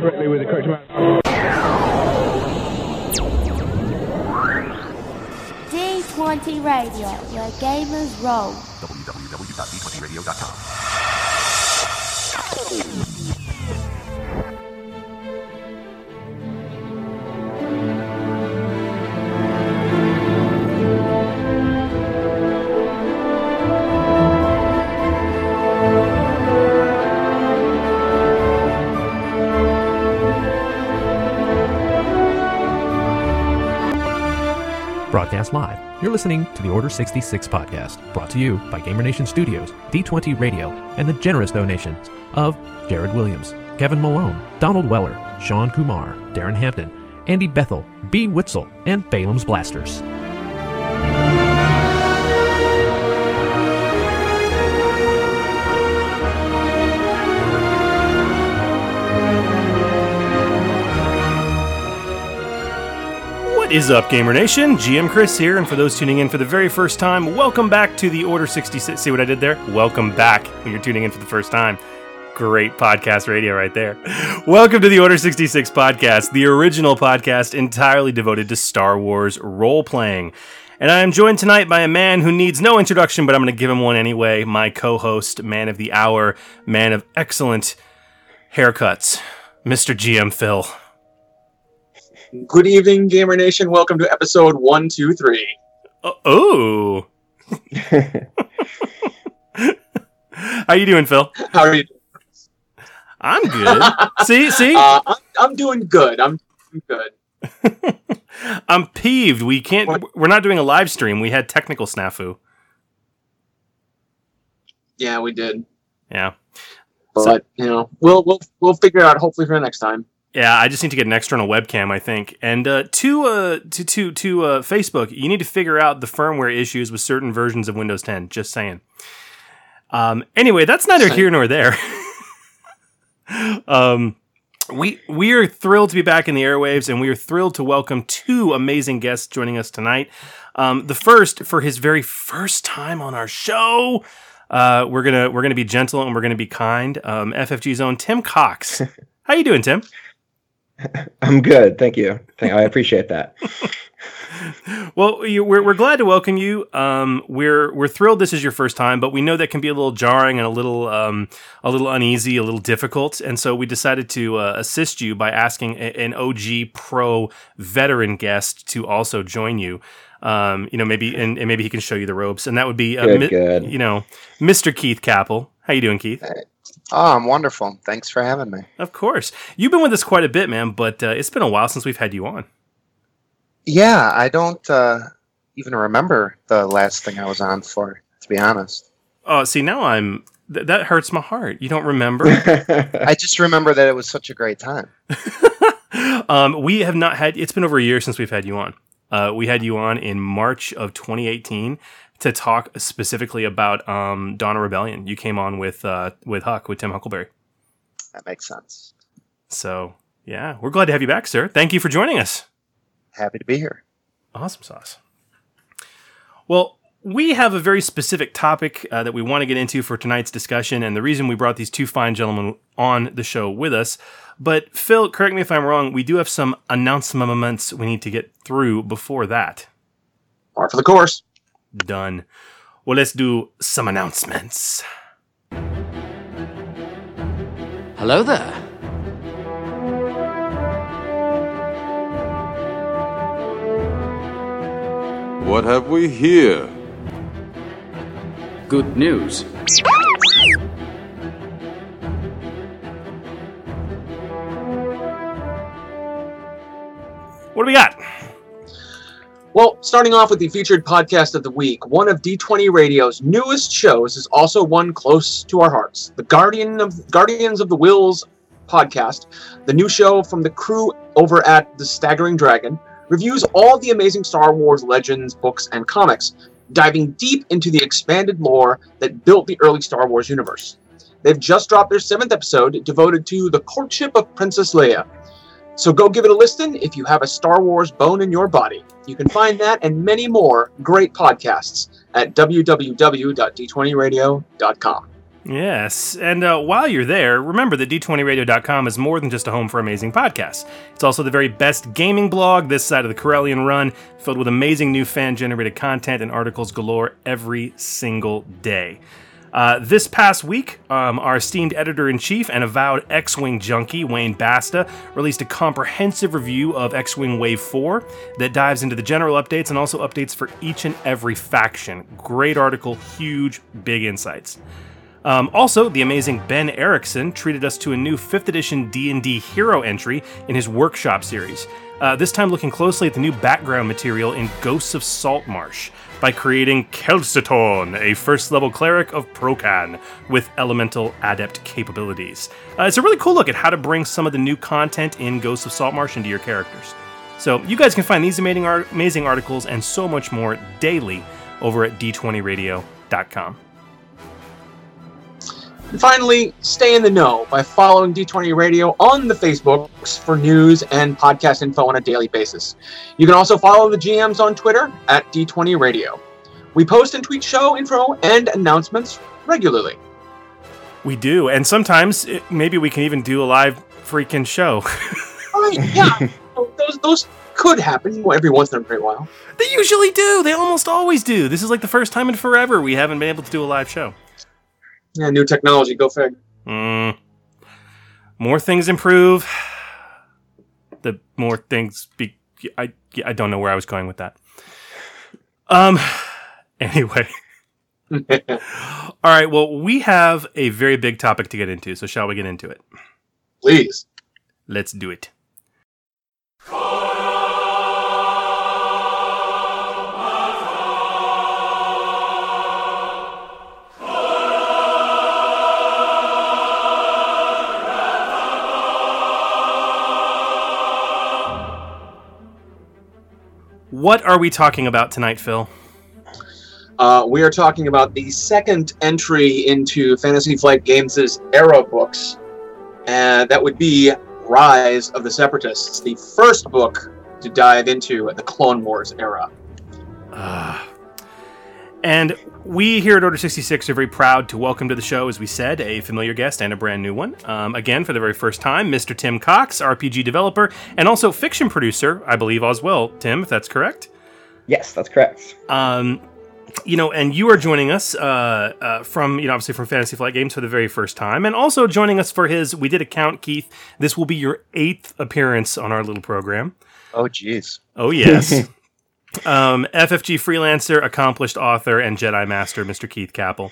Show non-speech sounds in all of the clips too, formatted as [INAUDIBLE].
Correctly with the correct amount. D20 Radio, where gamers roll. www.d20radio.com. Broadcast live. You're listening to the Order 66 podcast, brought to you by Gamer Nation Studios, D20 Radio, and the generous donations of Jared Williams, Kevin Malone, Donald Weller, Sean Kumar, Darren Hampton, Andy Bethel, B. Witzel, and Balaam's Blasters. What is up, Gamer Nation? GM Chris here, and for those tuning in for the very first time, welcome back to the Order 66. See what I did there? Welcome back when you're tuning in for the first time. Great podcast radio right there. [LAUGHS] Welcome to the Order 66 podcast, the original podcast entirely devoted to Star Wars role playing. And I am joined tonight by a man who needs no introduction, but I'm going to give him one anyway. My co host, man of the hour, man of excellent haircuts, Mr. GM Phil. Good evening, Gamer Nation. Welcome to episode one, two, three. Oh. [LAUGHS] How you doing, Phil? How are you? I'm good. [LAUGHS] see, see, Uh, I'm, I'm doing good. I'm good. [LAUGHS] I'm peeved. We can't. We're not doing a live stream. We had technical snafu. Yeah, we did, Yeah, but you know, we'll we'll we'll figure it out. Hopefully for the next time. Yeah. I just need to get an external webcam, I think. And uh, to uh, to to to uh, Facebook, you need to figure out the firmware issues with certain versions of Windows 10. Just saying. Um. Anyway, that's neither here nor there. [LAUGHS] um. We we are thrilled to be back in the airwaves, and we are thrilled to welcome two amazing guests joining us tonight. Um, the first for his very first time on our show. Uh, we're gonna we're gonna be gentle and we're gonna be kind. Um, FFG's own Tim Cox. [LAUGHS] How you doing, Tim? I'm good, thank you. Thank, I appreciate that. [LAUGHS] Well, you, we're, we're glad to welcome you. Um, we're we're thrilled this is your first time, but we know that can be a little jarring and a little um, a little uneasy, a little difficult, and so we decided to uh, assist you by asking a, an OG pro veteran guest to also join you. Um, you know, maybe and, and maybe he can show you the ropes, and that would be uh, Good, mi- good. you know, Mr. Keith Kappel. How you doing, Keith? Oh, I'm wonderful. Thanks for having me. Of course, you've been with us quite a bit, man, but uh, it's been a while since we've had you on. Yeah, I don't uh, even remember the last thing I was on for, to be honest. Oh, see, now I'm th- that hurts my heart. You don't remember? [LAUGHS] [LAUGHS] I just remember that it was such a great time. [LAUGHS] um, we have not had. It's been over a year since we've had you on. Uh, we had you on in March of 2018 to talk specifically about um, of Rebellion. You came on with uh, with Huck with Tim Huckleberry. That makes sense. So yeah, we're glad to have you back, sir. Thank you for joining us. Happy to be here. Awesome sauce. Well, we have a very specific topic uh, that we want to get into for tonight's discussion, and the reason we brought these two fine gentlemen on the show with us. But Phil, correct me if I'm wrong. We do have some announcements we need to get through before that. Par for the course. Done. Well, let's do some announcements. Hello there. What have we here? Good news. What do we got? Well, starting off with the featured podcast of the week, one of D20 Radio's newest shows is also one close to our hearts. The Guardian of Guardians of the Whills podcast, the new show from the crew over at The Staggering Dragon, reviews all the amazing Star Wars legends, books, and comics, diving deep into the expanded lore that built the early Star Wars universe. They've just dropped their seventh episode devoted to the courtship of Princess Leia. So go give it a listen if you have a Star Wars bone in your body. You can find that and many more great podcasts at www.d20radio.com. Yes, and uh, while you're there, remember that D20Radio.com is more than just a home for amazing podcasts. It's also the very best gaming blog this side of the Corellian run, filled with amazing new fan generated content and articles galore every single day. Uh, this past week, um, our esteemed editor in chief and avowed X Wing junkie, Wayne Basta, released a comprehensive review of X Wing Wave 4 that dives into the general updates and also updates for each and every faction. Great article, huge, big insights. Um, also, the amazing Ben Erickson treated us to a new 5th edition D&D hero entry in his workshop series. Uh, this time looking closely at the new background material in Ghosts of Saltmarsh by creating Kelsitorn, a first level cleric of Procan with elemental adept capabilities. Uh, it's a really cool look at how to bring some of the new content in Ghosts of Saltmarsh into your characters. So you guys can find these amazing, art- amazing articles and so much more daily over at d20radio.com. And finally, stay in the know by following D20 Radio on the Facebooks for news and podcast info on a daily basis. You can also follow the GMs on Twitter at D20 Radio. We post and tweet show info and announcements regularly. We do, and sometimes it, maybe we can even do a live freaking show. [LAUGHS] Right, yeah, [LAUGHS] those, those could happen every once in a great while. they usually do. They almost always do. This is like the first time in forever we haven't been able to do a live show. Yeah, new technology, go fig. Mm. More things improve. The more things be. I I don't know where I was going with that. Um. [LAUGHS] Anyway. [LAUGHS] All right. Well, we have a very big topic to get into. So, shall we get into it? Please. Let's do it. What are we talking about tonight, Phil? Uh, we are talking about the second entry into Fantasy Flight Games' era books, and that would be Rise of the Separatists, the first book to dive into the Clone Wars era. Ah. and we here at Order 66 are very proud to welcome to the show, as we said, a familiar guest and a brand new one. Um, again, for the very first time, Mr. Tim Cox, RPG developer and also fiction producer, I believe, as well. Tim, if that's correct. Yes, that's correct. Um, you know, and you are joining us uh, uh, from, you know, obviously from Fantasy Flight Games for the very first time, and also joining us for his. We did a count, Keith. This will be your eighth appearance on our little program. Oh, jeez. Oh yes. [LAUGHS] um, FFG freelancer, accomplished author, and Jedi master, Mr. Keith Kappel.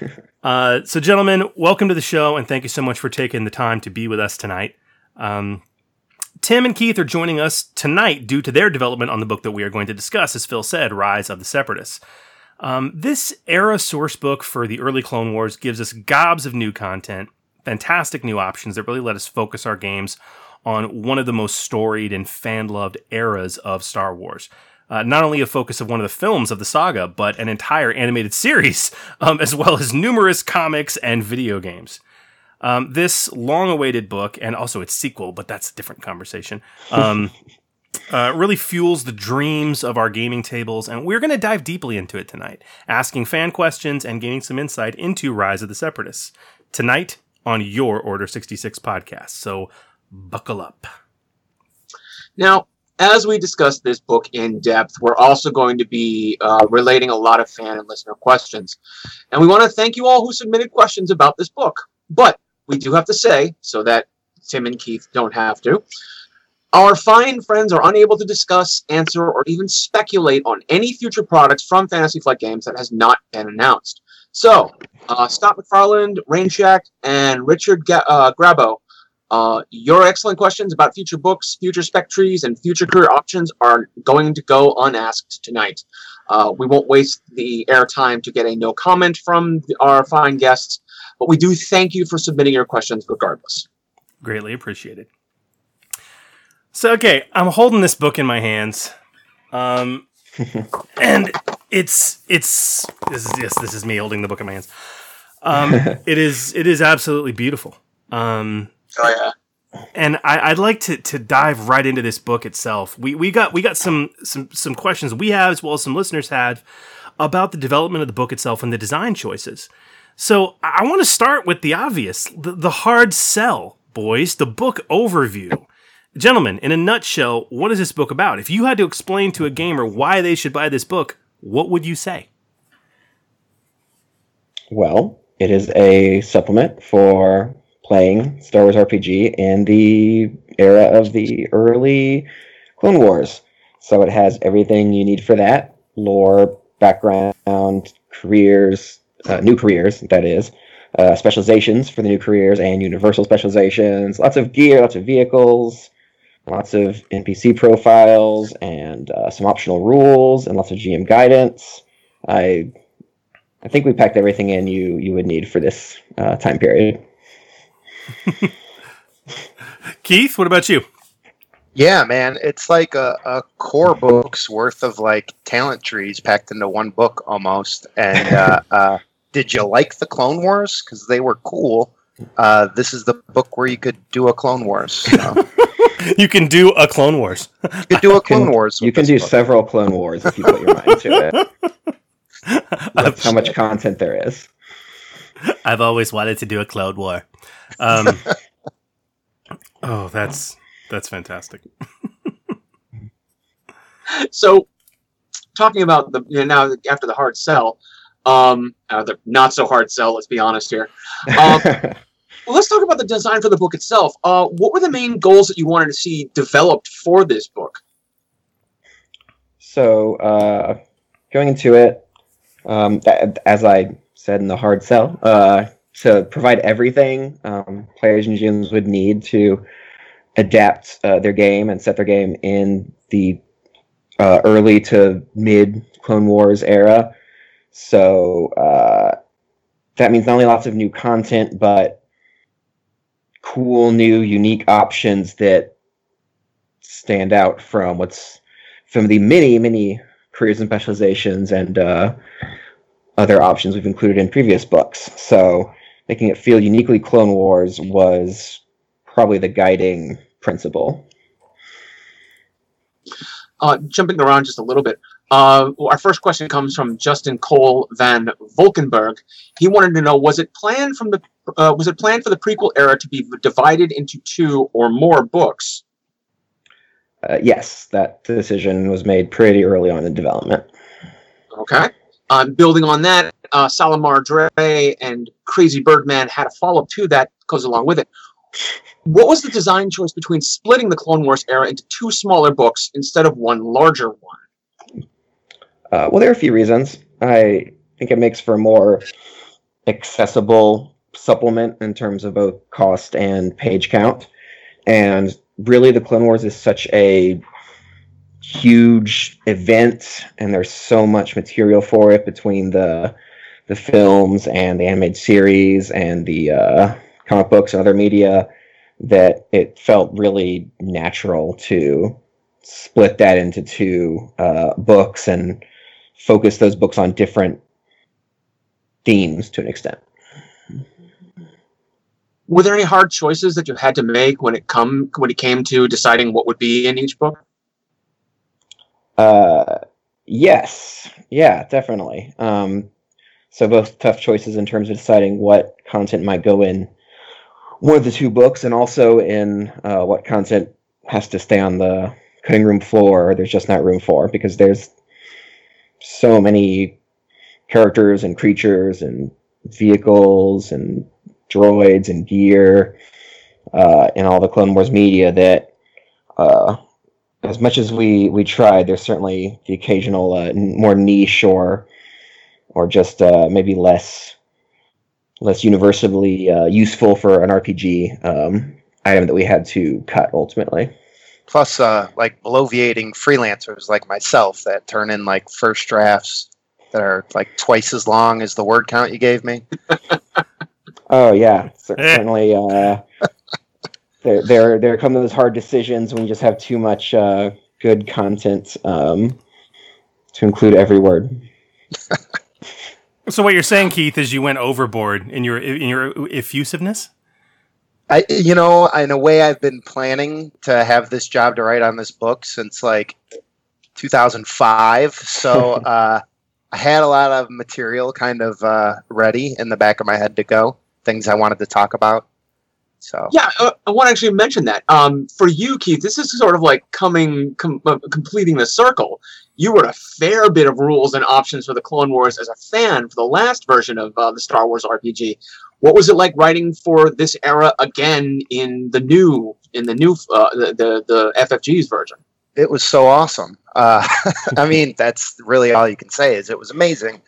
[LAUGHS] Uh, so, gentlemen, welcome to the show, and thank you so much for taking the time to be with us tonight. Um, Tim and Keith are joining us tonight due to their development on the book that we are going to discuss, as Phil said, Rise of the Separatists. Um, this era source book for the early Clone Wars gives us gobs of new content, fantastic new options that really let us focus our games on one of the most storied and fan loved eras of Star Wars. Uh, not only a focus of one of the films of the saga, but an entire animated [LAUGHS] series, um, as well as numerous comics and video games. Um, this long awaited book, and also its sequel, but that's a different conversation, um, [LAUGHS] uh, really fuels the dreams of our gaming tables, and we're going to dive deeply into it tonight, asking fan questions and gaining some insight into Rise of the Separatists. Tonight on your Order 66 podcast. So buckle up. Now, as we discuss this book in depth, we're also going to be uh, relating a lot of fan and listener questions. And we want to thank you all who submitted questions about this book. But we do have to say, so that Tim and Keith don't have to, our fine friends are unable to discuss, answer, or even speculate on any future products from Fantasy Flight Games that has not been announced. So, uh, Scott McFarland, Rainshack, and Richard Ga- uh, Grabo, uh, your excellent questions about future books, future spec trees, and future career options are going to go unasked tonight. Uh, we won't waste the airtime to get a no comment from our fine guests, but we do thank you for submitting your questions regardless. Greatly appreciated. So, okay, I'm holding this book in my hands. Um, [LAUGHS] and it's it's this is yes, this is me holding the book in my hands. Um, [LAUGHS] it is it is absolutely beautiful. Um, Oh yeah. and I, I'd like to, to dive right into this book itself. We we got we got some some some questions we have as well as some listeners had about the development of the book itself and the design choices. So I want to start with the obvious, the, the hard sell, boys, the book overview. Gentlemen, in a nutshell, what is this book about? If you had to explain to a gamer why they should buy this book, what would you say? Well, it is a supplement for playing Star Wars RPG in the era of the early Clone Wars. So it has everything you need for that lore, background, careers, uh, new careers, that is, uh, specializations for the new careers, and universal specializations. Lots of gear, lots of vehicles, lots of NPC profiles, and uh, some optional rules, and lots of GM guidance. I I think we packed everything in you you would need for this uh, time period. [LAUGHS] Keith, what about you? Yeah, man, it's like a, a core book's worth of like talent trees packed into one book almost. And uh, [LAUGHS] uh, did you like the Clone Wars? Because they were cool. Uh, this is the book where you could do a Clone Wars. So. [LAUGHS] you can do a Clone Wars. you could do a Clone Can- Wars. You can do book. several Clone Wars if you put your mind to it. That's how much content there is. I've always wanted to do a cloud War. Um, [LAUGHS] oh, that's that's fantastic. [LAUGHS] So, talking about the you know, now after the hard sell, um, uh, the not so hard sell. Let's be honest here. Um, [LAUGHS] well, let's talk about the design for the book itself. Uh, what were the main goals that you wanted to see developed for this book? so uh, going into it, um, th- as I said in the hard sell, uh, to provide everything um, players and GMs would need to adapt uh, their game and set their game in the uh, early to mid Clone Wars era. So uh, that means not only lots of new content, but cool, new, unique options that stand out from what's from the many, many careers and specializations and uh, other options we've included in previous books. So making it feel uniquely Clone Wars was probably the guiding principle. Uh, jumping around just a little bit. Uh, our first question comes from Justin Cole van Volkenberg. He wanted to know: Was it planned from the uh, was it planned for the prequel era to be divided into two or more books? Uh, yes, that decision was made pretty early on in development. Okay. Um, building on that, uh, Salamar Dre and Crazy Birdman had a follow up to that goes along with it. What was the design choice between splitting the Clone Wars era into two smaller books instead of one larger one? Uh, well, there are a few reasons. I think it makes for a more accessible supplement in terms of both cost and page count. And really, the Clone Wars is such a huge event, and there's so much material for it between the the films and the animated series and the uh, comic books and other media that it felt really natural to split that into two uh, books and focus those books on different themes to an extent. Were there any hard choices that you had to make when it come when it came to deciding what would be in each book? Uh, yes, yeah, definitely. Um, so both tough choices in terms of deciding what content might go in one of the two books, and also in uh, what content has to stay on the cutting room floor. Or there's just not room for because there's so many characters and creatures and vehicles and droids and gear uh, in all the Clone Wars media that uh, as much as we we tried, there's certainly the occasional uh, more niche or or just uh, maybe less less universally uh, useful for an RPG um, item that we had to cut ultimately. Plus, uh, like bloviating freelancers like myself that turn in like first drafts that are like twice as long as the word count you gave me. [LAUGHS] Oh yeah, cer- certainly. There, there, there come those hard decisions when you just have too much uh, good content um, to include every word. So what you're saying, Keith, is you went overboard in your in your effusiveness. I, you know, in a way, I've been planning to have this job to write on this book since like 2005. So [LAUGHS] uh, I had a lot of material kind of uh, ready in the back of my head to go, things I wanted to talk about. So Yeah, uh, I want to actually mention that. Um, for you, Keith, this is sort of like coming, com- uh, completing the circle. You wrote a fair bit of rules and options for the Clone Wars as a fan for the last version of uh, the Star Wars RPG. What was it like writing for this era again in the new, in the new, uh, the, the the FFG's version? it was so awesome. Uh, [LAUGHS] I mean, that's really all you can say is it was amazing.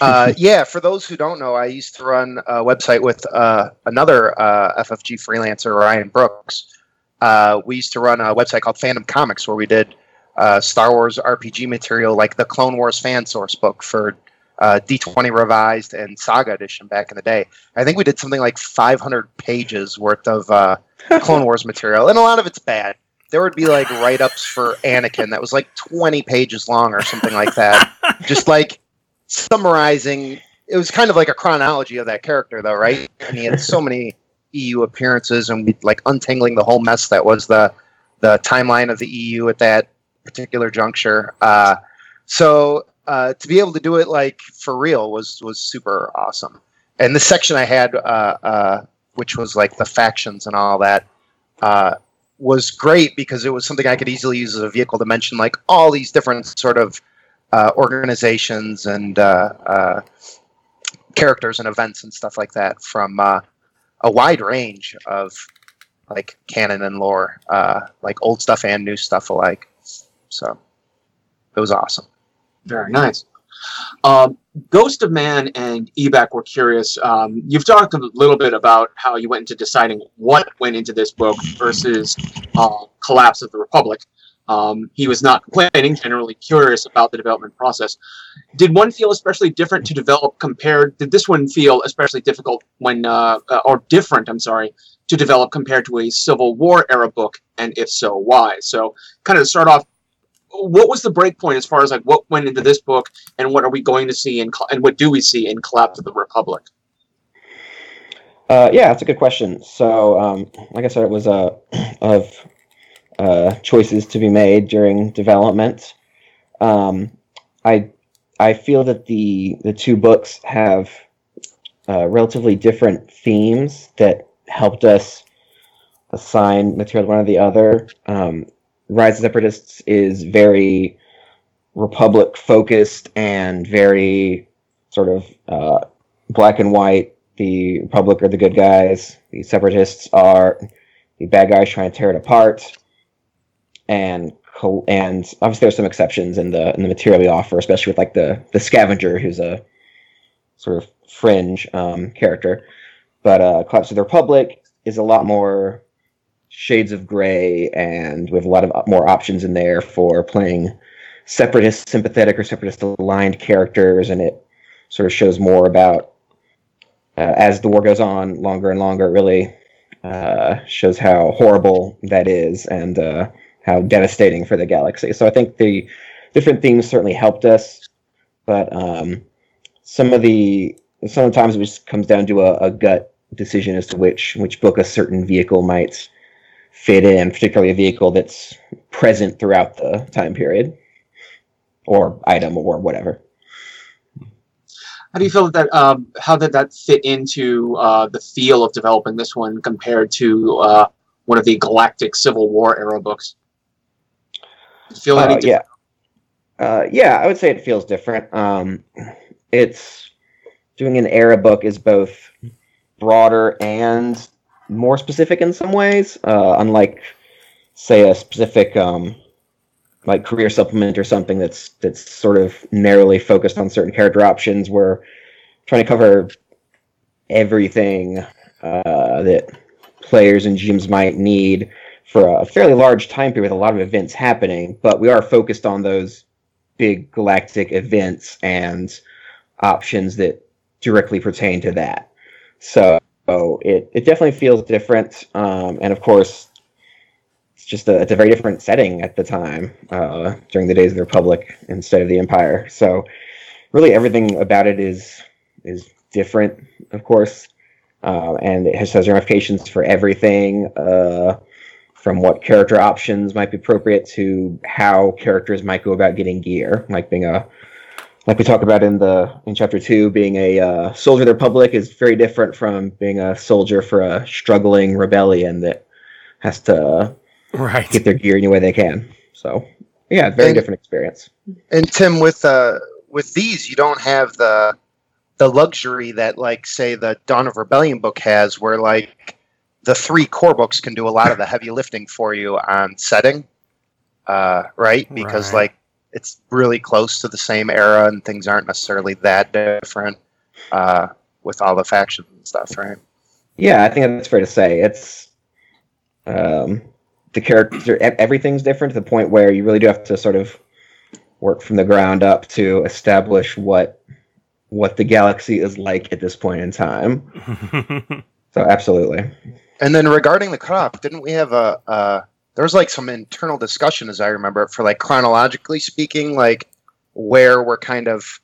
Uh, yeah, for those who don't know, I used to run a website with uh, another uh, FFG freelancer, Ryan Brooks. Uh, we used to run a website called Fandom Comics where we did uh, Star Wars RPG material like the Clone Wars fan source book for uh, D20 Revised and Saga Edition back in the day. I think we did something like 500 pages worth of uh, [LAUGHS] Clone Wars material, and a lot of it's bad. There would be like write ups for Anakin that was like 20 pages long or something like that. [LAUGHS] Just like summarizing. It was kind of like a chronology of that character, though, right? And he had so many EU appearances, and we like untangling the whole mess that was the the timeline of the EU at that particular juncture. Uh, so uh, to be able to do it like for real was was super awesome. And the section I had, uh, uh, which was like the factions and all that, uh, was great because it was something I could easily use as a vehicle to mention like all these different sort of uh, organizations and uh, uh, characters and events and stuff like that from uh, a wide range of like canon and lore, uh, like old stuff and new stuff alike. So it was awesome. Very nice. Um, Ghost of Man and Ebac were curious. Um, you've talked a little bit about how you went into deciding what went into this book versus uh, Collapse of the Republic. Um, he was not complaining, generally curious about the development process. Did one feel especially different to develop compared? Did this one feel especially difficult when, uh, uh, or different? I'm sorry, to develop compared to a Civil War era book, and if so, why? So, kind of start off, what was the break point as far as like what went into this book and what are we going to see in and what do we see in collapse of the republic Uh, yeah, that's a good question. So, um, like I said, it was a of uh, choices to be made during development. Um, I I feel that the the two books have uh, relatively different themes that helped us assign material one or the other. Um, Rise of Separatists is very Republic focused and very sort of uh, black and white. The Republic are the good guys. The Separatists are the bad guys trying to tear it apart. And and obviously there's some exceptions in the in the material we offer, especially with like the the Scavenger, who's a sort of fringe um, character. But uh, Collapse of the Republic is a lot more shades of gray, and we have a lot of more options in there for playing separatist sympathetic or separatist aligned characters, and it sort of shows more about uh, as the war goes on longer and longer. It really uh, shows how horrible that is and uh, how devastating for the galaxy. So I think the different themes certainly helped us, but um, some of the sometimes it just comes down to a, a gut decision as to which which book a certain vehicle might fit in, particularly a vehicle that's present throughout the time period or item or whatever. how do you feel that um, how did that fit into uh, the feel of developing this one compared to uh, one of the galactic civil war era books Feel any Uh, different? yeah, uh, yeah, I would say it feels different. Um, it's doing an era book is both broader and more specific in some ways, uh, unlike say a specific um, like career supplement or something that's that's sort of narrowly focused on certain character options. We're trying to cover everything uh, that players and GMs might need for a fairly large time period with a lot of events happening, but we are focused on those big galactic events and options that directly pertain to that. So it, it definitely feels different. Um, and of course, it's just a, it's a very different setting at the time uh, during the days of the Republic instead of the Empire. So really everything about it is is different, of course. Uh, and it has, has ramifications for everything uh, from what character options might be appropriate to how characters might go about getting gear, like being a like we talk about in the in chapter two, being a uh, soldier of the Republic is very different from being a soldier for a struggling rebellion that has to Right. get their gear any way they can. So yeah, very And- different experience. And Tim, with uh, with these, you don't have the the luxury that, like, say, the Dawn of Rebellion book has, where like the three core books can do a lot of the heavy lifting for you on setting, uh, right? Because Right. like it's really close to the same era, and things aren't necessarily that different uh, with all the factions and stuff, right? Yeah, I think that's fair to say. It's um, the character, e- everything's different to the point where you really do have to sort of work from the ground up to establish what what the galaxy is like at this point in time. [LAUGHS] So absolutely. And then regarding the cutoff, didn't we have a uh, there was like some internal discussion, as I remember, for like chronologically speaking, like where we're kind of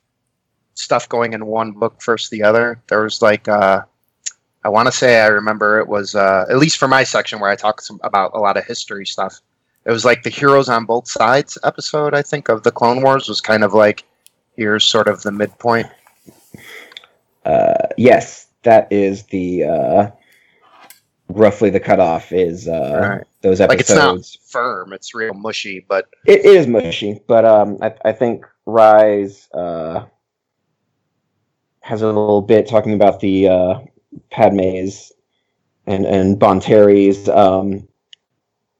stuff going in one book versus the other. There was like uh, I want to say I remember it was uh, at least for my section where I talked some, about a lot of history stuff. It was like the heroes on both sides episode. I think of the Clone Wars was kind of like here's sort of the midpoint. Uh, yes, that is the uh, roughly the cutoff is uh, Right. those Like it's not episodes. firm; it's real mushy, but It, it is mushy, but um, I, I think Rise uh, has a little bit talking about the uh, Padme's and and Bonteri's um,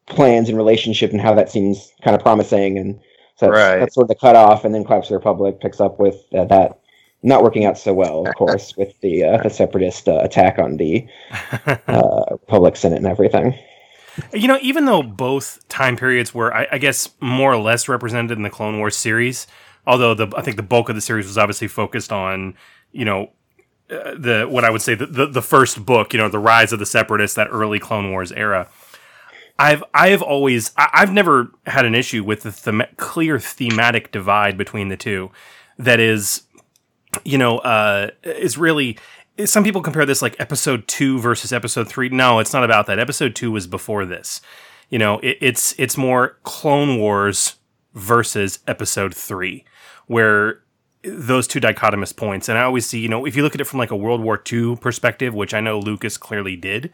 plans and relationship and how that seems kind of promising, and so that's, Right. that's sort of the cutoff. And then Collapse of the Republic picks up with uh, that not working out so well, of [LAUGHS] course, with the uh, the separatist uh, attack on the [LAUGHS] uh, Republic Senate and everything. You know, even though both time periods were, I, I guess, more or less represented in the Clone Wars series, although the I think the bulk of the series was obviously focused on, you know, uh, the what I would say the, the the first book, you know, the rise of the Separatists, that early Clone Wars era. I've I've always I, I've never had an issue with the them- clear thematic divide between the two. That is, you know, uh, is really. Some people compare this like episode two versus episode three. No, it's not about that. Episode two was before this. You know, it, it's it's more Clone Wars versus episode three, where those two dichotomous points. And I always see, you know, if you look at it from like a World War II perspective, which I know Lucas clearly did,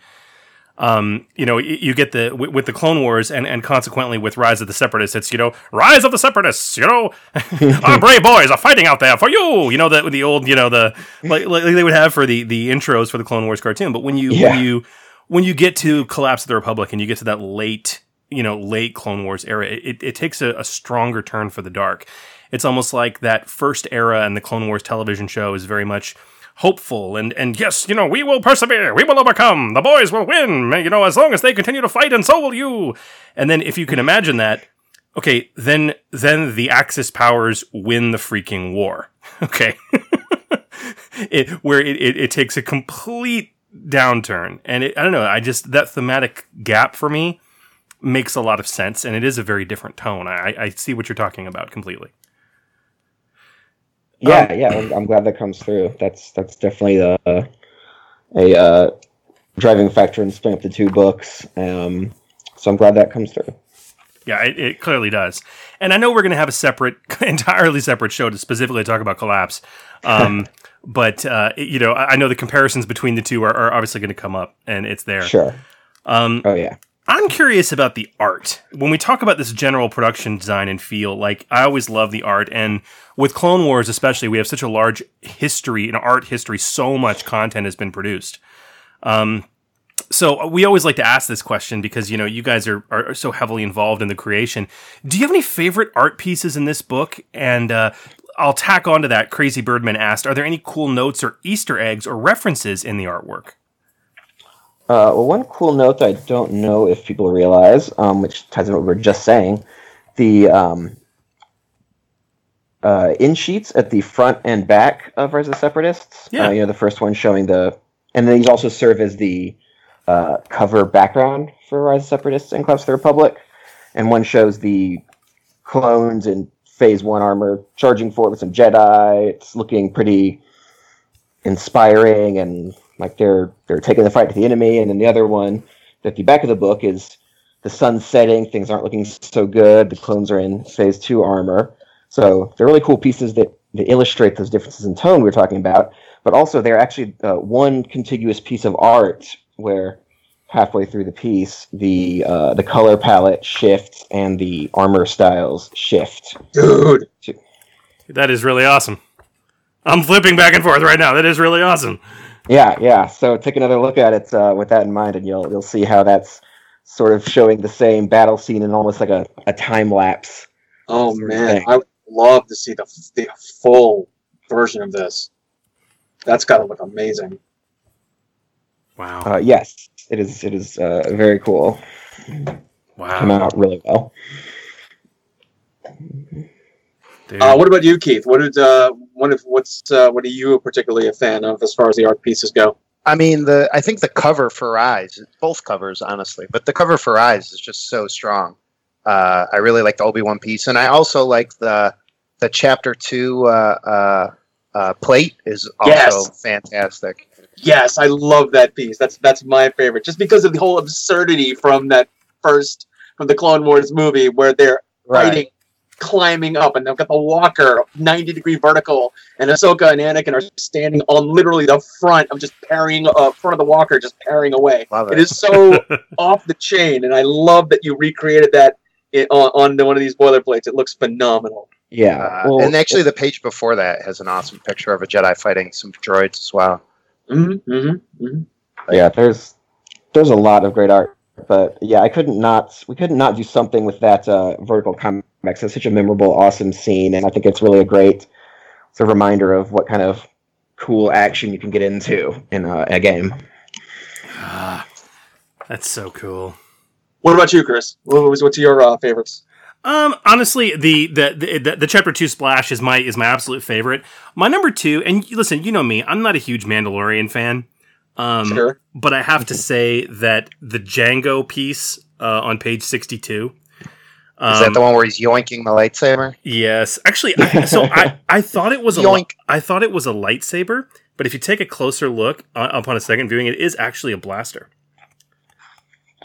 um, you know, you get the with, the Clone Wars and and consequently with Rise of the Separatists, it's you know, Rise of the Separatists. You know, [LAUGHS] our brave boys are fighting out there for you. You know the the old you know the like, like they would have for the the intros for the Clone Wars cartoon. But when you Yeah. when you when you get to Collapse of the Republic and you get to that late you know late Clone Wars era, it, it takes a, a stronger turn for the dark. It's almost like that first era and the Clone Wars television show is very much hopeful and and yes, you know, we will persevere, we will overcome, the boys will win, you know, as long as they continue to fight, and so will you. And then if you can imagine that, okay, then then the Axis powers win the freaking war. [LAUGHS] Okay. [LAUGHS] it, where it, it, it takes a complete downturn. And it, I don't know, I just that thematic gap for me makes a lot of sense and it is a very different tone. I, I see what you're talking about completely. Yeah, yeah, I'm, I'm glad that comes through. That's that's definitely a a uh, driving factor in splitting up the two books. Um, so I'm glad that comes through. Yeah, it, it clearly does. And I know we're going to have a separate, [LAUGHS] entirely separate show to specifically talk about Collapse. Um, [LAUGHS] but, uh, it- you know, I I know the comparisons between the two are, are obviously going to come up, and it's there. Sure. Um, Oh yeah. I'm curious about the art. When we talk about this general production design and feel, like I always love the art, and with Clone Wars especially, we have such a large history, an art history. So much content has been produced. Um, so we always like to ask this question because you know you guys are are so heavily involved in the creation. Do you have any favorite art pieces in this book? And uh, I'll tack onto that. Crazy Birdman asked, "Are there any cool notes or Easter eggs or references in the artwork?" Uh, well, one cool note that I don't know if people realize, um, which ties in what we were just saying, the um, uh, in sheets at the front and back of Rise of the Separatists. Yeah. Uh, you know, the first one showing the, and then these also serve as the uh, cover background for Rise of the Separatists and Collapse of the Republic. And one shows the clones in Phase One armor charging forward with some Jedi. It's looking pretty inspiring and like they're they're taking the fight to the enemy and then the other one at the back of the book is the sun's setting things aren't looking so good the clones are in phase two armor so they're really cool pieces that they illustrate those differences in tone we were talking about, but also they're actually uh, one contiguous piece of art where halfway through the piece the uh, the color palette shifts and the armor styles shift. Dude, That is really awesome. I'm flipping back and forth right now. That is really awesome. Yeah, yeah. So take another look at it uh, with that in mind, and you'll you'll see how that's sort of showing the same battle scene in almost like a, a time lapse. oh man. I would love to see the, the full version of this. That's got to look amazing. Wow. Uh, yes, it is. It is uh, very cool. Wow. Come Wow. out really well. Uh, what about you, Keith? What did uh, what if what's uh, what are you particularly a fan of as far as the art pieces go? I mean, the I think the cover for Rise, both covers, honestly, but the cover for Rise is just so strong. Uh, I really like the Obi Wan piece, and I also like the the chapter two uh, uh, uh, plate is also Yes. fantastic. Yes, I love that piece. That's that's my favorite, just because of the whole absurdity from that first from the Clone Wars movie where they're fighting, climbing up, and they've got the walker ninety degree vertical, and Ahsoka and Anakin are standing on literally the front of just parrying uh, front of the walker, just parrying away. Love It it. is so [LAUGHS] off the chain, and I love that you recreated that in, on, on one of these boilerplates. It looks phenomenal. Yeah. Uh, well, and actually, the page before that has an awesome picture of a Jedi fighting some droids as well. Mm-hmm, mm-hmm, mm-hmm. yeah, there's there's a lot of great art, but yeah, I couldn't not we couldn't not do something with that uh, vertical comics. It's such a memorable, awesome scene, and I think it's really a great sort of reminder of what kind of cool action you can get into in a, a game. Ah, that's so cool. What about you, Chris? What was what's your uh, favorites? Um, honestly, the, the the the the chapter two splash is my is my absolute favorite. My number two, and you- listen, you know me, I'm not a huge Mandalorian fan. Um, Sure. but I have to say that the Jango piece uh, on page sixty two. Um, Is that the one where he's yoinking the lightsaber? Yes, actually, I, so I [LAUGHS] I thought it was a Yoink. I thought it was a lightsaber, but if you take a closer look uh, upon a second viewing, it is actually a blaster.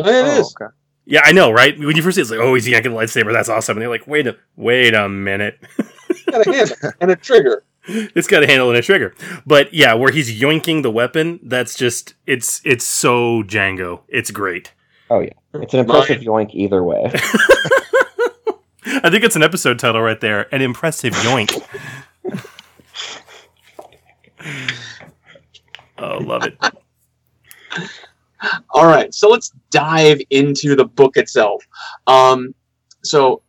It Oh, is. okay. Yeah, I know, right? When you first see it, it's like, oh, he's yanking the lightsaber. That's awesome. And they're like, wait a wait a minute. Got a [LAUGHS] and a trigger. It's got a handle and a trigger. But yeah, where he's yoinking the weapon, that's just it's it's so Jango. It's great. Oh yeah, it's an impressive yoink either way. [LAUGHS] [LAUGHS] I think it's an episode title right there. An impressive yoink. oh, love it. All right, so let's dive into the book itself. Um, so,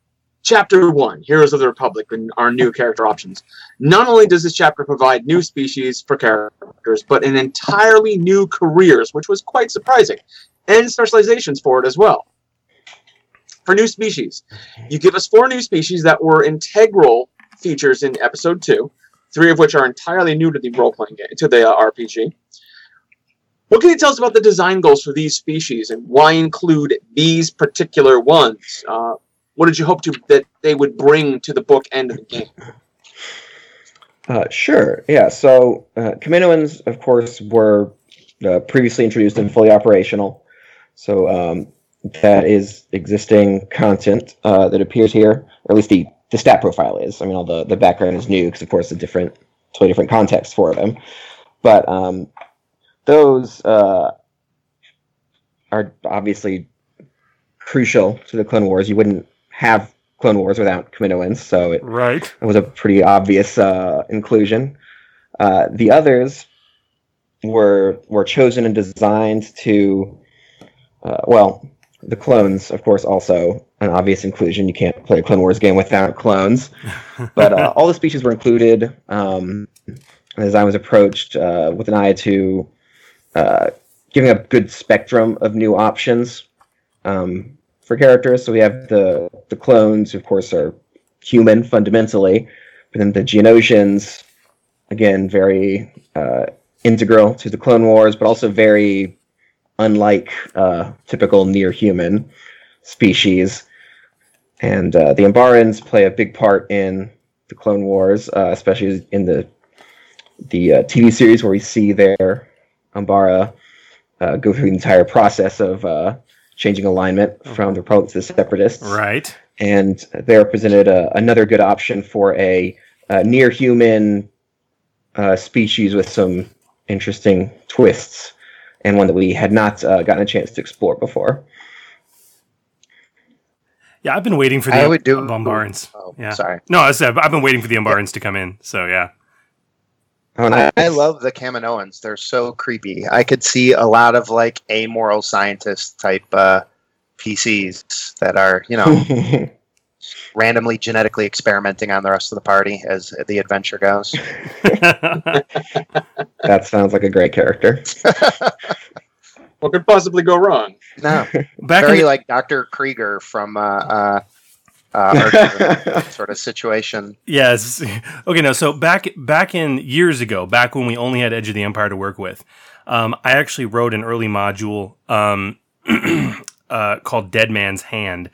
chapter one, Heroes of the Republic, and our new character options. Not only does this chapter provide new species for characters, but an entirely new careers, which was quite surprising, and specializations for it as well. For new species, you give us four new species that were integral features in episode two, three of which are entirely new to the role playing game, to the uh, RPG. What can you tell us about the design goals for these species and why include these particular ones? Uh, what did you hope to that they would bring to the book end of the game? Uh, sure. Yeah. So uh, Kaminoans, of course, were uh, previously introduced and fully operational. So um, that is existing content uh, that appears here, or at least the, the stat profile is. I mean, all the, the background is new because, of course, a different, totally different context for them. But um, those uh, are obviously crucial to the Clone Wars. You wouldn't have Clone Wars without Kaminoans, so it Right. it was a pretty obvious uh, inclusion. Uh, the others were were chosen and designed to, uh, well, the clones, of course, also an obvious inclusion. You can't play a Clone Wars game without clones. [LAUGHS] But uh, all the species were included. Um, the design was approached uh, with an eye to uh, giving a good spectrum of new options um, for characters. So we have the the clones, of course, are human fundamentally, but then the Geonosians, again, very uh, integral to the Clone Wars, but also very unlike uh, typical near human species. And uh, the Umbarans play a big part in the Clone Wars, uh, especially in the the uh, TV series where we see their Umbara uh, go through the entire process of changing alignment from the Republic to the Separatists Right. and they represented a, another good option for a uh, near human uh, species with some interesting twists, and one that we had not uh, gotten a chance to explore before. Yeah, I've been waiting for the I would do- Umbarans. Oh, yeah. sorry. No, I said I've been waiting for the Umbarans to come in. So yeah. Oh, I, nice. I love the Kaminoans. They're so creepy. I could see a lot of like amoral scientist type uh, PCs that are, you know, [LAUGHS] randomly genetically experimenting on the rest of the party as the adventure goes. [LAUGHS] that sounds like a great character. What could possibly go wrong? No, [LAUGHS] Back very in the, like Dr. Krieger from uh, uh, uh, [LAUGHS] sort of situation. Yes. [LAUGHS] Okay. No. So back back in years ago, back when we only had Edge of the Empire to work with, um, I actually wrote an early module um, [CLEARS THROAT] uh, called Dead Man's Hand,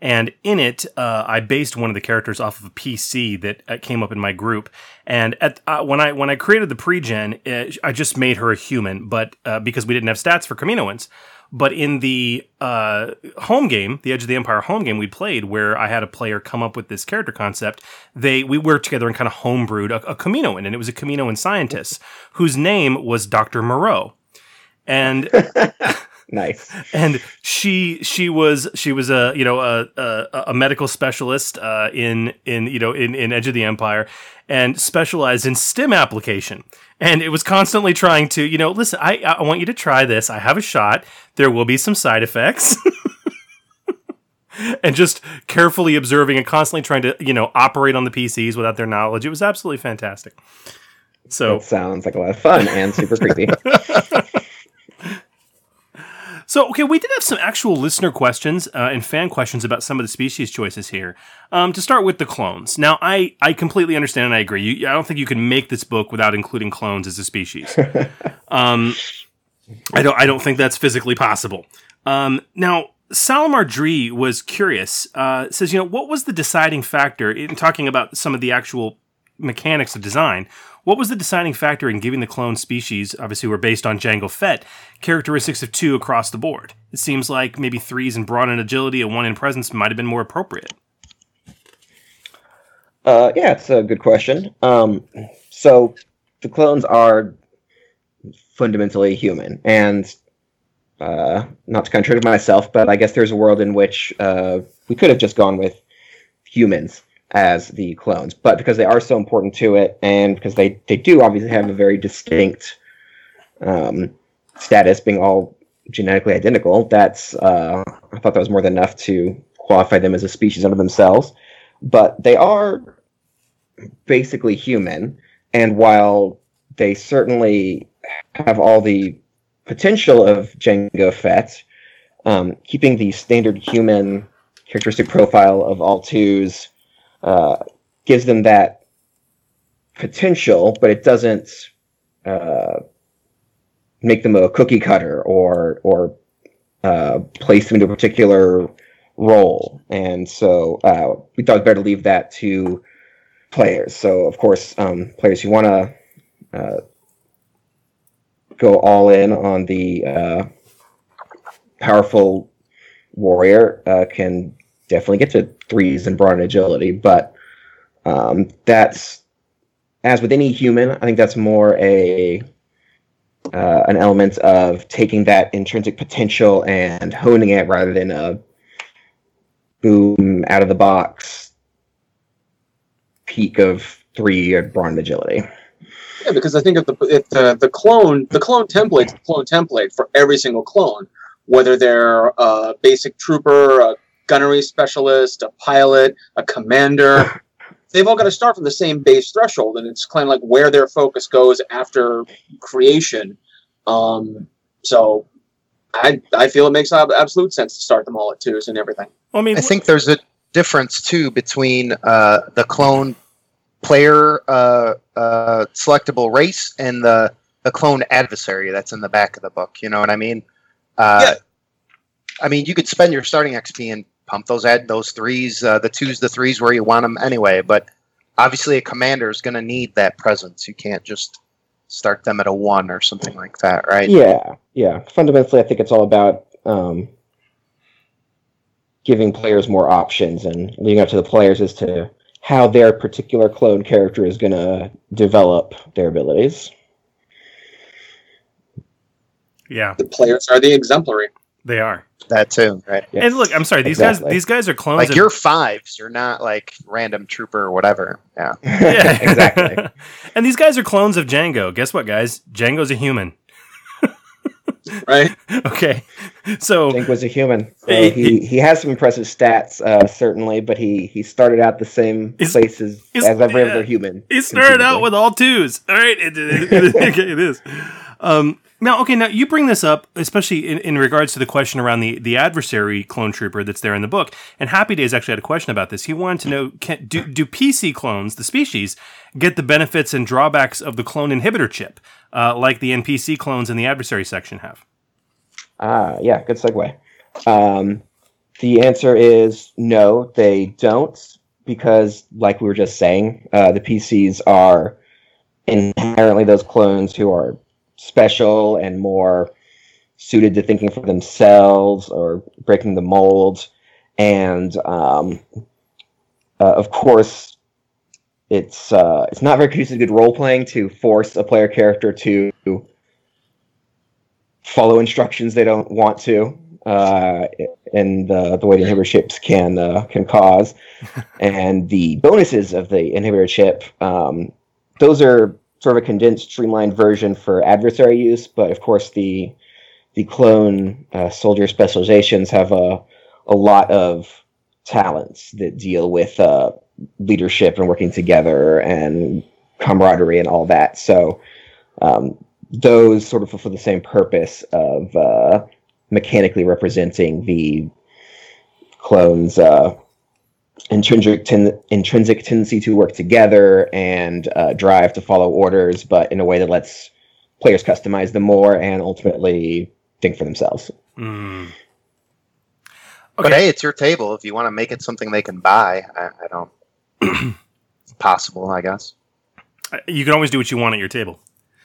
and in it, uh, I based one of the characters off of a PC that uh, came up in my group. And at uh, when I when I created the pre-gen, I just made her a human, but uh, because we didn't have stats for Kaminoans. But in the uh, home game, the Edge of the Empire home game we played, where I had a player come up with this character concept, they we worked together and kind of homebrewed a, a Kaminoan, and it was a Kaminoan scientist whose name was Doctor Moreau, and [LAUGHS] nice. and she she was she was a you know a a, a medical specialist uh, in in you know in, in Edge of the Empire and specialized in stim application and it was constantly trying to you know listen I I want you to try this. I have a shot. There will be some side effects. [LAUGHS] And just carefully observing and constantly trying to you know operate on the PCs without their knowledge. It was absolutely fantastic. So That sounds like a lot of fun and super creepy. [LAUGHS] So, okay, we did have some actual listener questions uh, and fan questions about some of the species choices here. Um, to start with the clones. Now, I, I completely understand and I agree. You, I don't think you can make this book without including clones as a species. [LAUGHS] um, I don't I don't think that's physically possible. Um, now, Salamar Dree was curious. Uh, says, you know, what was the deciding factor in talking about some of the actual mechanics of design? What was the deciding factor in giving the clone species, obviously we're based on Jango Fett, characteristics of two across the board? It seems like maybe threes in brawn and agility and one in presence might have been more appropriate. Uh, yeah, it's a good question. Um, so the clones are fundamentally human, and uh, not to contradict myself, but I guess there's a world in which uh, we could have just gone with humans as the clones, but because they are so important to it, and because they they do obviously have a very distinct um, status, being all genetically identical, that's uh, I thought that was more than enough to qualify them as a species unto themselves. But they are basically human, and while they certainly have all the potential of Jango Fett, um, keeping the standard human characteristic profile of all twos uh, gives them that potential, but it doesn't uh, make them a cookie cutter or or uh, place them into a particular role. And so uh, we thought it better to leave that to players. So of course, um, players who want to uh, go all in on the uh, powerful warrior uh, can definitely get to threes and brawn and agility, but um, that's as with any human. I think that's more a uh, an element of taking that intrinsic potential and honing it rather than a boom out of the box peak of three or brawn agility. Yeah, because I think if the if the, the clone the clone template the clone template for every single clone, whether they're a basic trooper, a gunnery specialist, a pilot, a commander, [LAUGHS] they've all got to start from the same base threshold, and it's kind of like where their focus goes after creation. Um, so, I I feel it makes absolute sense to start them all at twos and everything. Well, I mean, I think there's a difference too between uh, the clone player uh, uh, selectable race and the the clone adversary that's in the back of the book. You know what I mean? Uh, Yeah. I mean, you could spend your starting XP and pump those ad those threes, uh, the twos, the threes where you want them anyway. But obviously, a commander is going to need that presence. You can't just start them at a one or something like that, right? Yeah, yeah. Fundamentally, I think it's all about um, giving players more options and leaving up to the players as to how their particular clone character is going to develop their abilities. Yeah, The players are the exemplary. They are. That too, right? Yes. And look, I'm sorry, these Exactly. guys these guys are clones. Like of- you're fives, you're not like random trooper or whatever. Yeah. Yeah. [LAUGHS] [LAUGHS] exactly. [LAUGHS] and these guys are clones of Jango. Guess what, guys? Jango's a human. Right? Okay, so Jink was a human. So He- he, he has some impressive stats, uh, certainly, but he, he started out the same He's- place as, he's- as every yeah. other human. He started out with all twos. All right, it, it, it, okay, it is. Um, now, okay, now you bring this up, especially in, in regards to the question around the, the adversary clone trooper that's there in the book. And Happy Days actually had a question about this. He wanted to know: can, do do PC clones, the species, get the benefits and drawbacks of the clone inhibitor chip, uh, like the NPC clones in the adversary section have? Ah, yeah, good segue. Um, the answer is no, they don't, because, like we were just saying, uh, the PCs are inherently those clones who are special and more suited to thinking for themselves or breaking the mold. And um, uh, of course, it's uh, it's not very conducive to good role playing to force a player character to follow instructions they don't want to, uh, and the the way the inhibitor chips can uh, can cause, [LAUGHS] and the bonuses of the inhibitor chip, um, those are sort of a condensed, streamlined version for adversary use. But of course, the the clone uh, soldier specializations have a a lot of talents that deal with uh, leadership and working together and camaraderie and all that. So um, those sort of fulfill the same purpose of uh, mechanically representing the clones' uh, intrinsic ten- intrinsic tendency to work together and uh, drive to follow orders, but in a way that lets players customize them more and ultimately think for themselves. Mm. But Okay. hey, it's your table. If you want to make it something they can buy, I, I don't. [CLEARS THROAT] it's possible, I guess. You can always do what you want at your table.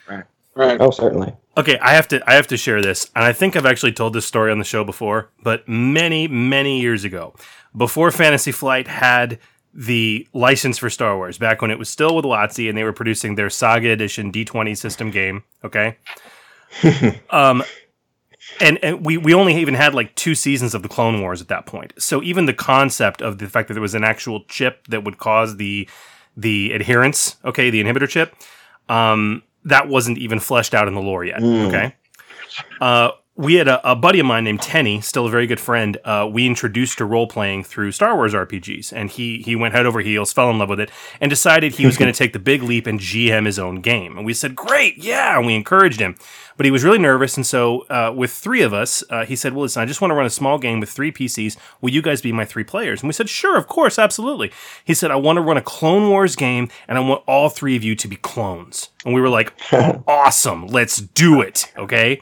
Right. Right. Oh, certainly. Okay, I have to I have to share this, and I think I've actually told this story on the show before, but many many years ago, before Fantasy Flight had the license for Star Wars, back when it was still with WotC and they were producing their Saga Edition D20 system game. Okay, [LAUGHS] um, and and we we only even had like two seasons of the Clone Wars at that point. So even the concept of the fact that there was an actual chip that would cause the the adherence, okay, the inhibitor chip, um, that wasn't even fleshed out in the lore yet. Okay. Uh, we had a, a buddy of mine named Tenny, still a very good friend. Uh, we introduced to role playing through Star Wars RPGs, and he he went head over heels, fell in love with it, and decided he was going [LAUGHS] to take the big leap and GM his own game. And we said, "Great, yeah!" And we encouraged him, but he was really nervous. And so, uh, with three of us, uh, he said, "Well, listen, I just want to run a small game with three PCs. Will you guys be my three players?" And we said, "Sure, of course, absolutely." He said, "I want to run a Clone Wars game, and I want all three of you to be clones." And we were like, [LAUGHS] "Awesome, let's do it!" Okay.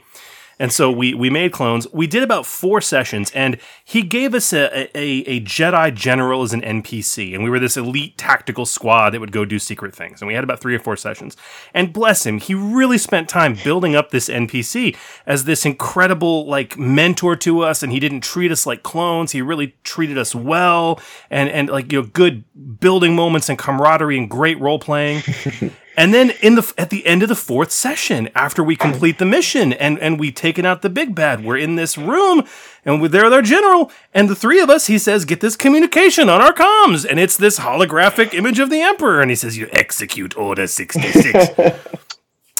And so we we made clones. We did about four sessions, and he gave us a, a, a Jedi general as an NPC, and we were this elite tactical squad that would go do secret things. And we had about three or four sessions. And bless him, he really spent time building up this NPC as this incredible like mentor to us. And he didn't treat us like clones. He really treated us well, and and like you know good building moments and camaraderie and great role playing. [LAUGHS] And then in the at the end of the fourth session, after we complete the mission and and we've taken out the big bad, we're in this room and we're there with our general and the three of us. He says, "Get this communication on our comms," and it's this holographic image of the emperor, and he says, "You execute Order 66." [LAUGHS]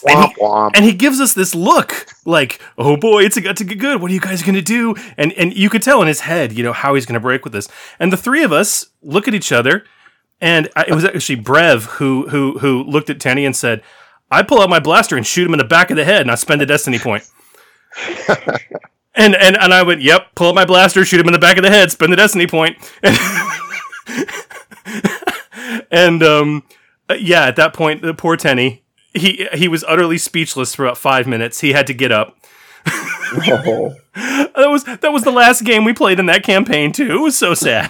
Womp womp. and he gives us this look like, "Oh boy, it's got to get good. What are you guys going to do?" And and you could tell in his head, you know, how he's going to break with this. And the three of us look at each other, and I, it was actually Brev who who who looked at Tenny and said, "I pull out my blaster and shoot him in the back of the head, and I spend a destiny point." [LAUGHS] and and and I went, "Yep, pull out my blaster, shoot him in the back of the head, spend the destiny point." [LAUGHS] and um, uh, yeah, at that point, the poor Tenny, he he was utterly speechless for about five minutes. He had to get up. Oh. [LAUGHS] That was that was the last game we played in that campaign too. It was so sad.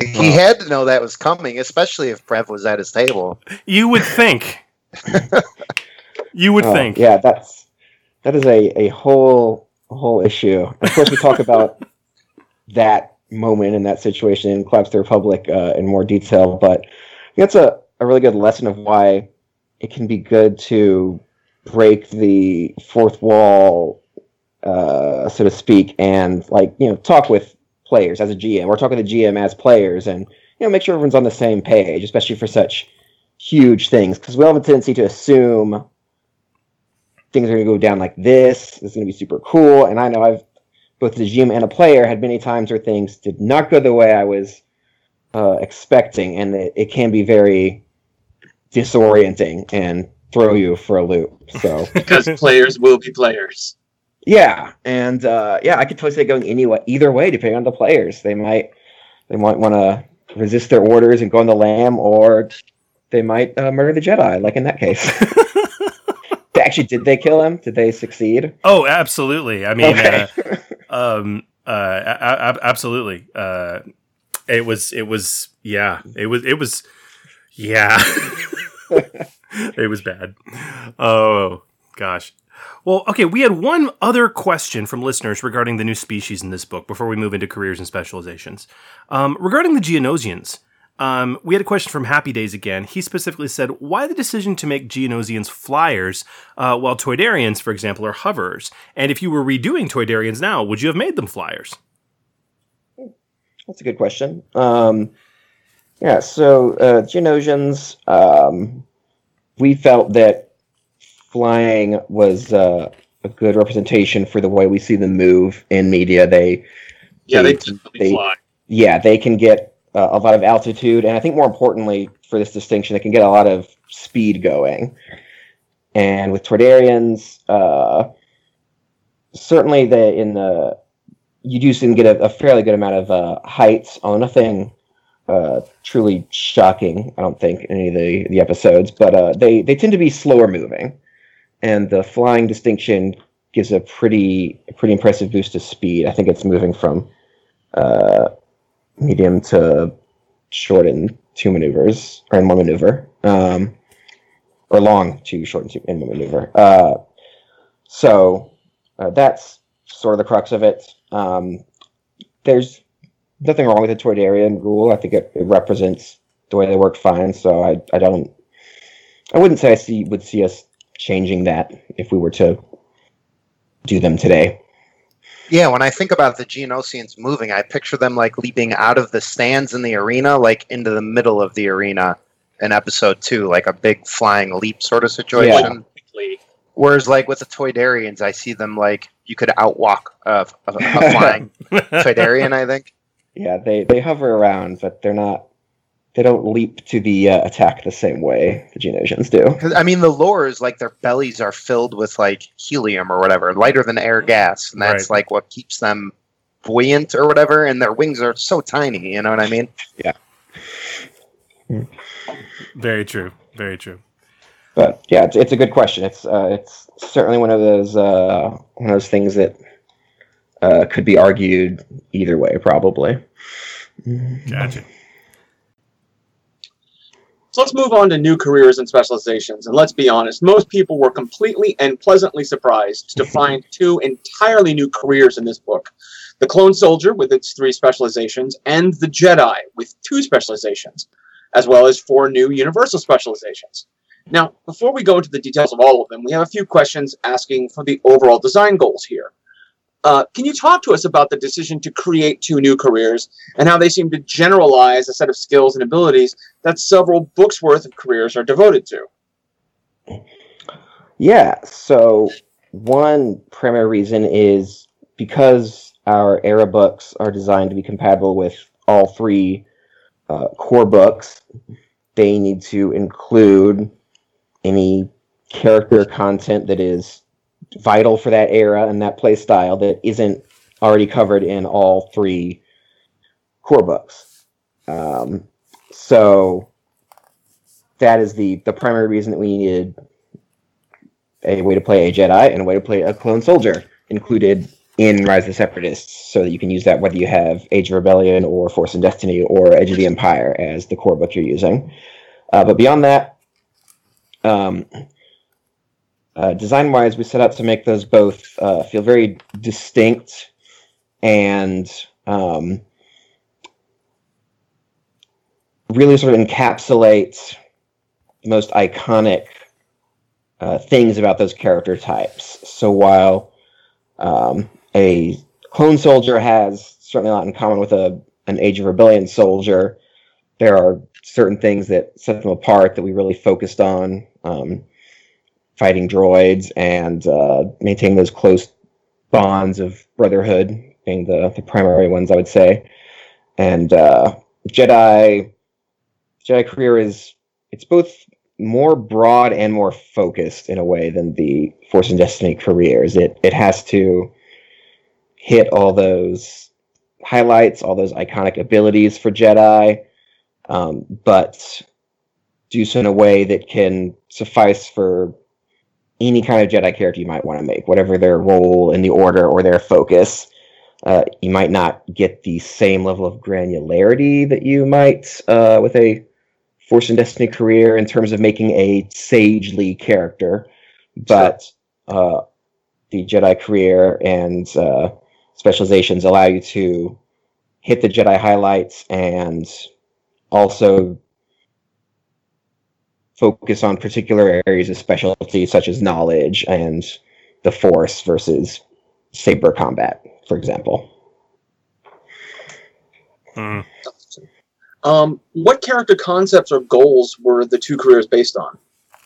He had to know that was coming, especially if Brev was at his table. You would think. You would Oh, think. Yeah, that's that is a, a whole whole issue. Of course, we talk about [LAUGHS] that moment in that situation in Collapse the Republic uh, in more detail, but that's a, a really good lesson of why it can be good to break the fourth wall, uh, so to speak, and like you know talk with players as a GM We're talking the GM as players, and you know make sure everyone's on the same page, especially for such huge things, because we all have a tendency to assume things are going to go down like this. This is going to be super cool, and I know I've both the GM and a player had many times where things did not go the way I was uh, expecting, and it, it can be very disorienting and throw you for a loop. So [LAUGHS] because players will be players. Yeah, and uh, yeah, I could totally see it going any way, either way, depending on the players. They might they might want to resist their orders and go on the lam, or they might uh, murder the Jedi, like in that case. [LAUGHS] Actually, did they kill him? Did they succeed? Oh, absolutely. I mean, Okay. uh, um, uh, a- a- absolutely. Uh, it was, it was, yeah, it was, it was, yeah, [LAUGHS] it was bad. Oh gosh. Well, okay, we had one other question from listeners regarding the new species in this book before we move into careers and specializations. Um, regarding the Geonosians, um, we had a question from Happy Days again. He specifically said, why the decision to make Geonosians flyers uh, while Toydarians, for example, are hoverers? And if you were redoing Toydarians now, would you have made them flyers? That's a good question. Um, yeah, so uh, Geonosians, um, we felt that flying was uh, a good representation for the way we see them move in media. They, Yeah, they They- they- fly. yeah, they can get uh, a lot of altitude, and I think more importantly for this distinction, they can get a lot of speed going. And with Toydarians, uh, certainly the in the you do seem to get a, a fairly good amount of uh, height, although nothing uh, truly shocking. I don't think in any of the, the episodes, but uh, they they tend to be slower moving, and the flying distinction gives a pretty pretty impressive boost to speed. I think it's moving from uh, medium to short in two maneuvers or in one maneuver, um, or long to short in, two, in one maneuver. Uh, so uh, that's sort of the crux of it. Um, there's nothing wrong with the Toydarian rule. I think it, it represents the way they work fine. So I, I don't, I wouldn't say I see would see us changing that if we were to do them today. Yeah, when I think about the Geonosians moving, I picture them like leaping out of the stands in the arena, like into the middle of the arena in episode two, like a big flying leap sort of situation. Quickly. Whereas, like with the Toydarians, I see them like you could outwalk a, a, a flying [LAUGHS] Toydarian. I think. Yeah, they, they hover around, but they're not. They don't leap to the uh, attack the same way the Geonosians do. 'Cause, I mean, the lore is like their bellies are filled with like helium or whatever, lighter than air gas, and that's Right. like what keeps them buoyant or whatever. And their wings are so tiny. You know what I mean? Yeah. Very true. Very true. But yeah, it's, it's a good question. It's uh, it's certainly one of those uh, one of those things that uh, could be argued either way, probably. Gotcha. So let's move on to new careers and specializations. And let's be honest, most people were completely and pleasantly surprised to [LAUGHS] find two entirely new careers in this book the Clone Soldier with its three specializations, and the Jedi with two specializations, as well as four new Universal specializations. Now, before we go into the details of all of them, we have a few questions asking for the overall design goals here. Uh, can you talk to us about the decision to create two new careers and how they seem to generalize a set of skills and abilities that several books worth of careers are devoted to? Yeah. So one primary reason is because our era books are designed to be compatible with all three uh, core books. They need to include any character content that is vital for that era and that play style that isn't already covered in all three core books. Um, so that is the the primary reason that we needed a way to play a Jedi and a way to play a clone soldier included in Rise of the Separatists, so that you can use that whether you have Age of Rebellion or Force and Destiny or Edge of the Empire as the core book you're using. Uh, but beyond that, um, uh, design wise, we set out to make those both uh, feel very distinct and um, really sort of encapsulate the most iconic uh, things about those character types. So while um, a clone soldier has certainly a lot in common with a an Age of Rebellion soldier, there are certain things that set them apart that we really focused on. Um, fighting droids and uh, maintaining those close bonds of brotherhood being the, the primary ones, I would say. And uh, Jedi Jedi career is it's both more broad and more focused in a way than the Force and Destiny careers. It it has to hit all those highlights, all those iconic abilities for Jedi, um, but do so in a way that can suffice for any kind of Jedi character you might want to make, whatever their role in the order or their focus. Uh, you might not get the same level of granularity that you might uh, with a Force and Destiny career in terms of making a sagely character, but uh, the Jedi career and uh, specializations allow you to hit the Jedi highlights and also focus on particular areas of specialty such as knowledge and the force versus saber combat for example Hmm. Um, what character concepts or goals were the two careers based on?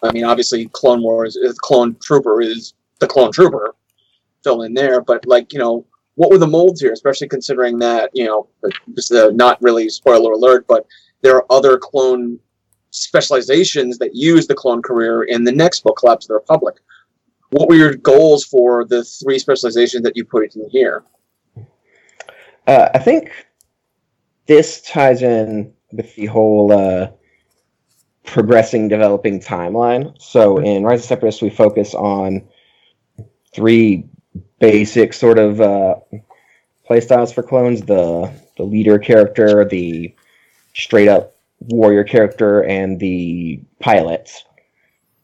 I mean, obviously, Clone Wars, uh, Clone Trooper is the Clone Trooper, fill in there. But like, you know, what were the molds here? Especially considering that you know, this is uh, not really spoiler alert, but there are other clone specializations that use the clone career in the next book, Collapse of the Republic. What were your goals for the three specializations that you put in here? uh, i think this ties in with the whole uh, progressing developing timeline so in rise of separatists we focus on three basic sort of uh, playstyles for clones the the leader character the straight up warrior character and the pilot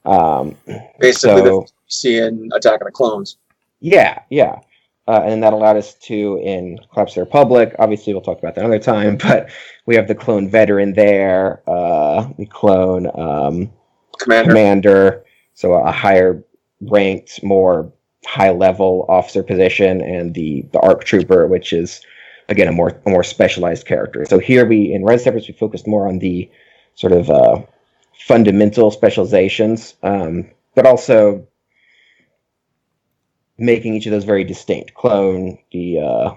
um, Basically, so- the see in Attack of the Clones. yeah, yeah. Uh, and that allowed us to, in Collapse of the Republic, obviously we'll talk about that another time, [LAUGHS] but we have the clone veteran there, uh, the clone um, Commander. commander, so a higher ranked, more high level officer position, and the, the ARC trooper, which is, again, a more, a more specialized character. So here we, in Rise Separatists, we focused more on the sort of uh, fundamental specializations, um, but also making each of those very distinct. Clone, the uh,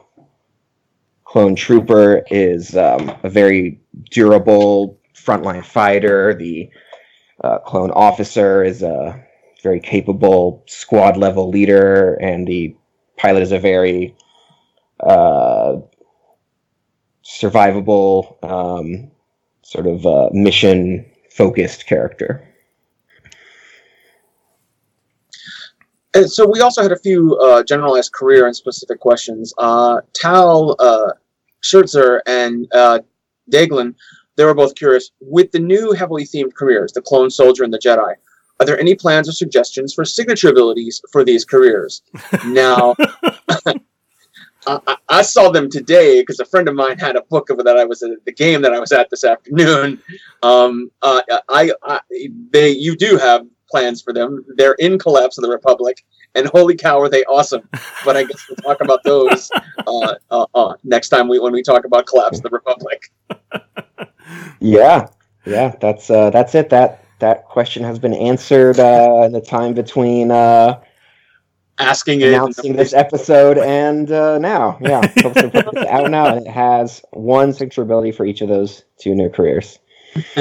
clone trooper is um, a very durable frontline fighter. The uh, clone officer is a very capable squad level leader, and the pilot is a very uh, survivable, um, sort of uh, mission focused character. And so we also had a few uh, generalized career and specific questions. Uh, Tal uh, Schertzer and uh, Daglin, they were both curious. With the new heavily themed careers, the Clone Soldier and the Jedi, are there any plans or suggestions for signature abilities for these careers? [LAUGHS] now, [LAUGHS] I, I- I saw them today because a friend of mine had a book of that I was at the game that I was at this afternoon. [LAUGHS] Um, uh, I, I, they, you do have plans for them. They're in Collapse of the Republic, and holy cow, are they awesome! But I guess we'll talk about those [LAUGHS] uh, uh, uh, next time we when we talk about Collapse of the Republic. [LAUGHS] Yeah, yeah, that's uh, that's it. That that question has been answered uh, in the time between uh, Asking it, announcing this episode and uh, now. Yeah, [LAUGHS] Collapse of the Republic is out now, and it has one signature ability for each of those two new careers. [LAUGHS]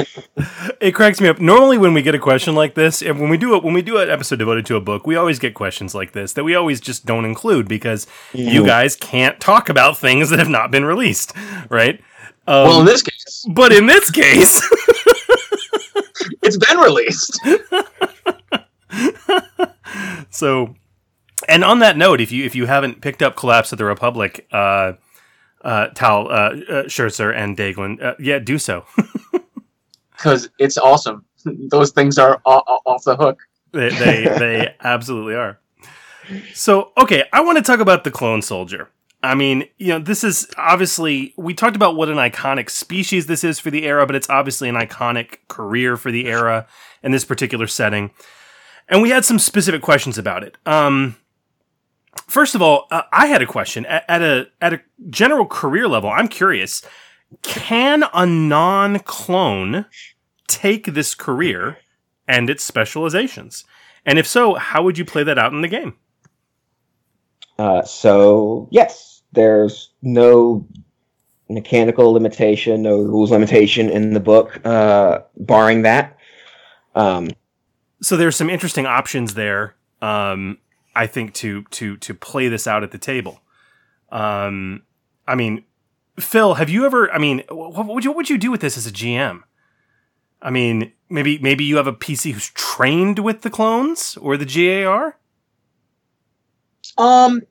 It cracks me up. Normally, when we get a question like this, and when we do it, when we do an episode devoted to a book, we always get questions like this that we always just don't include because you Mhm. guys can't talk about things that have not been released, right? Um, well, in this case, but in this case, [LAUGHS] it's been released. so, and on that note, if you if you haven't picked up Collapse of the Republic, uh, uh, Tal, uh, uh, Scherzer, and Daglin, uh, yeah, do so. [LAUGHS] because it's awesome. [LAUGHS] Those things are o- off the hook. they they, they [LAUGHS] absolutely are. So, okay, I want to talk about the clone soldier. I mean, you know, this is obviously, we talked about what an iconic species this is for the era, but it's obviously an iconic career for the era in this particular setting. And we had some specific questions about it. Um, first of all, uh, I had a question at, at a at a general career level. I'm curious: Can a non-clone take this career and its specializations? And if so, how would you play that out in the game? Uh, so yes, there's no mechanical limitation, no rules limitation in the book, uh, barring that. Um, so there's some interesting options there. Um, I think to to to play this out at the table. Um, I mean, Phil, have you ever? I mean, what would you what would you do with this as a GM? I mean, maybe maybe you have a PC who's trained with the clones or the GAR. Um,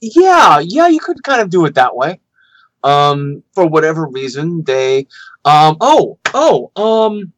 yeah, yeah, you could kind of do it that way. Um, for whatever reason, they, um, oh, oh, um,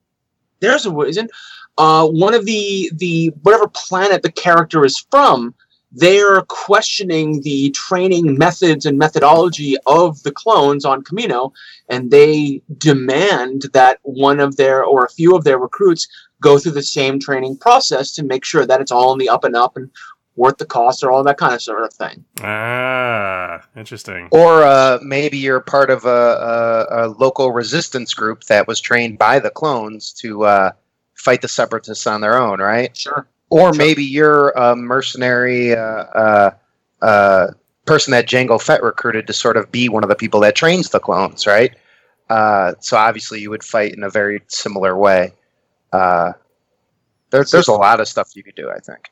there's a reason. Uh, one of the the whatever planet the character is from, they're questioning the training methods and methodology of the clones on Kamino, and they demand that one of their or a few of their recruits go through the same training process to make sure that it's all in the up and up and worth the cost or all that kind of sort of thing. Ah, interesting. Or uh, maybe you're part of a, a, a, local resistance group that was trained by the clones to uh, fight the separatists on their own, right? Sure. Or sure. maybe you're a mercenary uh, uh, uh, person that Jango Fett recruited to sort of be one of the people that trains the clones, right? Uh, so obviously you would fight in a very similar way. there, there's a lot of stuff you could do, I think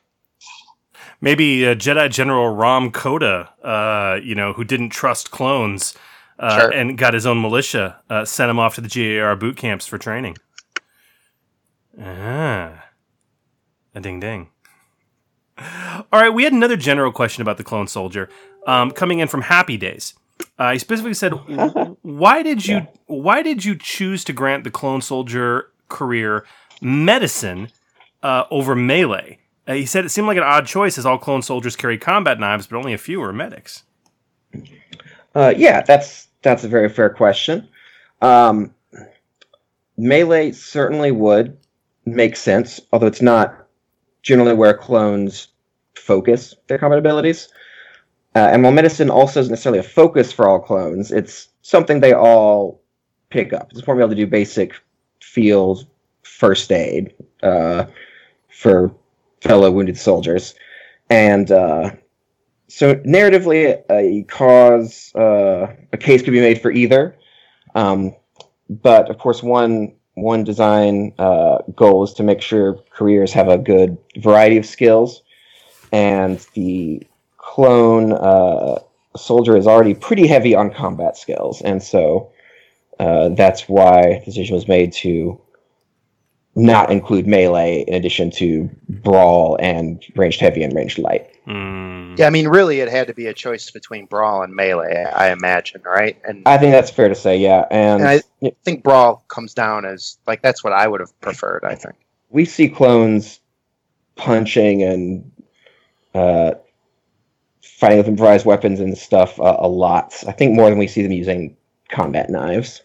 maybe uh, Jedi General Rom Koda, uh, you know, who didn't trust clones uh, sure. and got his own militia, uh, sent him off to the GAR boot camps for training. Ah, a ding ding. All right, we had another general question about the clone soldier um, coming in from Happy Days. Uh, he specifically said, [LAUGHS] "Why did you yeah. why did you choose to grant the clone soldier career medicine uh, over melee?" Uh, he said it seemed like an odd choice as all clone soldiers carry combat knives, but only a few are medics. Uh, yeah, that's that's a very fair question. Um, melee certainly would make sense, although it's not generally where clones focus their combat abilities. Uh, and while medicine also isn't necessarily a focus for all clones, it's something they all pick up. It's important to be able to do basic field first aid uh, for fellow wounded soldiers. And uh, so, narratively, a cause, uh, a case could be made for either. Um, but of course, one one design uh, goal is to make sure careers have a good variety of skills, and the clone uh, soldier is already pretty heavy on combat skills, and so uh, that's why the decision was made to not include melee in addition to brawl and ranged heavy and ranged light. Mm. Yeah, I mean, really, it had to be a choice between brawl and melee, I imagine, right? And I think that's fair to say, yeah. And, and I think brawl comes down as like that's what I would have preferred. I think we see clones punching and uh, fighting with improvised weapons and stuff uh, a lot. I think more than we see them using combat knives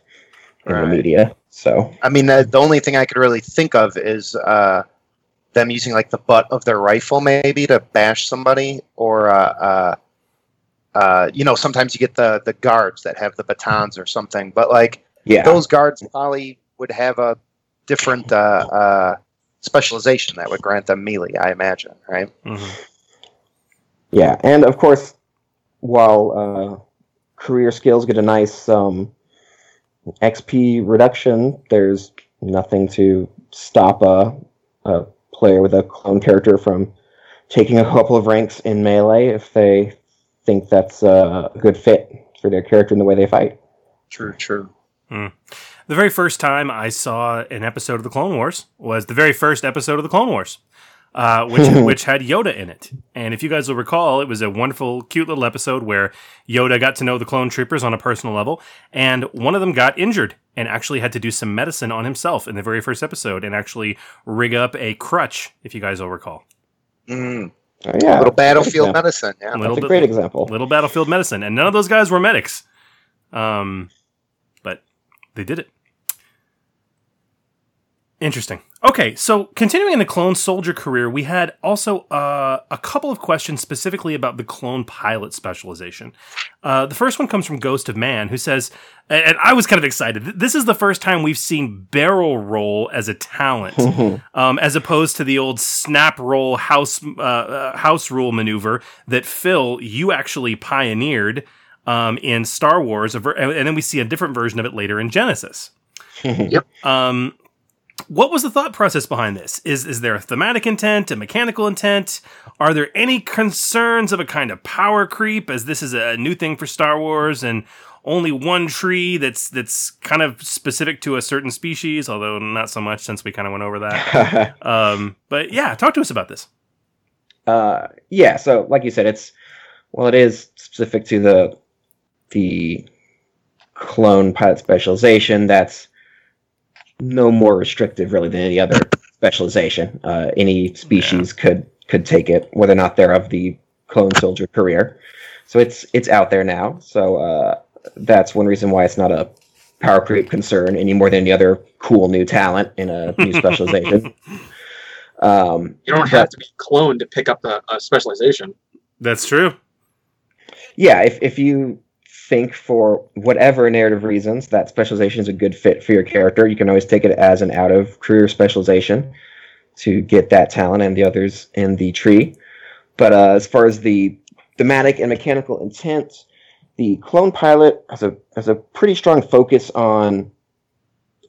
in right. the media. So I mean, the, the only thing I could really think of is uh, them using like the butt of their rifle maybe to bash somebody, or uh, uh, uh, you know, sometimes you get the the guards that have the batons or something. But like, yeah, those guards probably would have a different uh, uh, specialization that would grant them melee. I imagine, right? Mm-hmm. Yeah, and of course, while uh, career skills get a nice um, XP reduction, there's nothing to stop a, a player with a clone character from taking a couple of ranks in melee if they think that's a good fit for their character and the way they fight. True, true. Mm. The very first time I saw an episode of the Clone Wars was the very first episode of the Clone Wars uh, which [LAUGHS] which had Yoda in it. And if you guys will recall, it was a wonderful, cute little episode where Yoda got to know the clone troopers on a personal level, and one of them got injured and actually had to do some medicine on himself in the very first episode and actually rig up a crutch. If you guys will recall. Mm. Oh, yeah, little battlefield medicine. Yeah. Little That's a great example. Little battlefield medicine, and none of those guys were medics. Um, but they did it. Interesting. Okay, so continuing in the clone soldier career, we had also uh, a couple of questions specifically about the clone pilot specialization. Uh, the first one comes from Ghost of Man, who says, and I was kind of excited. This is the first time we've seen barrel roll as a talent, [LAUGHS] um, as opposed to the old snap roll house uh, uh, house rule maneuver that Phil you actually pioneered um, in Star Wars, and and then we see a different version of it later in Genesis. [LAUGHS] Yep. Um, what was the thought process behind this? Is is there a thematic intent, a mechanical intent? Are there any concerns of a kind of power creep, as this is a new thing for Star Wars and only one tree that's that's kind of specific to a certain species, although not so much since we kind of went over that. [LAUGHS] um, but yeah, talk to us about this. Uh, yeah, so like you said, it's well, it is specific to the the clone pilot specialization. That's no more restrictive, really, than any other [LAUGHS] specialization. Uh, any species could could take it, whether or not they're of the clone soldier career. So it's it's out there now. So uh, that's one reason why it's not a power creep concern any more than any other cool new talent in a new specialization. [LAUGHS] Um, You don't but- have to be cloned to pick up a, a specialization. That's true. yeah, if if you think for whatever narrative reasons that specialization is a good fit for your character, you can always take it as an out of career specialization to get that talent and the others in the tree. But uh, as far as the thematic and mechanical intent, the clone pilot has a has a pretty strong focus on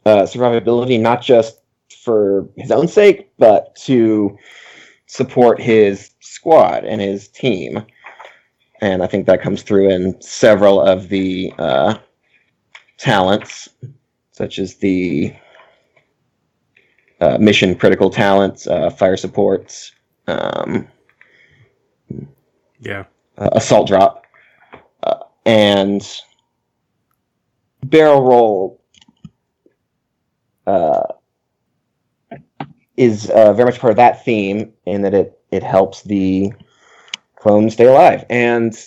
uh, survivability, not just for his own sake, but to support his squad and his team and I think that comes through in several of the uh, talents, such as the uh, mission critical talents, uh, fire supports, um, Yeah. uh, assault drop, uh, and barrel roll uh, is uh, very much part of that theme in that it it helps the clones stay alive. And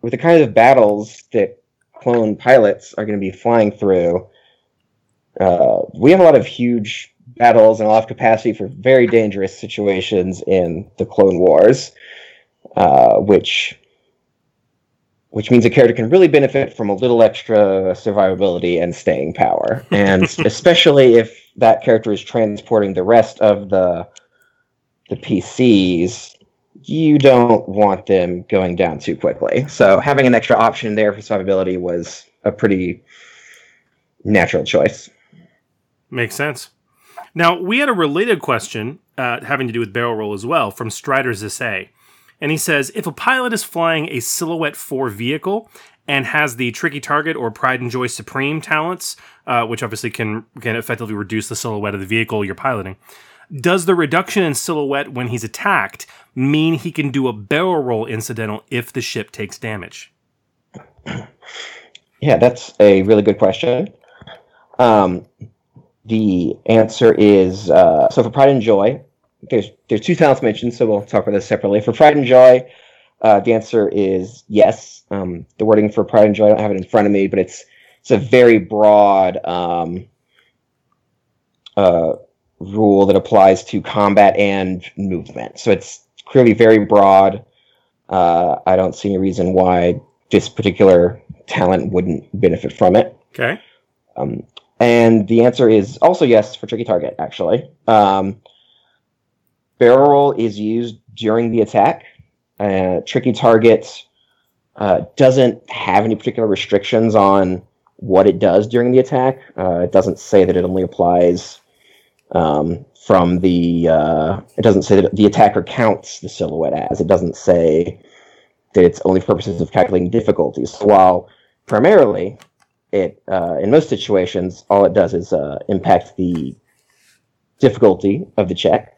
with the kind of battles that clone pilots are going to be flying through, uh, we have a lot of huge battles and a lot of capacity for very dangerous situations in the Clone Wars, uh, which which means a character can really benefit from a little extra survivability and staying power, [LAUGHS] and especially if that character is transporting the rest of the the PCs you don't want them going down too quickly. So having an extra option there for survivability was a pretty natural choice. Makes sense. Now, we had a related question uh, having to do with barrel roll as well from Strider Zissé. And he says if a pilot is flying a Silhouette 4 vehicle and has the Tricky Target or Pride and Joy Supreme talents, uh, which obviously can, can effectively reduce the silhouette of the vehicle you're piloting, does the reduction in silhouette when he's attacked mean he can do a barrel roll incidental if the ship takes damage? [CLEARS THROAT] Yeah, that's a really good question. Um, the answer is uh, so for Pride and Joy, there's there's two talents mentioned, so we'll talk about this separately. For Pride and Joy, uh, the answer is yes. Um, the wording for Pride and Joy, I don't have it in front of me, but it's it's a very broad um, uh, rule that applies to combat and movement. So it's clearly very broad. Uh, I don't see any reason why this particular talent wouldn't benefit from it. Okay. Um, and the answer is also yes for Tricky Target, actually. Um, barrel roll is used during the attack. Uh, Tricky Target uh, doesn't have any particular restrictions on what it does during the attack. Uh, it doesn't say that it only applies um, from the. Uh, it doesn't say that the attacker counts the silhouette as. It doesn't say that it's only for purposes of calculating difficulties. So while primarily it uh, in most situations all it does is uh, impact the difficulty of the check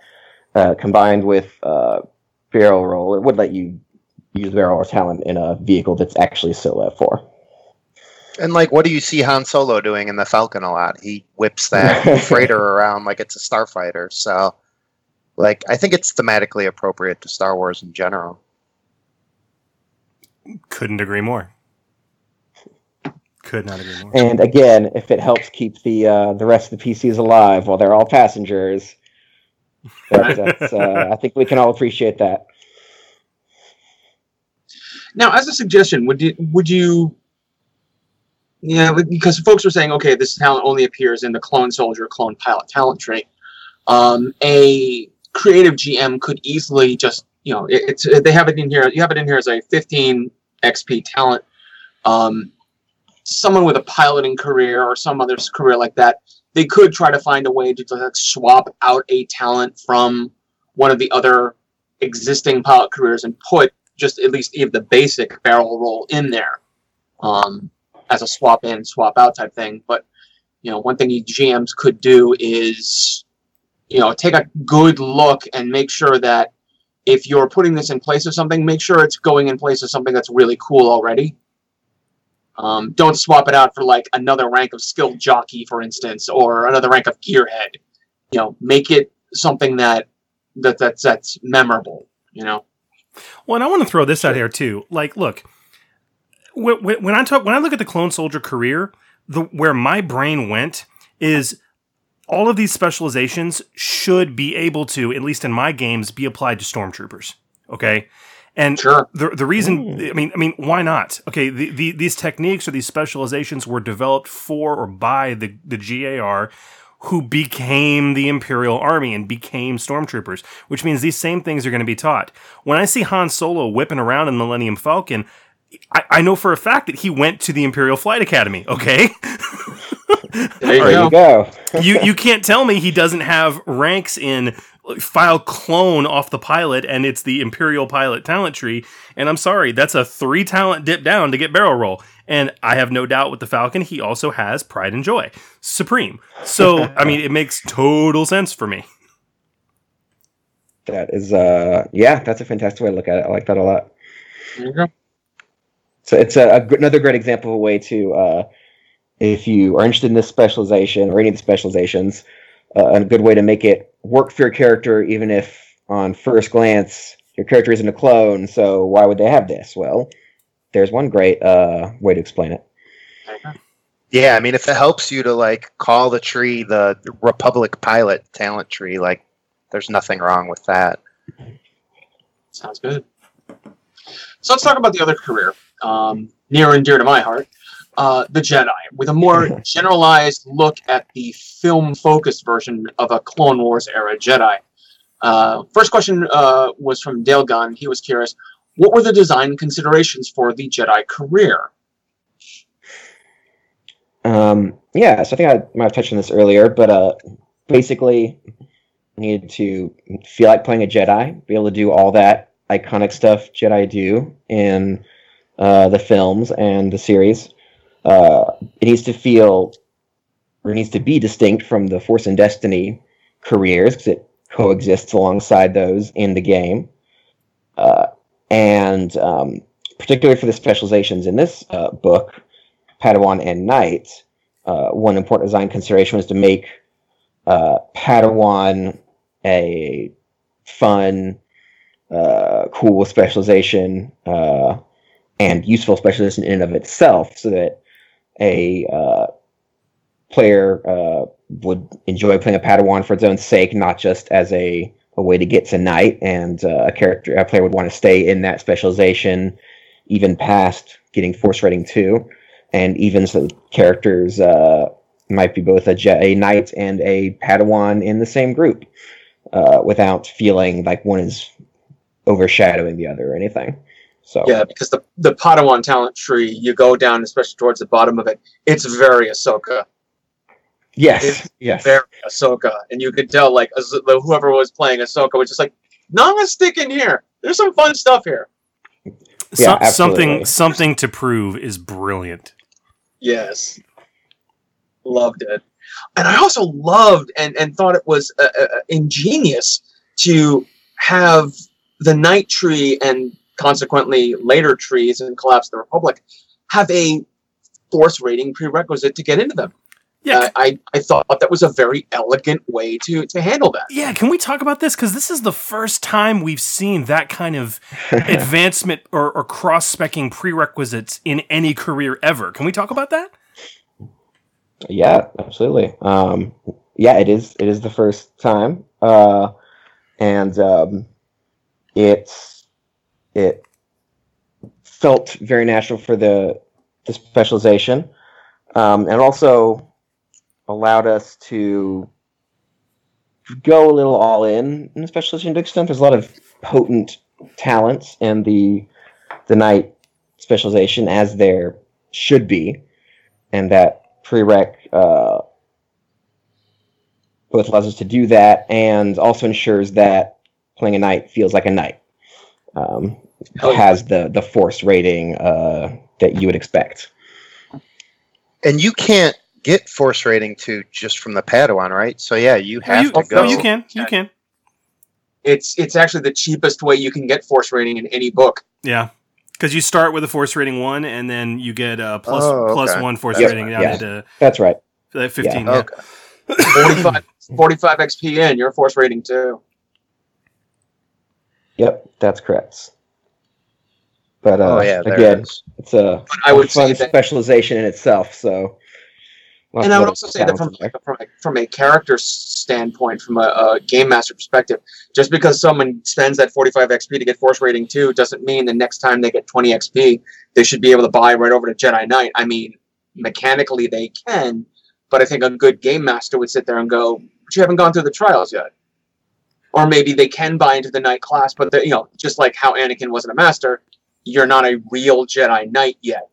uh, combined with uh, barrel roll it would let you use barrel or talent in a vehicle that's actually silhouette for And like, what do you see Han Solo doing in the Falcon a lot? He whips that [LAUGHS] freighter around like it's a starfighter. So Like I think it's thematically appropriate to Star Wars in general. Couldn't agree more. Could not agree more. And again, if it helps keep the uh, the rest of the PCs alive while they're all passengers, that, that's, uh, [LAUGHS] I think we can all appreciate that. Now, as a suggestion, would you would you? Yeah, because folks were saying, okay, this talent only appears in the clone soldier, clone pilot talent tree. Um, a creative GM could easily just, you know, it, it's they have it in here. You have it in here as a 15 XP talent. Um, someone with a piloting career or some other career like that, they could try to find a way to like, swap out a talent from one of the other existing pilot careers and put just at least even the basic barrel roll in there um, as a swap in, swap out type thing. But you know, one thing you GMs could do is you know take a good look and make sure that if you're putting this in place of something, make sure it's going in place of something that's really cool already. Um, don't swap it out for like another rank of skilled jockey, for instance, or another rank of gearhead. You know, make it something that that that's that's memorable. You know. Well, and I want to throw this out here too. Like, look, when, when I talk, when I look at the clone soldier career, the where my brain went is all of these specializations should be able to, at least in my games, be applied to stormtroopers. Okay. And sure. the the reason, hmm. I mean, I mean, why not? Okay, the, the, these techniques or these specializations were developed for or by the the GAR, who became the Imperial Army and became stormtroopers, which means these same things are going to be taught. When I see Han Solo whipping around in Millennium Falcon, I, I know for a fact that he went to the Imperial Flight Academy. Okay. There you There go. you go. you you can't tell me he doesn't have ranks in file clone off the pilot and it's the imperial pilot talent tree and i'm sorry that's a three talent dip down to get barrel roll and i have no doubt with the falcon he also has pride and joy supreme so i mean it makes total sense for me That is, uh, yeah, that's a fantastic way to look at it. I like that a lot. There you go. So it's a, a another great example of a way to, uh, if you are interested in this specialization or any of the specializations, uh, a good way to make it work for your character, even if on first glance your character isn't a clone. So why would they have this? Well, there's one great uh, way to explain it. Yeah, I mean, if it helps you to like call the tree the Republic Pilot talent tree, like there's nothing wrong with that. Sounds good. So let's talk about the other career, um, near and dear to my heart, uh, the Jedi, with a more [LAUGHS] generalized look at the film-focused version of a Clone Wars era Jedi. Uh, first question uh, was from Dale Gunn. He was curious, what were the design considerations for the Jedi career? Um, yeah, so I think I might have touched on this earlier, but uh, basically, needed to feel like playing a Jedi, be able to do all that iconic stuff Jedi do in uh, the films and the series. Uh, it needs to feel, or it needs to be distinct from the Force and Destiny careers because it coexists alongside those in the game. Uh, and um, particularly for the specializations in this uh, book, Padawan and Knight, uh, one important design consideration was to make Padawan a fun, cool specialization and useful specialization in and of itself, so that a uh, player uh, would enjoy playing a Padawan for its own sake, not just as a, a way to get to Knight, and uh, a character a player would want to stay in that specialization even past getting Force Rating two and even so characters uh, might be both a, Je- a knight and a padawan in the same group uh, without feeling like one is overshadowing the other or anything so Yeah, because the the Padawan talent tree, you go down, especially towards the bottom of it, it's very Ahsoka. yes yes very Ahsoka, and you could tell like whoever was playing Ahsoka was just like, "No, I'm gonna stick in here. There's some fun stuff here." Some- absolutely. something something to prove is brilliant Yes, loved it, and I also loved and and thought it was uh, uh, ingenious to have the Knight Tree and consequently later trees and Collapse of the Republic have a Force rating prerequisite to get into them. Yeah, Uh, I, I thought that was a very elegant way to, to handle that. Yeah, can we talk about this? Because this is the first time we've seen that kind of [LAUGHS] advancement or, or cross specking prerequisites in any career ever. Can we talk about that? Yeah, absolutely. Um, yeah, it is. It is the first time, uh, and um, it's it felt very natural for the the specialization, um, and also allowed us to go a little all in in the specialization to extent. There's a lot of potent talents in the the knight specialization, as there should be, and that prereq uh, both allows us to do that and also ensures that playing a knight feels like a knight. Um, Oh, yeah. has the the force rating uh, that you would expect. And you can't get force rating two just from the Padawan, right? So yeah, you have you, to go. Oh, you can. You can. It's it's actually the cheapest way you can get force rating in any book. Yeah. Because you start with a force rating one, and then you get a plus, Oh, okay. one force That's rating right. down Yeah. into That's right. 15. Yeah. Yeah. [LAUGHS] Okay. 45, 45 XP in, your force rating two. Yep, that's correct. But uh, oh yeah, again, it is. it's a But I would fun say that specialization in itself. So, lots and I would also say that from talents in there. from a, from a character standpoint, from a, a game master perspective, just because someone spends that 45 XP to get force rating two doesn't mean the next time they get 20 XP, they should be able to buy right over to Jedi Knight. I mean, mechanically they can, but I think a good game master would sit there and go, "But you haven't gone through the trials yet." Or maybe they can buy into the Knight class, but you know, just like how Anakin wasn't a master, you're not a real Jedi Knight yet.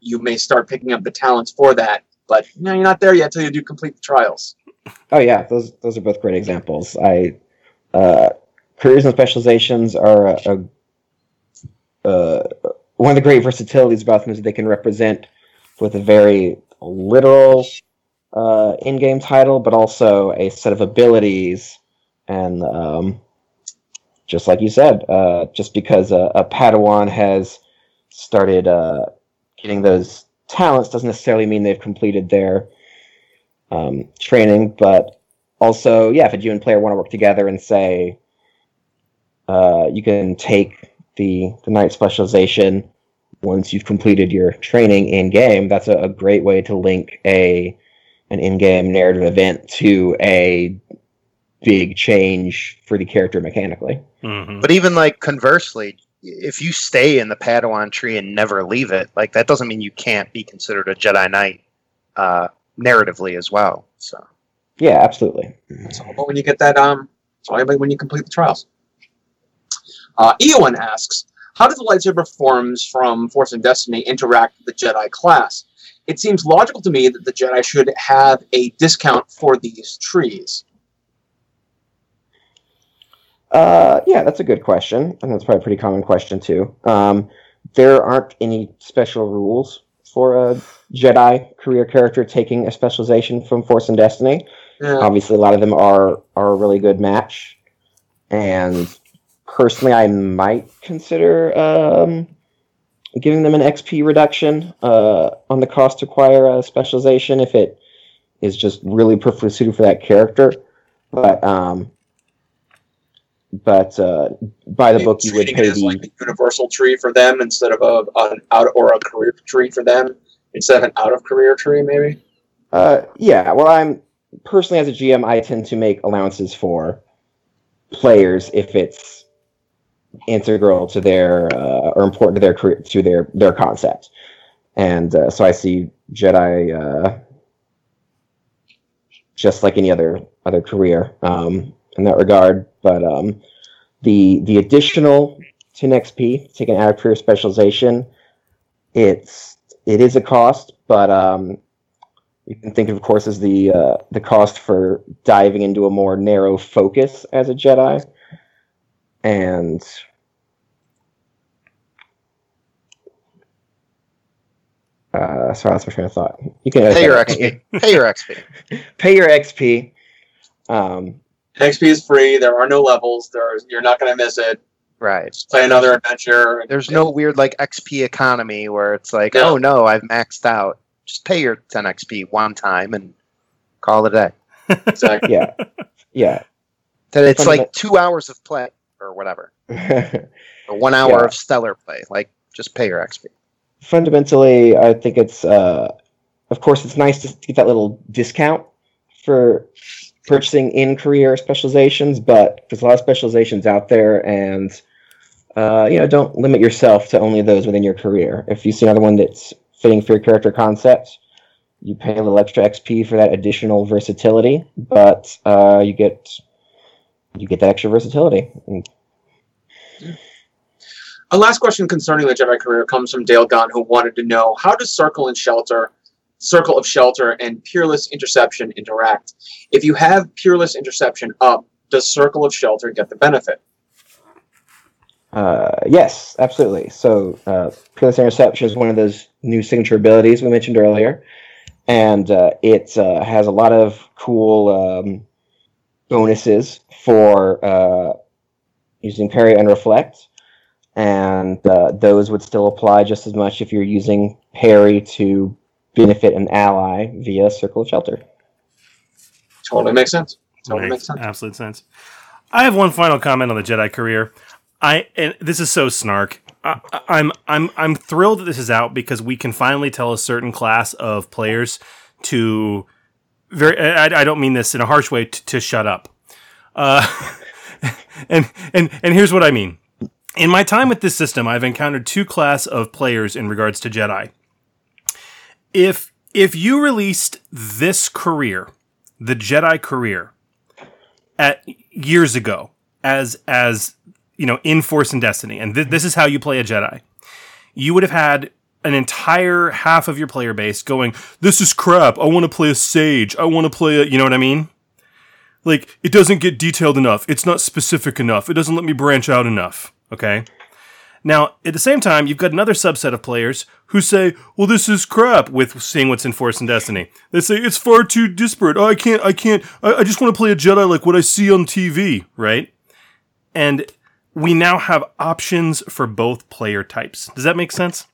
You may start picking up the talents for that, but no, you're not there yet until you do complete the trials. Oh yeah, those those are both great examples. I uh, careers and specializations are a, a, uh, one of the great versatilities about them is they can represent with a very literal uh, in-game title, but also a set of abilities. And um, just like you said, uh, just because a, a Padawan has started uh, getting those talents doesn't necessarily mean they've completed their um, training, but also, yeah, if a GM player want to work together and say, uh, you can take the the knight specialization once you've completed your training in game. That's a, a great way to link a an in game narrative event to a big change for the character mechanically. Mhm. But even like conversely, if you stay in the Padawan tree and never leave it, like that doesn't mean you can't be considered a Jedi Knight uh, narratively as well. So Yeah, absolutely. So, all about when you get that. Um, it's all when you complete the trials. Uh, Eowyn asks, "How do the lightsaber forms from Force and Destiny interact with the Jedi class? It seems logical to me that the Jedi should have a discount for these trees." Uh, yeah, that's a good question, and that's probably a pretty common question too. Um, there aren't any special rules for a Jedi career character taking a specialization from Force and Destiny. Yeah. Obviously, a lot of them are are a really good match, and personally, I might consider um, giving them an XP reduction uh, on the cost to acquire a specialization if it is just really perfectly suited for that character. But um, but uh, by the book, you would pay the like universal tree for them instead of a an out or a career tree for them instead of an out of career tree, maybe. Uh, yeah. Well, I'm personally as a GM, I tend to make allowances for players if it's integral to their uh, or important to their career to their their concept, and uh, so I see Jedi uh, just like any other other career um, in that regard. But um, the the additional 10 XP, taking out of career specialization, it's it is a cost, but um, you can think of, of course, as the uh, the cost for diving into a more narrow focus as a Jedi, and uh, sorry, that's my train of thought. You can pay your XP. pay your XP. [LAUGHS] Pay your XP. Um, XP is free. There are no levels. There's you're not going to miss it. Right. Play another adventure. There's no weird like XP economy where it's like, No. oh no, I've maxed out. Just pay your 10 XP one time and Call it a day. Exactly. Yeah, yeah. That it's Fundament- like two hours of play or whatever, [LAUGHS] or one hour Yeah. of stellar play. Like just pay your XP. fundamentally, I think it's, uh, of course, it's nice to get that little discount for purchasing in career specializations, but there's a lot of specializations out there, and uh, you know, don't limit yourself to only those within your career. If you see another one that's fitting for your character concept, you pay a little extra XP for that additional versatility, but uh, you get you get that extra versatility. And A last question concerning the Jedi career comes from Dale Gunn, who wanted to know how does Circle and Shelter, Circle of Shelter, and Peerless Interception interact? If you have Peerless Interception up, does Circle of Shelter get the benefit? Uh, yes, absolutely. So, uh, Peerless Interception is one of those new signature abilities we mentioned earlier, and uh, it uh, has a lot of cool um, bonuses for uh, using Parry and Reflect, and uh, those would still apply just as much if you're using Parry to benefit an ally via Circle of Shelter. Totally makes sense. Totally Makes makes sense. absolute sense. I have one final comment on the Jedi career. I and this is so snark. I, I- I'm I'm I'm thrilled that this is out because we can finally tell a certain class of players to very. I, I don't mean this in a harsh way to, to shut up. Uh, [LAUGHS] and and and here's what I mean. In my time with this system, I've encountered two class of players in regards to Jedi. If if you released this career, the Jedi career, at years ago as as you know in Force and Destiny, and th- this is how you play a Jedi. You would have had an entire half of your player base going, "This is crap. I want to play a Sage. I want to play a," you know what I mean? Like it doesn't get detailed enough. It's not specific enough. It doesn't let me branch out enough. Okay. Now, at the same time, you've got another subset of players who say, "Well, this is crap." With seeing what's in Force and Destiny, they say it's far too disparate. Oh, I can't, I can't. I, I just want to play a Jedi like what I see on TV, right? And we now have options for both player types. Does that make sense?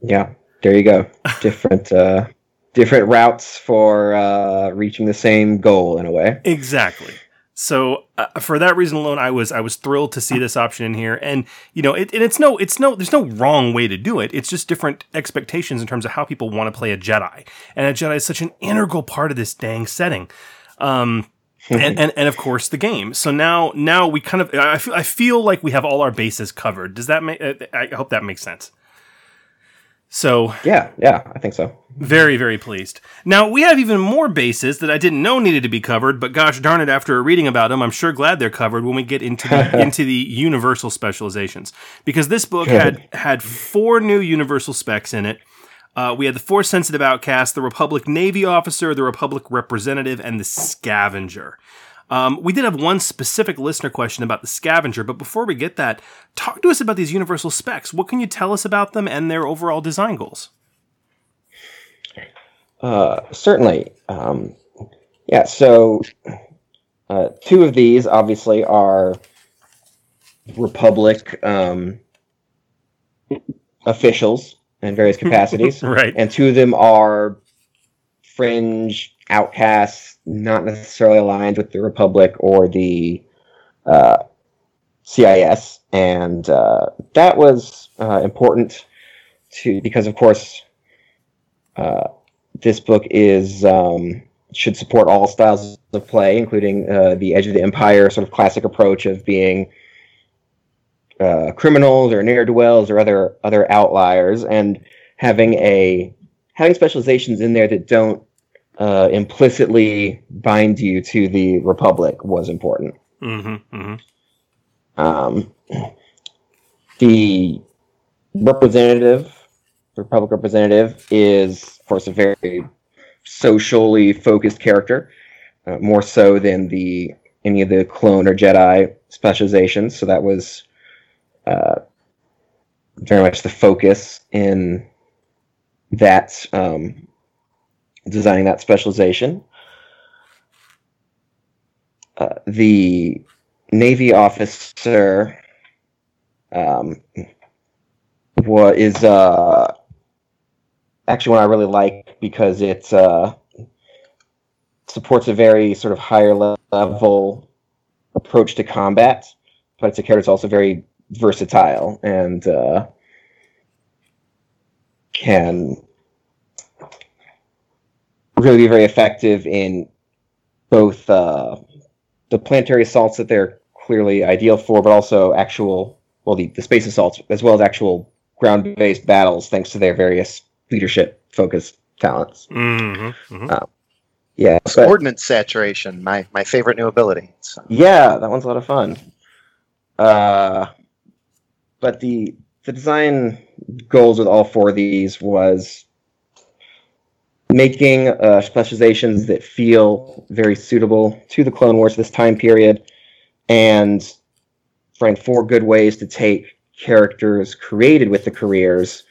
Yeah, there you go. [LAUGHS] Different uh, different routes for uh, reaching the same goal in a way. Exactly. So uh, for that reason alone, I was I was thrilled to see this option in here, and you know, it, and it's no, it's no, there's no wrong way to do it. It's just different expectations in terms of how people want to play a Jedi, and a Jedi is such an integral part of this dang setting. Um, and, and and of course the game. So now now we kind of I feel I feel like we have all our bases covered. Does that make? I hope that makes sense. So Yeah, yeah, I think so. Very, very pleased. Now, we have even more bases that I didn't know needed to be covered, but gosh darn it, after a reading about them, I'm sure glad they're covered when we get into the, [LAUGHS] into the universal specializations. Because this book had, had four new universal specs in it. Uh, we had the Force Sensitive Outcast, the Republic Navy Officer, the Republic Representative, and the Scavenger. Um, we did have one specific listener question about the scavenger, but before we get that, talk to us about these universal specs. What can you tell us about them and their overall design goals? Uh, certainly. Um, yeah, so uh, two of these obviously are Republic um, officials in various [LAUGHS] capacities, Right. and two of them are fringe outcasts, not necessarily aligned with the Republic or the uh, CIS, and uh, that was uh, important to because, of course. This book is um, should support all styles of play, including uh, the Edge of the Empire sort of classic approach of being uh, criminals or ne'er do wells or other other outliers, and having a having specializations in there that don't uh, implicitly bind you to the Republic was important. Mm-hmm, mm-hmm. Um, the representative, the Republic representative, is of course a very socially focused character, uh, more so than the any of the clone or Jedi specializations. So that was uh, very much the focus in that um, designing that specialization. Uh, the Navy officer um, what is uh, actually one I really like because it uh, supports a very sort of higher level approach to combat, but it's a character that's also very versatile and uh, can really be very effective in both uh, the planetary assaults that they're clearly ideal for, but also actual, well, the, the space assaults, as well as actual ground based battles, thanks to their various leadership focused talents. Mm-hmm. hmm Uh, yeah, but- Ordnance saturation, my my favorite new ability. So, yeah, that one's a lot of fun. Uh, but the the design goals with all four of these was making uh, specializations that feel very suitable to the Clone Wars this time period, and find four good ways to take characters created with the careers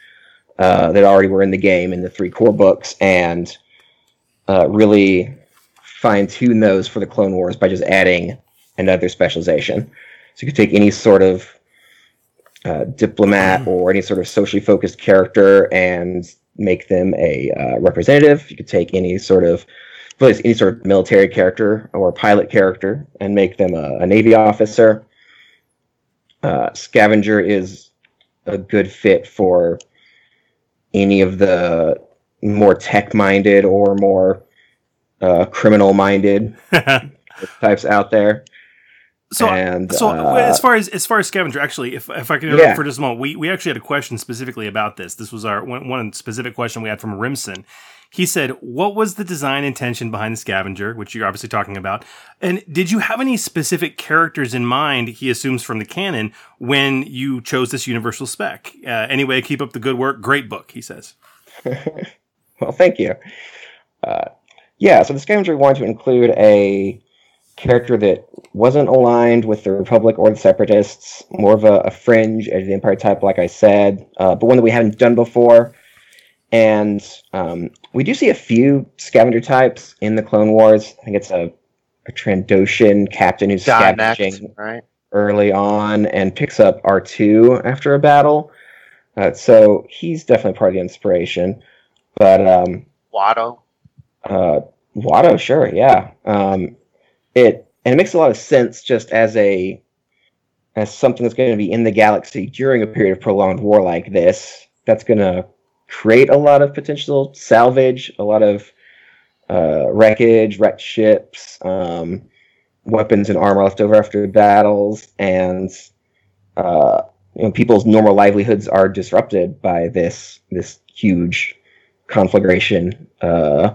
uh, that already were in the game in the three core books and uh, really fine tune those for the Clone Wars by just adding another specialization. So you could take any sort of uh, diplomat or any sort of socially focused character and make them a uh, representative. You could take any sort of any sort of military character or pilot character and make them a, a navy officer. Uh, scavenger is a good fit for any of the more tech-minded or more uh, criminal-minded [LAUGHS] types out there. So, And, so uh, as far as as far as scavenger, actually, if if I can Yeah. for just a moment, we we actually had a question specifically about this. This was our one, one specific question we had from Rimson. He said, "What was the design intention behind the scavenger, which you're obviously talking about, and did you have any specific characters in mind?" He assumes from the canon when you chose this universal spec. Uh, anyway, keep up the good work. Great book, he says. [LAUGHS] Well, thank you. Uh, yeah, so the scavenger wanted to include a character that wasn't aligned with the Republic or the Separatists, more of a, a fringe edge of the Empire type, like I said, uh, but one that we haven't done before. And um, we do see a few scavenger types in the Clone Wars. I think it's a, a Trandoshan captain who's scavenging right? early on and picks up R2 after a battle. Uh, so he's definitely part of the inspiration. But um, Watto. uh, Watto, sure, yeah. Um, it and it makes a lot of sense just as a as something that's going to be in the galaxy during a period of prolonged war like this. That's going to create a lot of potential salvage, a lot of uh, wreckage, wrecked ships, um, weapons and armor left over after battles, and uh, you know people's normal livelihoods are disrupted by this this huge conflagration uh,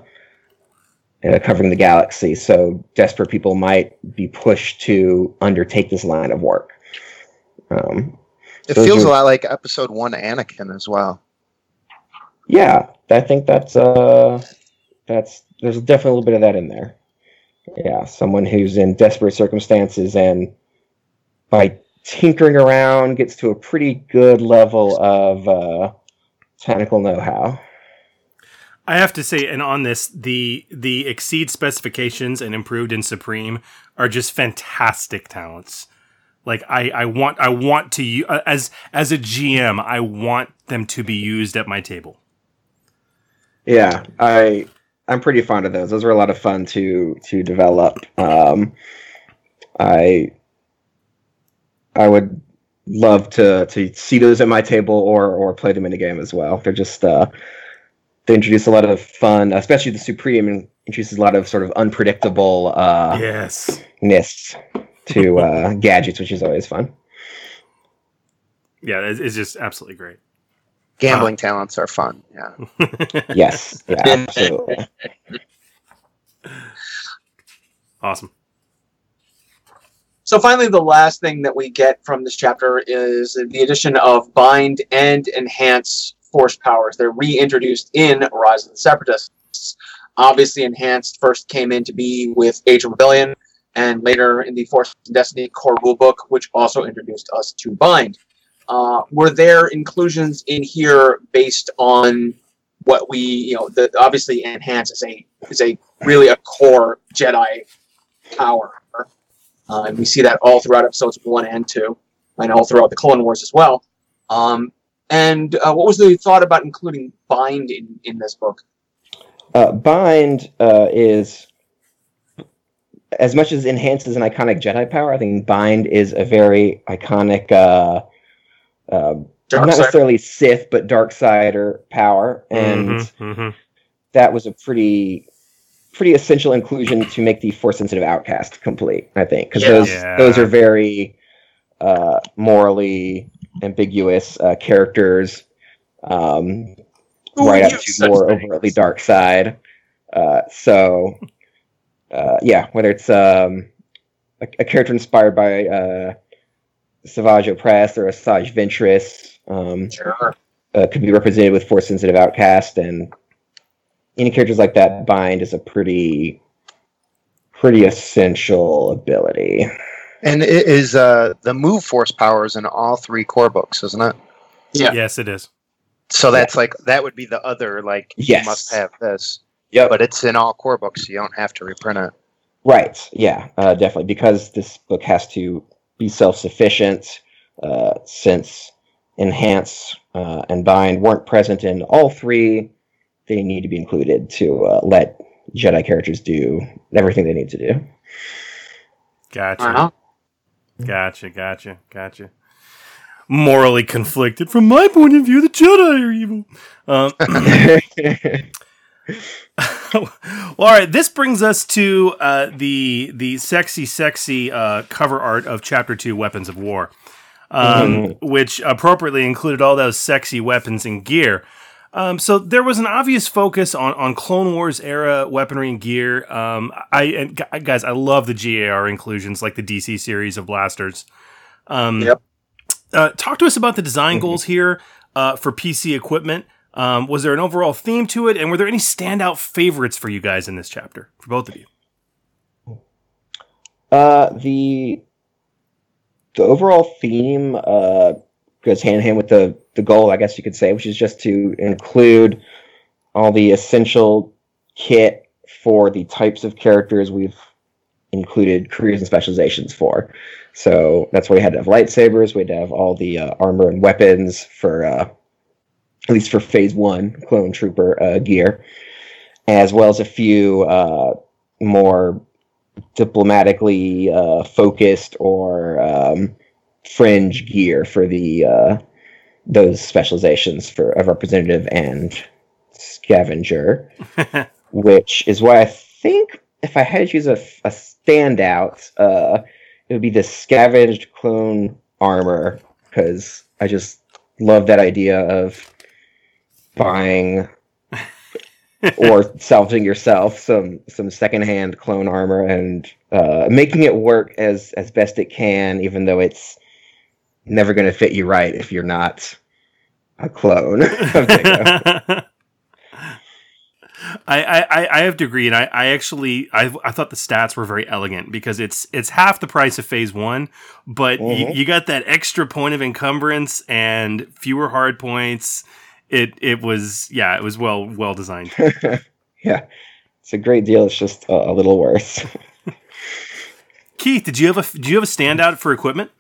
uh, covering the galaxy. So desperate people might be pushed to undertake this line of work. Um, It feels are- a lot like Episode One Anakin as well. Yeah, I think that's uh, that's there's definitely a little bit of that in there. Yeah, someone who's in desperate circumstances and by tinkering around gets to a pretty good level of uh, technical know-how. I have to say, and on this, the the exceed specifications and improved in Supreme are just fantastic talents. Like I, I want I want to as as a GM, I want them to be used at my table. Yeah, I I'm pretty fond of those. Those are a lot of fun to to develop. Um, I I would love to to see those at my table or or play them in a game as well. They're just uh, they introduce a lot of fun, especially the Supreme introduces a lot of sort of unpredictable uh, Yes. ness to uh, [LAUGHS] gadgets, which is always fun. Yeah, it's, it's just absolutely great. Gambling talents are fun. Yeah. [LAUGHS] Yes, yeah, [LAUGHS] absolutely. Awesome. So finally, the last thing that we get from this chapter is the addition of bind and enhance force powers. They're reintroduced in Rise of the Separatists. Obviously, enhanced first came into be with Age of Rebellion, and later in the Force and Destiny core rulebook, which also introduced us to bind. Uh, were there inclusions in here based on what we, you know, the obviously enhance is a is a really a core Jedi power. Uh, and we see that all throughout episodes one and two, and all throughout the Clone Wars as well. Um, and uh, what was the thought about including Bind in, in this book? Uh, bind uh, is as much as enhanced is an iconic Jedi power, I think bind is a very iconic. Uh, uh, not necessarily Sith, but dark sider power, and Mhm, mhm. that was a pretty pretty essential inclusion to make the force sensitive outcast complete. I think because Yeah. those Yeah. those are very uh, morally ambiguous uh, characters, um, Who right up to more things? overtly dark side. Uh, so, uh, yeah, whether it's um, a, a character inspired by uh, Savage Opress or Asajj Ventress, um, Sure. uh, could be represented with force sensitive outcast and any characters like that bind is a pretty pretty essential ability And it is uh, the move force powers in all three core books, isn't it? Yeah. Yes, it is. So that's like that would be the other like Yes. you must have this. Yeah. But it's in all core books, so you don't have to reprint it. right yeah uh, definitely because this book has to be self-sufficient uh, since enhance uh, and bind weren't present in all three they need to be included to uh, let jedi characters do everything they need to do Gotcha. Uh-huh. Gotcha. Gotcha. Gotcha. Morally conflicted. From my point of view, the Jedi are evil. Um, [LAUGHS] [LAUGHS] well, [LAUGHS] all right. This brings us to uh, the the sexy, sexy uh, cover art of Chapter Two: Weapons of War, um, which appropriately included all those sexy weapons and gear. Um, so there was an obvious focus on, on Clone Wars era weaponry and gear. Um, I guys, I love the GAR inclusions, like the DC series of blasters. Um, Yep. Uh, talk to us about the design goals here uh, for PC equipment. Um, was there an overall theme to it, and were there any standout favorites for you guys in this chapter for both of you? Uh, the the overall theme uh, goes hand in hand with the the goal, I guess you could say, which is just to include all the essential kit for the types of characters we've included careers and specializations for. So that's why we had to have lightsabers. We had to have all the uh, armor and weapons for uh, at least for Phase One clone trooper uh, gear, as well as a few uh, more diplomatically uh, focused or um, fringe gear for the uh, those specializations for a representative and scavenger, [LAUGHS] which is why I think if I had to choose a, a standout, uh, it would be the scavenged clone armor because I just love that idea of buying [LAUGHS] or salvaging yourself some some secondhand clone armor and uh, making it work as as best it can, even though it's never going to fit you right if you're not a clone. [LAUGHS] I, I, I have to agree, and I, I actually I, I thought the stats were very elegant because it's it's half the price of Phase One, but you, Mhm. you got that extra point of encumbrance and fewer hard points. It it was yeah, it was well well designed. [LAUGHS] yeah, it's a great deal. It's just a, a little worse. [LAUGHS] Keith, did you have a did you have a standout for equipment?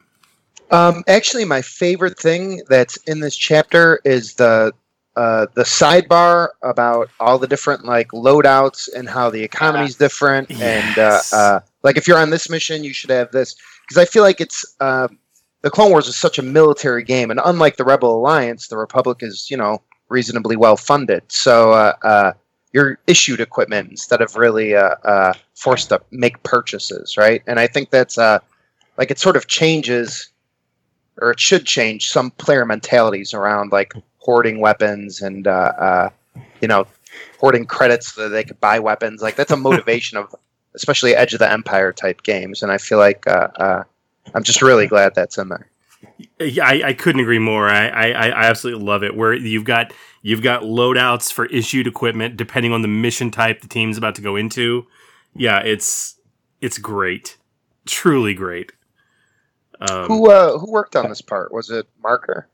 Um, actually, my favorite thing that's in this chapter is the uh, the sidebar about all the different like loadouts and how the economy's different. And uh, uh, like, if you're on this mission, you should have this because I feel like it's uh, the Clone Wars is such a military game, and unlike the Rebel Alliance, the Republic is you know reasonably well funded. So uh, uh, you're issued equipment instead of really uh, uh, forced to make purchases, right? And I think that's uh, like it sort of changes or it should change some player mentalities around like hoarding weapons and uh, uh, you know hoarding credits so that they could buy weapons. Like that's a [LAUGHS] motivation of especially Edge of the Empire type games, and I feel like uh, uh, I'm just really glad that's in there. Yeah, I, I couldn't agree more. I, I, I absolutely love it. Where you've got you've got loadouts for issued equipment depending on the mission type the team's about to go into. Yeah, it's it's great, truly great. Um, Who uh, who worked on this part? Was it Marker?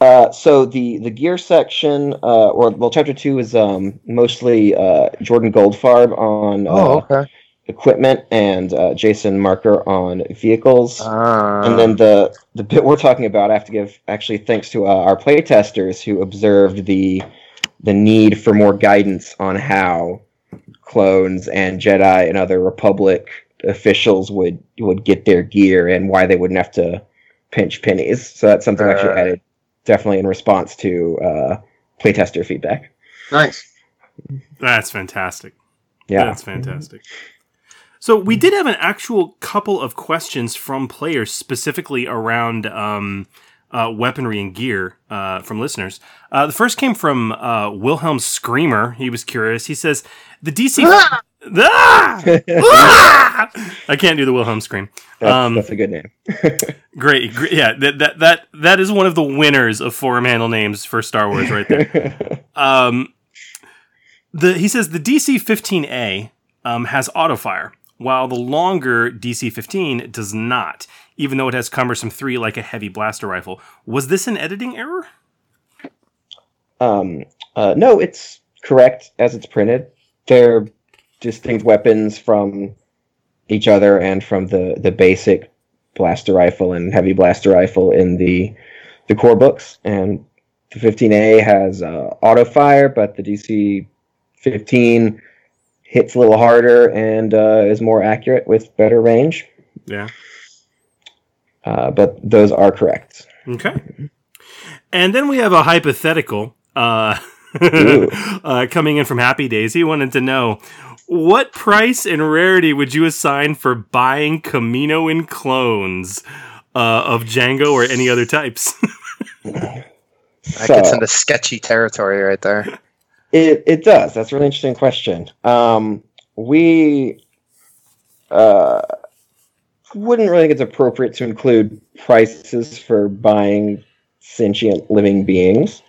Uh, so the the gear section, uh, or well, chapter two is um, mostly uh, Jordan Goldfarb on uh, Oh, okay. Equipment and uh, Jason Marker on vehicles. Uh, and then the the bit we're talking about, I have to give actually thanks to uh, our playtesters who observed the the need for more guidance on how clones and Jedi and other Republic officials would would get their gear and why they wouldn't have to pinch pennies. So that's something I actually Uh. added definitely in response to uh, playtester feedback. Nice. That's fantastic. Yeah. That's fantastic. So we did have an actual couple of questions from players specifically around um, uh, weaponry and gear uh, from listeners. Uh, the first came from uh, Wilhelm Screamer. He was curious. He says the DC. [LAUGHS] Ah! [LAUGHS] Ah! I can't do the Wilhelm scream. That's, Um, that's a good name. [LAUGHS] Great, great, yeah. That, that that that is one of the winners of forum handle names for Star Wars, right there. Um, the he says the DC 15A um, has auto fire, while the longer DC 15 does not, even though it has cumbersome three like a heavy blaster rifle. Was this an editing error? Um, uh, no, it's correct as it's printed. They're distinct weapons from each other and from the, the basic blaster rifle and heavy blaster rifle in the the core books. And the 15A has uh, auto fire, but the DC 15 hits a little harder and uh, is more accurate with better range. Yeah. Uh, but those are correct. Okay. And then we have a hypothetical uh, [LAUGHS] uh, coming in from Happy Days. He wanted to know what price and rarity would you assign for buying Kaminoan clones uh, of Jango or any other types? [LAUGHS] That So- gets into sketchy territory right there. It it does. That's a really interesting question. Um, we uh, wouldn't really think it's appropriate to include prices for buying sentient living beings.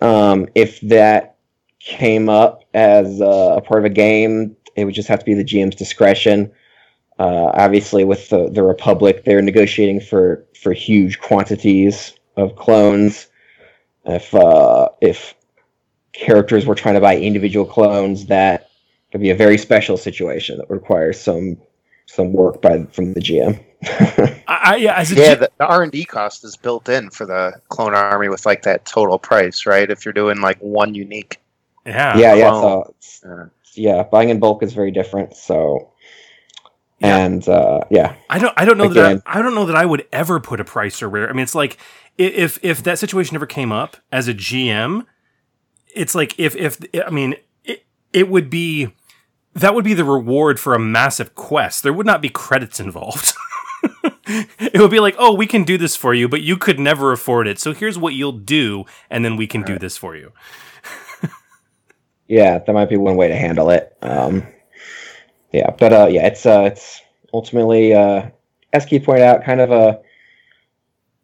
Um, if that came up as a part of a game, it would just have to be the GM's discretion. Uh, obviously, with the, the Republic, they're negotiating for, for huge quantities of clones. If uh, if characters were trying to buy individual clones, that could be a very special situation that requires some some work by from the GM. [LAUGHS] I, I, yeah, as a Yeah, G- the, the R and D cost is built in for the clone army with like that total price, right? If you're doing like one unique. yeah, yeah, yeah. So Uh, yeah, buying in bulk is very different. So Yeah. and uh, yeah, I don't. I don't know Again. that. I, I don't know that I would ever put a price or rare. I mean, it's like if if that situation ever came up as a GM, it's like if if I mean it, it would be that would be the reward for a massive quest. There would not be credits involved. [LAUGHS] it would be like, oh, we can do this for you, but you could never afford it. So here's what you'll do, and then we can do this for you. yeah, that might be one way to handle it. Um, yeah, but uh, yeah, it's uh, it's ultimately uh, as Keith pointed out, kind of a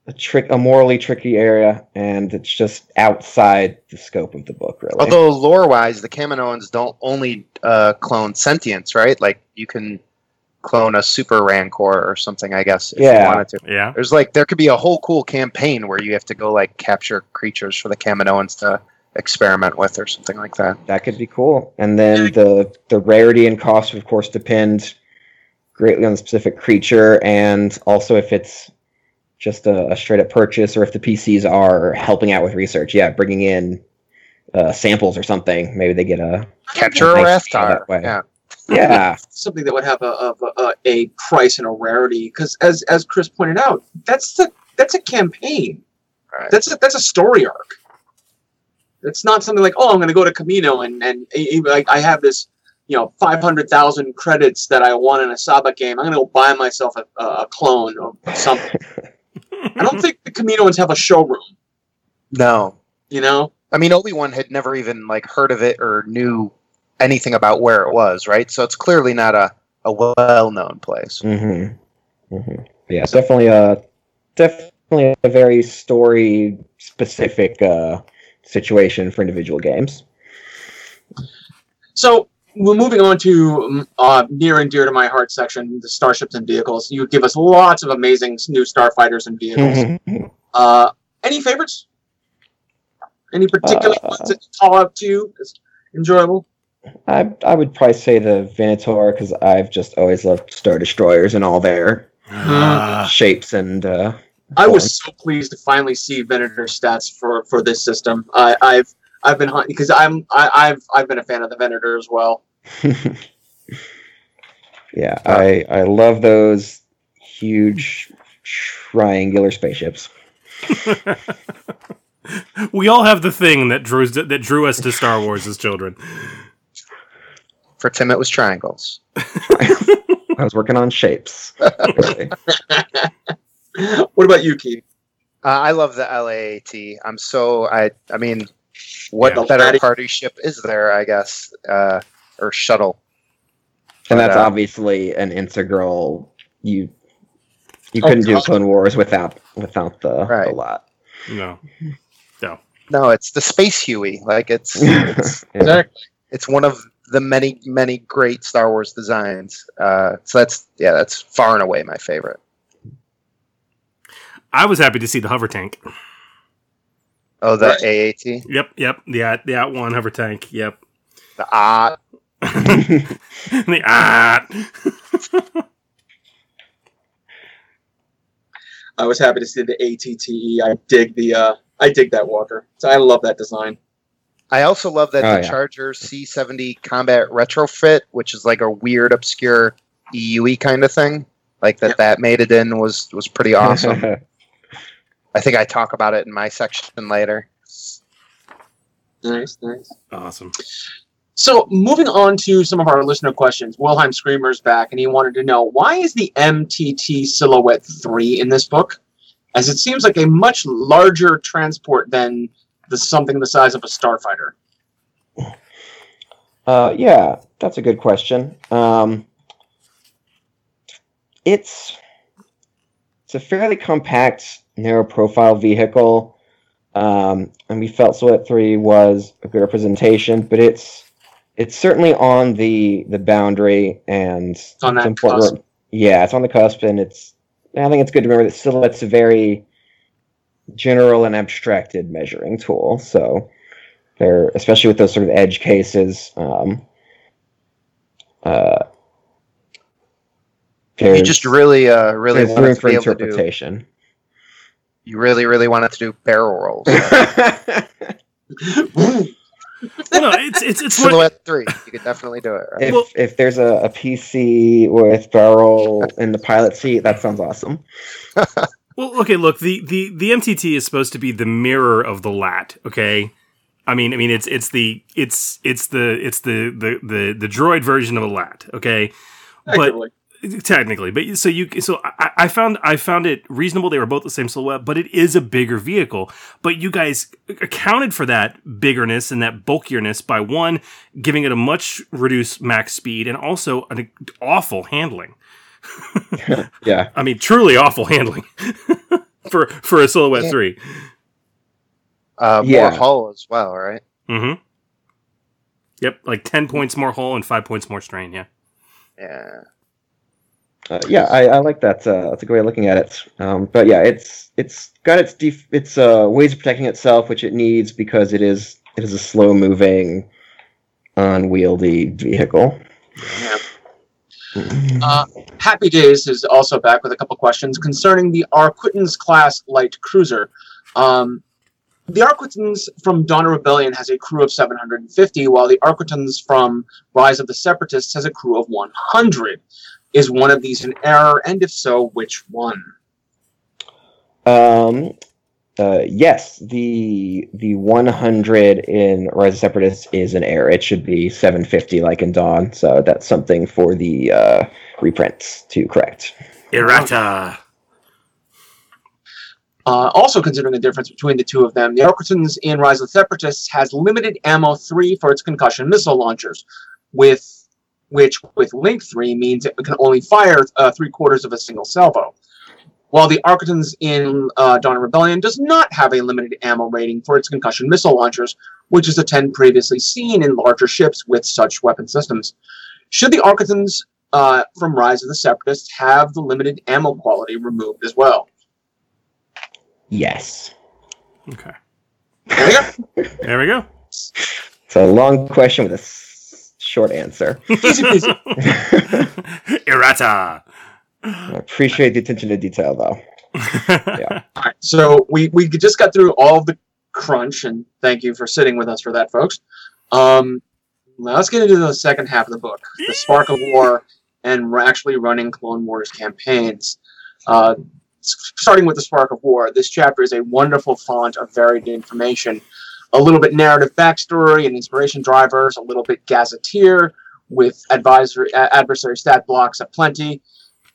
a trick, a morally tricky area, and it's just outside the scope of the book, really. although lore wise, the Kaminoans don't only uh, clone sentience, right? Like you can clone a super rancor or something, I guess, if Yeah. you wanted to. Yeah. There's like there could be a whole cool campaign where you have to go like capture creatures for the Kaminoans to experiment with or something like that. that could be cool. And then the the rarity and cost, of course, depend greatly on the specific creature, and also if it's just a, a straight up purchase, or if the PCs are helping out with research. Yeah, bringing in uh, samples or something. Maybe they get a Capture a Nice to Rathtar. way. Yeah. yeah. [LAUGHS] something that would have a, a, a, a price and a rarity because as as Chris pointed out that's the that's a campaign Right. that's a, that's a story arc it's not something like oh I'm going to go to Kamino and and like I have this you know 500,000 credits that I won in a sabacc game I'm going to go buy myself a, a clone or something [LAUGHS] I don't think the Kaminoans have a showroom No. you know I mean, Obi Wan had never even like heard of it or knew anything about where it was, right? So it's clearly not a, a well known place. Mm-hmm. Mm-hmm. Yeah, it's definitely a definitely a very story specific uh, situation for individual games. So we're moving on to um, uh, near and dear to my heart section, the starships and vehicles. You give us lots of amazing new starfighters and vehicles. [LAUGHS] uh, any favorites? Any particular Uh, ones that you call out to you as enjoyable? I I would probably say the Venator because I've just always loved Star Destroyers and all their Ah. shapes and uh, I was so pleased to finally see Venator stats for for this system. I, I've I've been hunting because I'm I, I've I've been a fan of the Venator as well. [LAUGHS] yeah, I I love those huge triangular spaceships. [LAUGHS] we all have the thing that drew that drew us to Star Wars as children. For Tim, it was triangles. [LAUGHS] I was working on shapes. What about you, Keith? Uh, I love the LAAT. I'm so I I mean, what Yeah. better party ship is there? I guess uh, or shuttle. and that's uh, obviously an integral. You you Oh, couldn't do Clone Wars without without the, Right. the lot. No, no. No, it's the Space Huey. Like it's [LAUGHS] it's, Yeah. Exactly. it's one of the many many great Star Wars designs. Uh, so that's yeah, that's far and away my favorite. I was happy to see the hover tank. Oh, the Right. AAT, Yep, yep. The at the at one hover tank. Yep. the ah, [LAUGHS] the ah. [LAUGHS] I was happy to see the ATTE. I dig the uh, I dig that walker. So I love that design. I also love that Oh, the yeah. Charger C70 Combat Retrofit, which is like a weird, obscure EUE kind of thing, like that Yep. that made it in was was pretty awesome. [LAUGHS] I think I talk about it in my section later. Nice, nice. Awesome. So moving on to some of our listener questions, Wilhelm Screamer's back, and he wanted to know why is the MTT Silhouette three in this book, as it seems like a much larger transport than the something the size of a starfighter. Uh, yeah, that's a good question. Um, it's it's a fairly compact, narrow profile vehicle, um, and we felt Silhouette Three was a good representation, but it's it's certainly on the the boundary, and it's on that important- cusp. Yeah, it's on the cusp, and it's. I think it's good to remember that Silhouette's a very general and abstracted measuring tool. So they're especially with those sort of edge cases. Um, uh, You just really, uh, really room to for be able to do. interpretation. You really, really wanted to do barrel rolls. [LAUGHS] Well, no, it's it's it's one, Silhouette three, you could definitely do it. Right? if Well- if there's a, a PC with barrel in the pilot seat, that sounds awesome. [LAUGHS] Well, okay, look, the, the, the MTT is supposed to be the mirror of the lat, okay? I mean, I mean, it's it's the it's it's the it's the the the, the droid version of a lat, okay? But Effectively. Technically, but so you so I, I found I found it reasonable. They were both the same silhouette, but it is a bigger vehicle. But you guys accounted for that biggerness and that bulkierness by one giving it a much reduced max speed and also an awful handling. [LAUGHS] Yeah, I mean, truly awful handling [LAUGHS] for for a silhouette Yeah. three. Uh, Yeah. More hull as well, right? Mm-hmm. Yep, like ten points more hull and five points more strain. Yeah. Yeah. Uh, yeah, I, I like that. Uh, that's a good way of looking at it. Um, but yeah, it's it's got its def- its uh, ways of protecting itself, which it needs because it is it is a slow moving, unwieldy vehicle. Yeah. Uh, Happy Days is also back with a couple questions concerning the Arquitens class light cruiser. Um, the Arquitens from Dawn of Rebellion has a crew of 750, while the Arquitens from Rise of the Separatists has a crew of 100. Is one of these an error, and if so, which one? Um, uh, yes, the the 100 in Rise of Separatists is an error. It should be 750 like in Dawn. So that's something for the uh, reprints to correct. Errata. Uh, also considering the difference between the two of them, the Arquitens in Rise of the Separatists has limited ammo 3 for its concussion missile launchers, with which with Link 3 means it can only fire uh, three quarters of a single salvo. While the Arquitens in uh, Dawn of Rebellion does not have a limited ammo rating for its concussion missile launchers, which is a 10 previously seen in larger ships with such weapon systems. Should the Arquitens uh, from Rise of the Separatists have the limited ammo quality removed as well? Yes. Okay. There we go. There we go. It's a long question with a s- short answer. [LAUGHS] Easy peasy. [LAUGHS] Errata. I appreciate the attention to detail, though. [LAUGHS] yeah. All right, so we we just got through all the crunch, and thank you for sitting with us for that, folks. Um, Now let's get into the second half of the book, the Spark of War, and we're actually running Clone Wars campaigns. Uh, starting with the Spark of War, this chapter is a wonderful font of varied information. A little bit narrative backstory and inspiration drivers, a little bit gazetteer with advisory a- adversary stat blocks aplenty.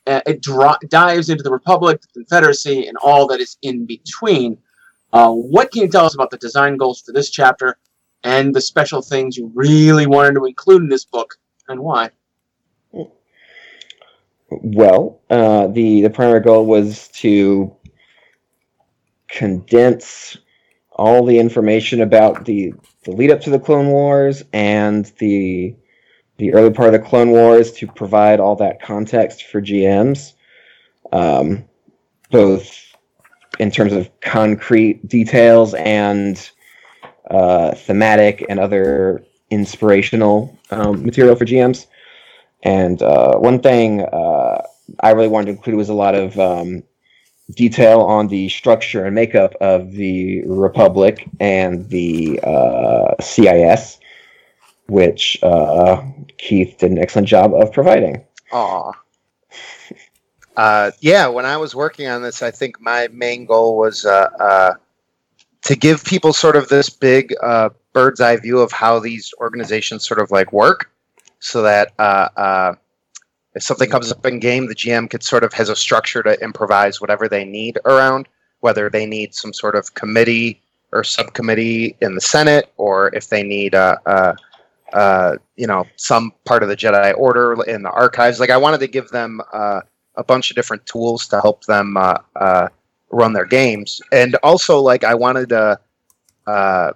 Uh, it dro- dives into the Republic, the Confederacy, and all that is in between. Uh, what can you tell us about the design goals for this chapter and the special things you really wanted to include in this book and why? Well, uh, the the primary goal was to condense all the information about the the lead up to the Clone Wars and the the early part of the Clone Wars to provide all that context for GMs, um, both in terms of concrete details and uh, thematic and other inspirational um, material for GMs. And uh, one thing uh, I really wanted to include was a lot of um, detail on the structure and makeup of the Republic and the uh, CIS, which uh, Keith did an excellent job of providing. Aw. Uh, yeah, when I was working on this, I think my main goal was uh, uh, to give people sort of this big uh, bird's eye view of how these organizations sort of like work, so that if something comes up in game, the GM could sort of has a structure to improvise whatever they need around, whether they need some sort of committee or subcommittee in the Senate, or if they need uh, uh, uh, you know some part of the Jedi Order in the archives. Like I wanted to give them uh, a bunch of different tools to help them uh, uh, run their games, and also like I wanted to uh,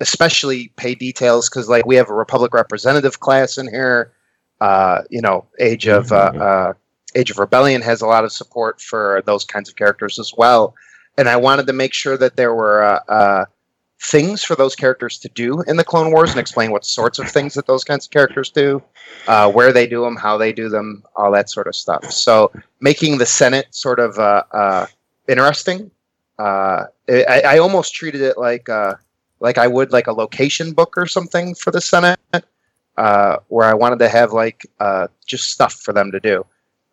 especially pay details because like we have a Republic representative class in here. Uh, you know, Age of uh, uh, Age of Rebellion has a lot of support for those kinds of characters as well, and I wanted to make sure that there were. Uh, uh, things for those characters to do in the Clone Wars and explain what sorts of things that those kinds of characters do, uh, where they do them, how they do them, all that sort of stuff. So making the Senate sort of uh, uh, interesting. Uh, I, I almost treated it like uh, like I would like a location book or something for the Senate, uh, where I wanted to have like uh, just stuff for them to do.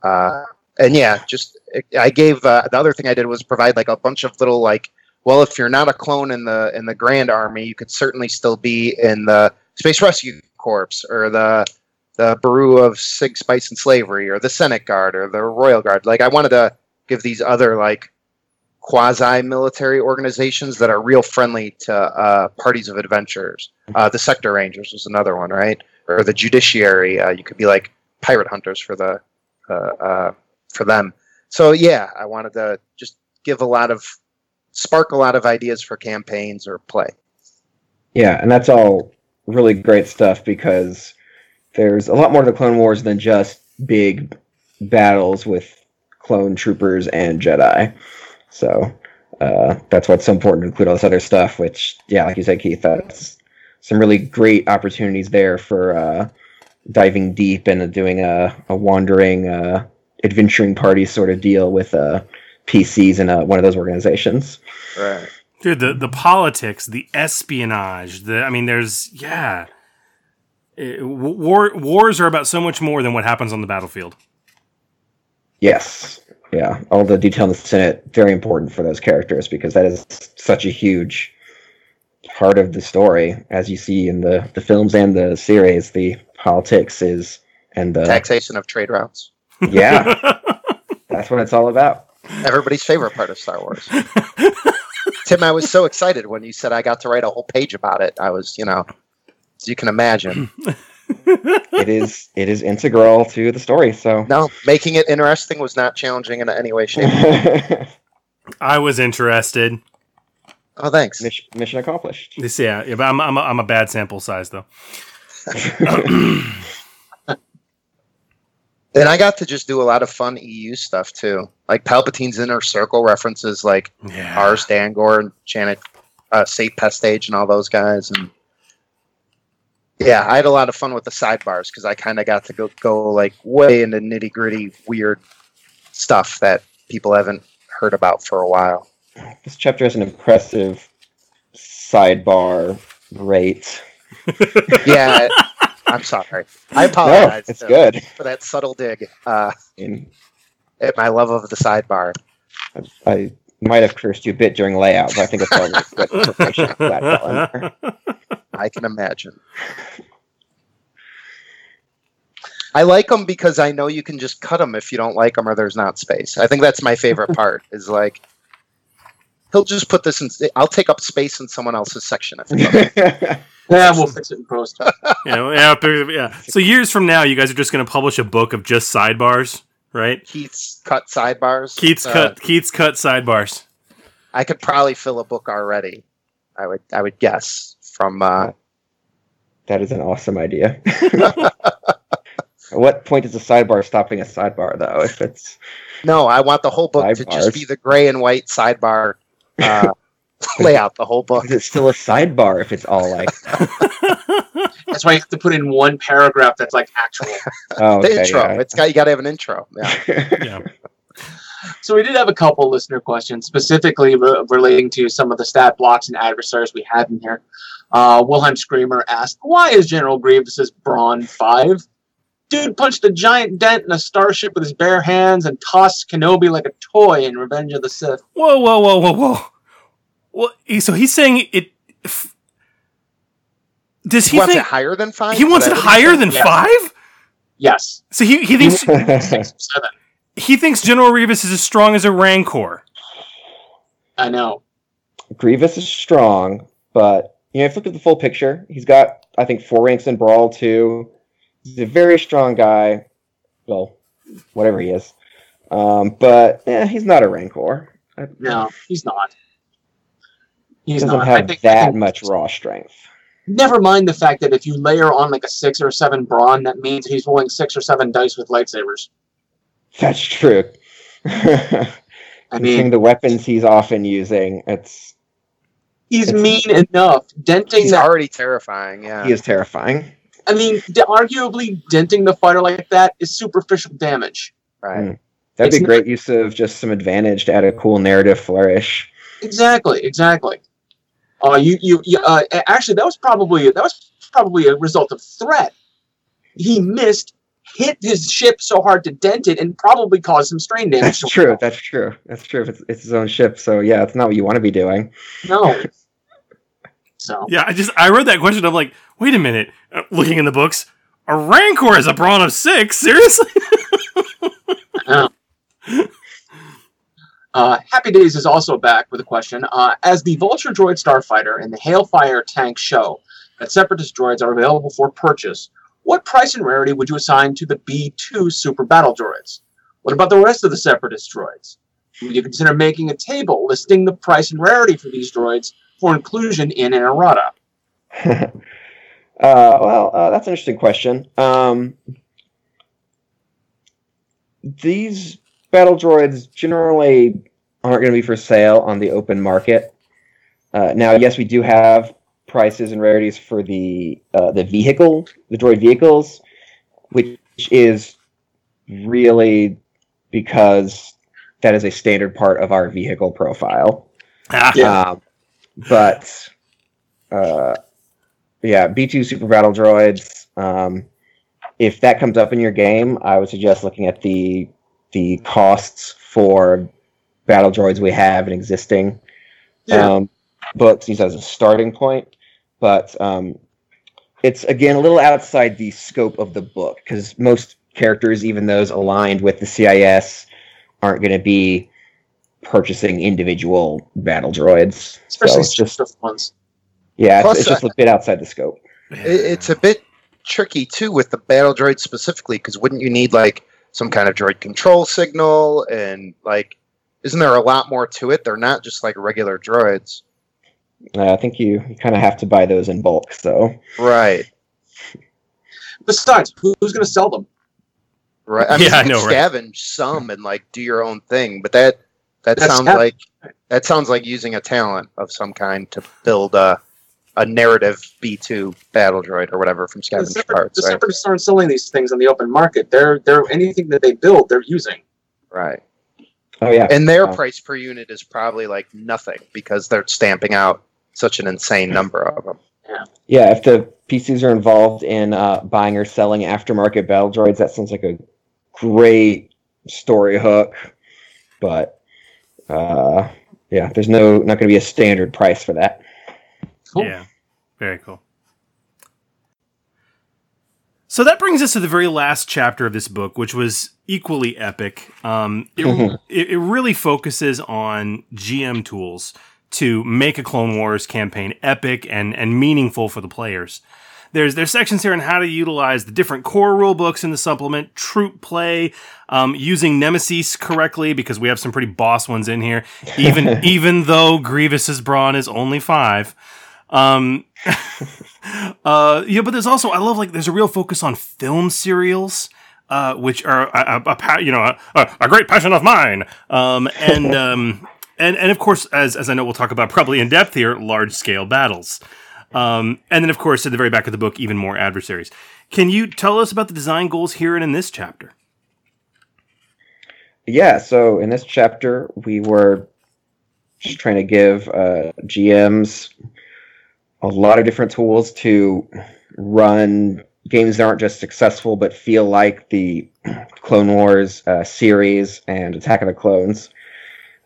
Uh, and yeah, just I gave uh, the other thing I did was provide like a bunch of little like well, if you're not a clone in the in the Grand Army, you could certainly still be in the Space Rescue Corps or the the Bureau of Sig Spice and Slavery or the Senate Guard or the Royal Guard. Like I wanted to give these other like quasi military organizations that are real friendly to uh, parties of adventurers. Uh, the Sector Rangers was another one, right? Or the Judiciary. Uh, you could be like pirate hunters for the uh, uh, for them. So yeah, I wanted to just give a lot of spark a lot of ideas for campaigns or play. Yeah, and that's all really great stuff because there's a lot more to the Clone Wars than just big battles with clone troopers and Jedi. So uh, that's what's so important to include all this other stuff. Which, yeah, like you said, Keith, that's some really great opportunities there for uh, diving deep and doing a, a wandering, uh, adventuring party sort of deal with uh, PCs in uh, one of those organizations. Right. Dude, the the politics, the espionage, the I mean, there's yeah, It- war wars are about so much more than what happens on the battlefield. Yes. Yeah. All the detail in the Senate, very important for those characters because that is such a huge part of the story. As you see in the, the films and the series, the politics is and the Taxation of trade routes. yeah, [LAUGHS] that's what it's all about. Everybody's favorite part of Star Wars. [LAUGHS] Tim, I was so excited when you said I got to write a whole page about it. I was, you know, as you can imagine. [LAUGHS] It is it is integral to the story. So No, making it interesting was not challenging in any way, shape. [LAUGHS] I was interested. Oh, thanks. mission, mission accomplished. This, yeah, yeah, but I'm, I'm, a, I'm a bad sample size though. [CLEARS THROAT] And I got to just do a lot of fun EU stuff too, like Palpatine's inner circle references, like Yeah. Ars Dangor and Janet, uh, Sate Pestage, and all those guys. And yeah, I had a lot of fun with the sidebars because I kind of got to go go like way into nitty gritty weird stuff that people haven't heard about for a while. This chapter has an impressive sidebar rate. [LAUGHS] Yeah, I'm sorry. I apologize. No, it's good. for that subtle dig uh, And at my love of the sidebar. I might have cursed you a bit during layout, but I think it's all good information that fell in there. [LAUGHS] I can imagine. I like them because I know you can just cut them if you don't like them or there's not space. I think that's my favorite [LAUGHS] part. Is like he'll just put this in. I'll take up space in someone else's section. If. [LAUGHS] Yeah, we'll fix it in post. You know, yeah, yeah. So years from now, you guys are just going to publish a book of just sidebars, right? Keith's cut sidebars. Keith's Uh, cut Keith's cut sidebars. I could probably fill a book already. I would. I would guess from. Uh, That is an awesome idea. At [LAUGHS] what point is a sidebar stopping a sidebar, though? If it's no, I want the whole book to just be the gray and white sidebar uh, [LAUGHS] layout. The whole book. is it still a sidebar if it's all like [LAUGHS] That's why you have to put in one paragraph that's like actual. [LAUGHS] oh, the intro. yeah. It's got you got to have an intro. Yeah. [LAUGHS] Yeah. So we did have a couple listener questions, specifically re- relating to some of the stat blocks and adversaries we had in here. Uh, Wilhelm Screamer asked, "Why is General Grievous's brawn five? Dude punched a giant dent in a starship with his bare hands and tossed Kenobi like a toy in Revenge of the Sith." Whoa, whoa, whoa, whoa, whoa. Well, he- so he's saying it. If, does He he wants think it higher than five. he wants it that what he higher than Yeah. five? Yes, So he, he thinks [LAUGHS] seven. he thinks General Grievous is as strong as a Rancor. I know. Grievous is strong, but you know, if you look at the full picture, he's got I think four ranks in Brawl too. He's a very strong guy. Well, whatever he is. Um, but yeah, he's not a Rancor. No, he's not. He He's doesn't not. have I think, that I think- much raw strength. Never mind the fact that if you layer on like a six or seven brawn, that means he's rolling six or seven dice with lightsabers. That's true. [LAUGHS] I mean, the weapons he's often using, it's he's it's- mean enough. Denting He's that already terrifying. Yeah. he is terrifying. I mean, d- arguably denting the fighter like that is superficial damage. right. Mm. That'd It's be a great use of just some advantage to add a cool narrative flourish. Exactly, exactly. Uh, you, you, you uh, actually, that was probably that was probably a result of threat. He missed, hit his ship so hard to dent it, and probably caused some strain damage. That's to true. That's true. That's true. If it's, it's his own ship, so yeah, it's not what you want to be doing. No. [LAUGHS] So Yeah, I just I read that question. I'm like, wait a minute. Uh, looking in the books, a Rancor is a brawn of six. Seriously? [LAUGHS] Uh, Happy Days is also back with a question. Uh, as the Vulture Droid Starfighter and the Hailfire tank show that Separatist droids are available for purchase, what price and rarity would you assign to the B2 Super Battle Droids? What about the rest of the Separatist droids? Would you consider making a table listing the price and rarity for these droids for inclusion in an errata? [LAUGHS] uh, well, uh, that's an interesting question. Um, these battle droids generally aren't going to be for sale on the open market. Uh, now, yes, we do have prices and rarities for the uh, the vehicle, the droid vehicles, which is really because that is a standard part of our vehicle profile. Ah, Yeah. Um, but uh, yeah, B2 Super Battle Droids. Um, if that comes up in your game, I would suggest looking at the the costs for battle droids we have and existing Yeah. um, books used as a starting point. But um, it's again a little outside the scope of the book because most characters, even those aligned with the CIS, aren't going to be purchasing individual battle droids. Especially so it's just just ones. yeah, Plus, it's, it's just a bit outside the scope. It's a bit tricky too with the battle droid specifically because wouldn't you need like some kind of droid control signal and like isn't there a lot more to it? They're not just like regular droids. Uh, I think you, you kind of have to buy those in bulk. So Right. Besides, who's going to sell them? Right. I [LAUGHS] mean, Yeah, I you know, can right? scavenge some and like do your own thing, but that that That's sounds scav- like that sounds like using a talent of some kind to build a a narrative B two battle droid or whatever from The, scavenge parts. the Right. separatists aren't selling these things on the open market. They're they're anything that they build, they're using. right. oh yeah, And their Uh, price per unit is probably like nothing because they're stamping out such an insane number of them. Yeah. Yeah, if the PCs are involved in uh, buying or selling aftermarket battle droids, that sounds like a great story hook. But uh, yeah, there's no not going to be a standard price for that. Cool. Yeah, very cool. So that brings us to the very last chapter of this book, which was equally epic. Um, it, Mhm. it, it really focuses on GM tools to make a Clone Wars campaign epic and, and meaningful for the players. There's there's sections here on how to utilize the different core rule books in the supplement, troop play, um, using Nemesis correctly because we have some pretty boss ones in here. Even [LAUGHS] even though Grievous's brawn is only five, um, [LAUGHS] uh, yeah, but there's also I love like there's a real focus on film serials. Uh, which are a, a, a you know a, a great passion of mine, um, and [LAUGHS] um, and and of course, as as I know, we'll talk about probably in depth here, large scale battles, um, and then of course at the very back of the book, even more adversaries. Can you tell us about the design goals here and in this chapter? Yeah, so in this chapter, we were just trying to give uh, GMs a lot of different tools to run games that aren't just successful but feel like the [CLEARS THROAT] Clone Wars uh, series and Attack of the Clones.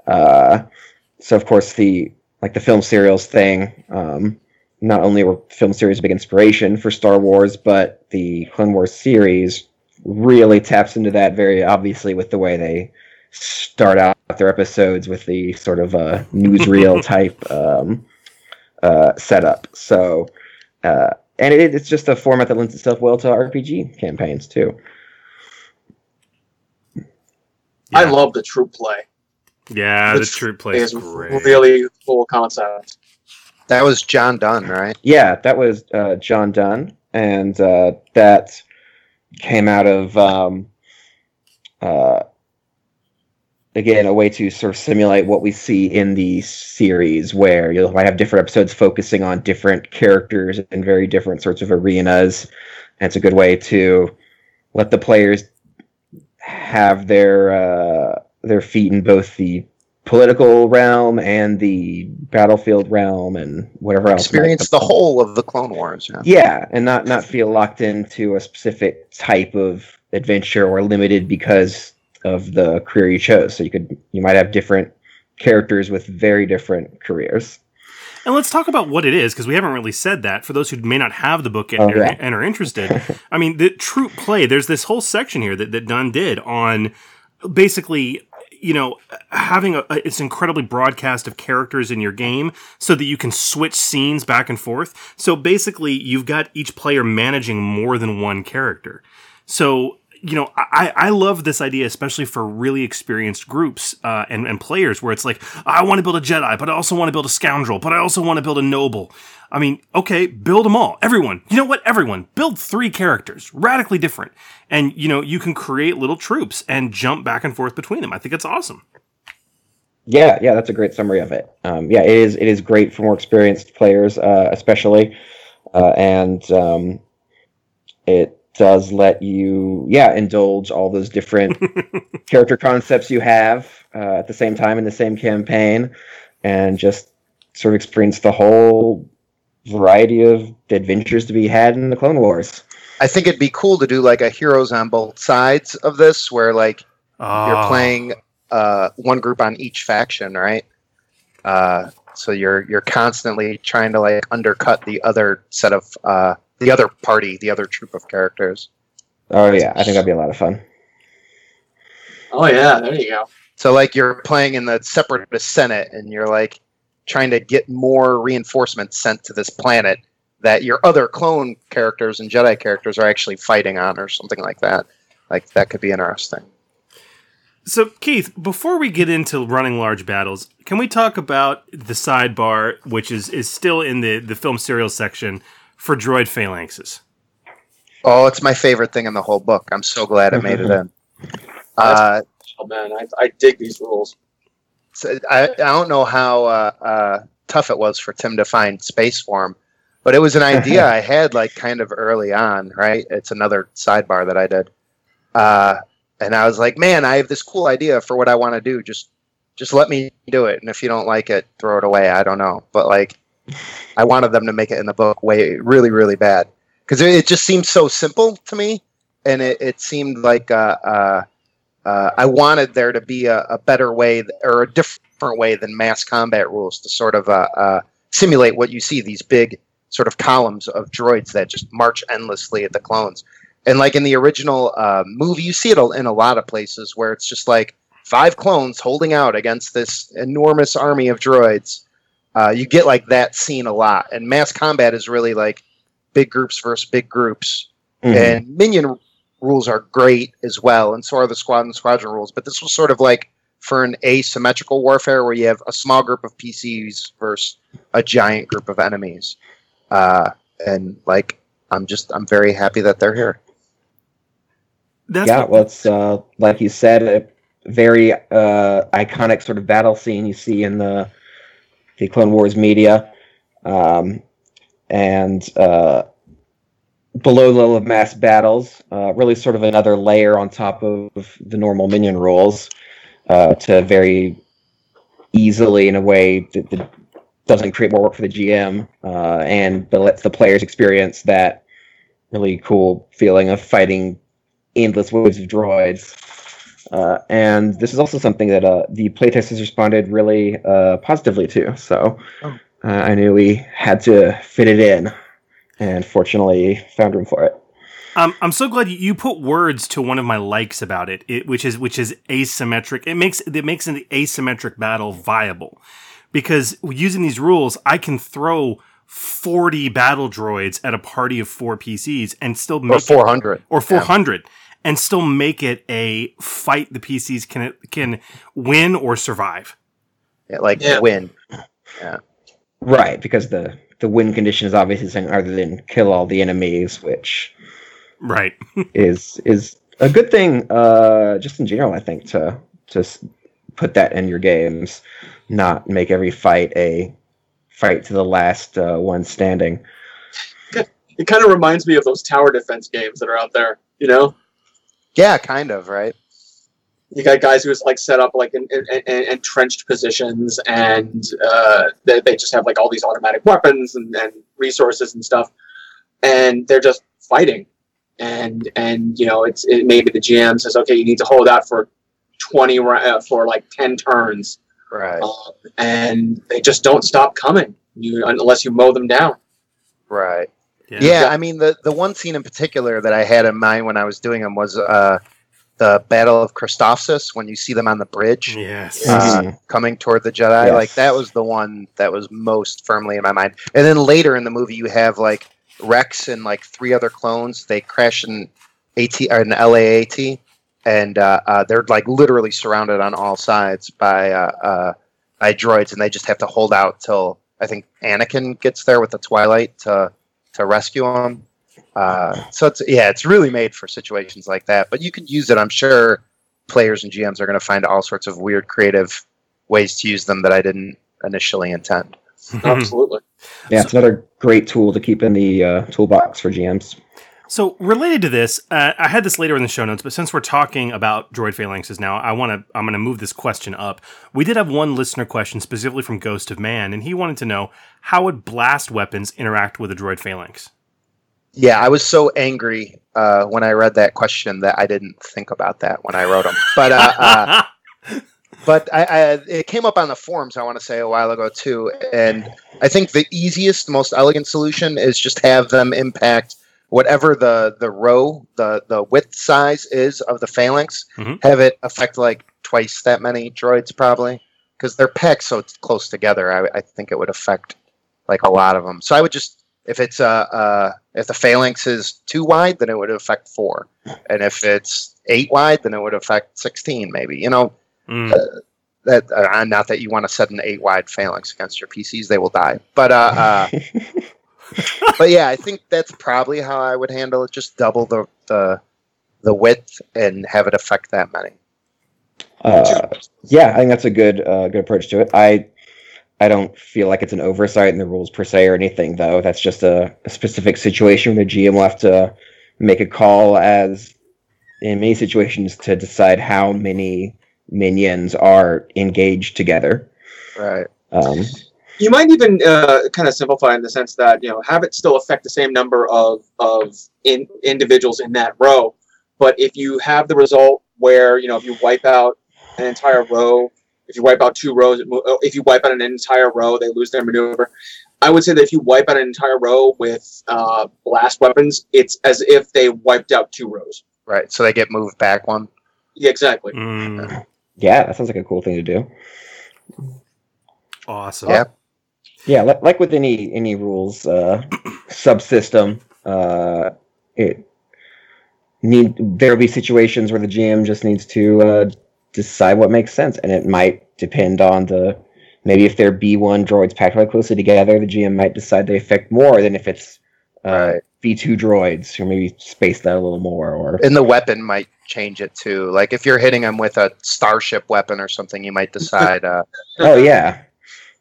Uh, so, of course, the like the film serials thing. Um, not only were film series a big inspiration for Star Wars, but the Clone Wars series really taps into that very obviously with the way they start out their episodes with the sort of uh, [LAUGHS] newsreel type um, uh, setup. So, uh, and it, it's just a format that lends itself well to RPG campaigns too. I love the troop play. Yeah, The the troop play is It's great. really cool concept. That was John Dunn, right? Yeah, that was uh, John Dunn, and uh, that came out of um, uh, again a way to sort of simulate what we see in the series, where you might have different episodes focusing on different characters in very different sorts of arenas. And it's a good way to let the players have their uh, their feet in both the political realm and the battlefield realm and whatever else. Experience the whole of the Clone Wars. Yeah. yeah, and not not feel locked into a specific type of adventure or limited because of the career you chose. So you could you might have different characters with very different careers. And let's talk about what it is because we haven't really said that for those who may not have the book and, Oh, yeah. and are interested. I mean, the troop play. There's this whole section here that that Dunn did on basically. You know, having a, a- it's incredibly broadcast of characters in your game so that you can switch scenes back and forth. So basically, you've got each player managing more than one character. So you know, I, I love this idea, especially for really experienced groups uh, and, and players, where it's like, I want to build a Jedi, but I also want to build a scoundrel, but I also want to build a noble. I mean, okay, build them all. Everyone. You know what? Everyone. Build three characters, radically different. And, you know, you can create little troops and jump back and forth between them. I think it's awesome. Yeah, yeah, that's a great summary of it. Um, yeah, it is it is great for more experienced players, uh, especially, uh, and um, it does let you, yeah, indulge all those different [LAUGHS] character concepts you have uh, at the same time in the same campaign, and just sort of experience the whole variety of adventures to be had in the Clone Wars. I think it'd be cool to do like a heroes on both sides of this, where like you're Ah. playing uh, one group on each faction, right? Uh, so you're you're constantly trying to like undercut the other set of uh, the other party, the other troop of characters. Oh yeah, I think that'd be a lot of fun. Oh yeah, there you go. So like you're playing in the separatist senate, and you're like trying to get more reinforcements sent to this planet that your other clone characters and Jedi characters are actually fighting on, or something like that. Like that could be interesting. So, Keith, before we get into running large battles, can we talk about the sidebar, which is, is still in the, the film serial section for droid phalanxes? Oh, it's my favorite thing in the whole book. I'm so glad I made it in. [LAUGHS] Uh, Oh man, I, I dig these rules. so I, I don't know how uh, uh, tough it was for Tim to find space for him, but it was an idea [LAUGHS] I had like kind of early on. Right, it's another sidebar that I did, uh, and I was like, man, I have this cool idea for what I want to do. Just just let me do it, and if you don't like it, throw it away. I don't know, but like I wanted them to make it in the book way really really bad because it, just seemed so simple to me, and it, it seemed like uh, uh, uh, I wanted there to be a, a better way th- or a different way than mass combat rules to sort of uh, uh, simulate what you see these big sort of columns of droids that just march endlessly at the clones. And like in the original uh, movie, you see it in a lot of places where it's just like five clones holding out against this enormous army of droids. Uh, you get like that scene a lot, and mass combat is really like big groups versus big groups. Mhm. And minion rules are great as well, and so are the squad and squadron rules. But this was sort of like for an asymmetrical warfare where you have a small group of PCs versus a giant group of enemies. Uh, and like, I'm just I'm very happy that they're here. That's yeah, what- well, it's uh, like you said, a very uh, iconic sort of battle scene you see in the the Clone Wars media, um, and uh, below level of mass battles, uh, really sort of another layer on top of the normal minion rules uh, to very easily, in a way that, that doesn't create more work for the GM uh, and but lets the players experience that really cool feeling of fighting endless waves of droids. Uh, and this is also something that uh, the playtesters responded really uh, positively to. So Oh. uh, I knew we had to fit it in, and fortunately found room for it. Um, I'm so glad you, you put words to one of my likes about it, it, which is which is asymmetric. It makes it makes an asymmetric battle viable because using these rules, I can throw 40 battle droids at a party of four PCs and still make Or it- 400. or 400 and still make it a fight the PCs can can win or survive. Yeah, like Yeah. win. Right, because the the win condition is obviously something other than kill all the enemies, which Right. [LAUGHS] is is a good thing. Uh, just in general, I think to just put that in your games, not make every fight a fight to the last uh, one standing. It kind of reminds me of those tower defense games that are out there. You know, Yeah, kind of right. you got guys who is like set up like in, in, in entrenched positions, and uh, they, they just have like all these automatic weapons and, and resources and stuff, and they're just fighting. And and you know, it's it, maybe the GM says, okay, you need to hold out for twenty uh, for like ten turns, Right. uh, and they just don't stop coming. You unless you mow them down. Right. Yeah. Yeah, I mean the the one scene in particular that I had in mind when I was doing them was uh, the Battle of Christophsis when you see them on the bridge Yes. uh, Mhm. coming toward the Jedi. Yes. Like that was the one that was most firmly in my mind. And then later in the movie, you have like Rex and like three other clones. They crash in AT or in LAAT, and uh, uh, they're like literally surrounded on all sides by uh, uh, by droids, and they just have to hold out till I think Anakin gets there with the Twilight to to rescue them. Uh, so it's yeah, it's really made for situations like that. But you can use it. I'm sure players and GMs are going to find all sorts of weird, creative ways to use them that I didn't initially intend. [LAUGHS] Absolutely. Yeah, it's another great tool to keep in the uh, toolbox for GMs. So related to this, uh, I had this later in the show notes, but since we're talking about droid phalanxes now, I want to I'm going to move this question up. We did have one listener question specifically from Ghost of Man, and he wanted to know how would blast weapons interact with a droid phalanx. Yeah, I was so angry uh, when I read that question that I didn't think about that when I wrote them. But uh, uh, [LAUGHS] but I, I, it came up on the forums. I want to say a while ago too, and I think the easiest, most elegant solution is just have them impact whatever the the row, the the width size is of the phalanx. Mhm. Have it affect like twice that many droids probably because they're packed so close together. I, I think it would affect like a lot of them. So I would just if it's uh, uh if the phalanx is two wide, then it would affect four, and if it's eight wide, then it would affect sixteen, maybe. You know, Mm. that uh, not that you want to set an eight wide phalanx against your PCs; they will die. But uh, uh [LAUGHS] but yeah, I think that's probably how I would handle it. Just double the the the width and have it affect that many. Uh, yeah, I think that's a good uh, good approach to it. I I don't feel like it's an oversight in the rules per se or anything, though. That's just a, a specific situation where the GM will have to make a call, as in many situations, to decide how many minions are engaged together. Right. Um, you might even uh, kind of simplify in the sense that you know have it still affect the same number of of in, individuals in that row, but if you have the result where you know if you wipe out an entire row, if you wipe out two rows, it mo- oh, if you wipe out an entire row, they lose their maneuver. I would say that if you wipe out an entire row with uh, blast weapons, it's as if they wiped out two rows. Right. So they get moved back one. Yeah, exactly. Mm, Yeah, that sounds like a cool thing to do. awesome. Yeah. Yeah, like, like with any any rules uh, [CLEARS THROAT] subsystem, uh, it need there will be situations where the GM just needs to uh, decide what makes sense, and it might depend on the maybe if they're B one droids packed really closely together, the GM might decide they affect more than if it's uh. B two droids, or maybe space that a little more, or And the weapon might change it too. Like if you're hitting them with a starship weapon or something, you might decide, uh, oh yeah,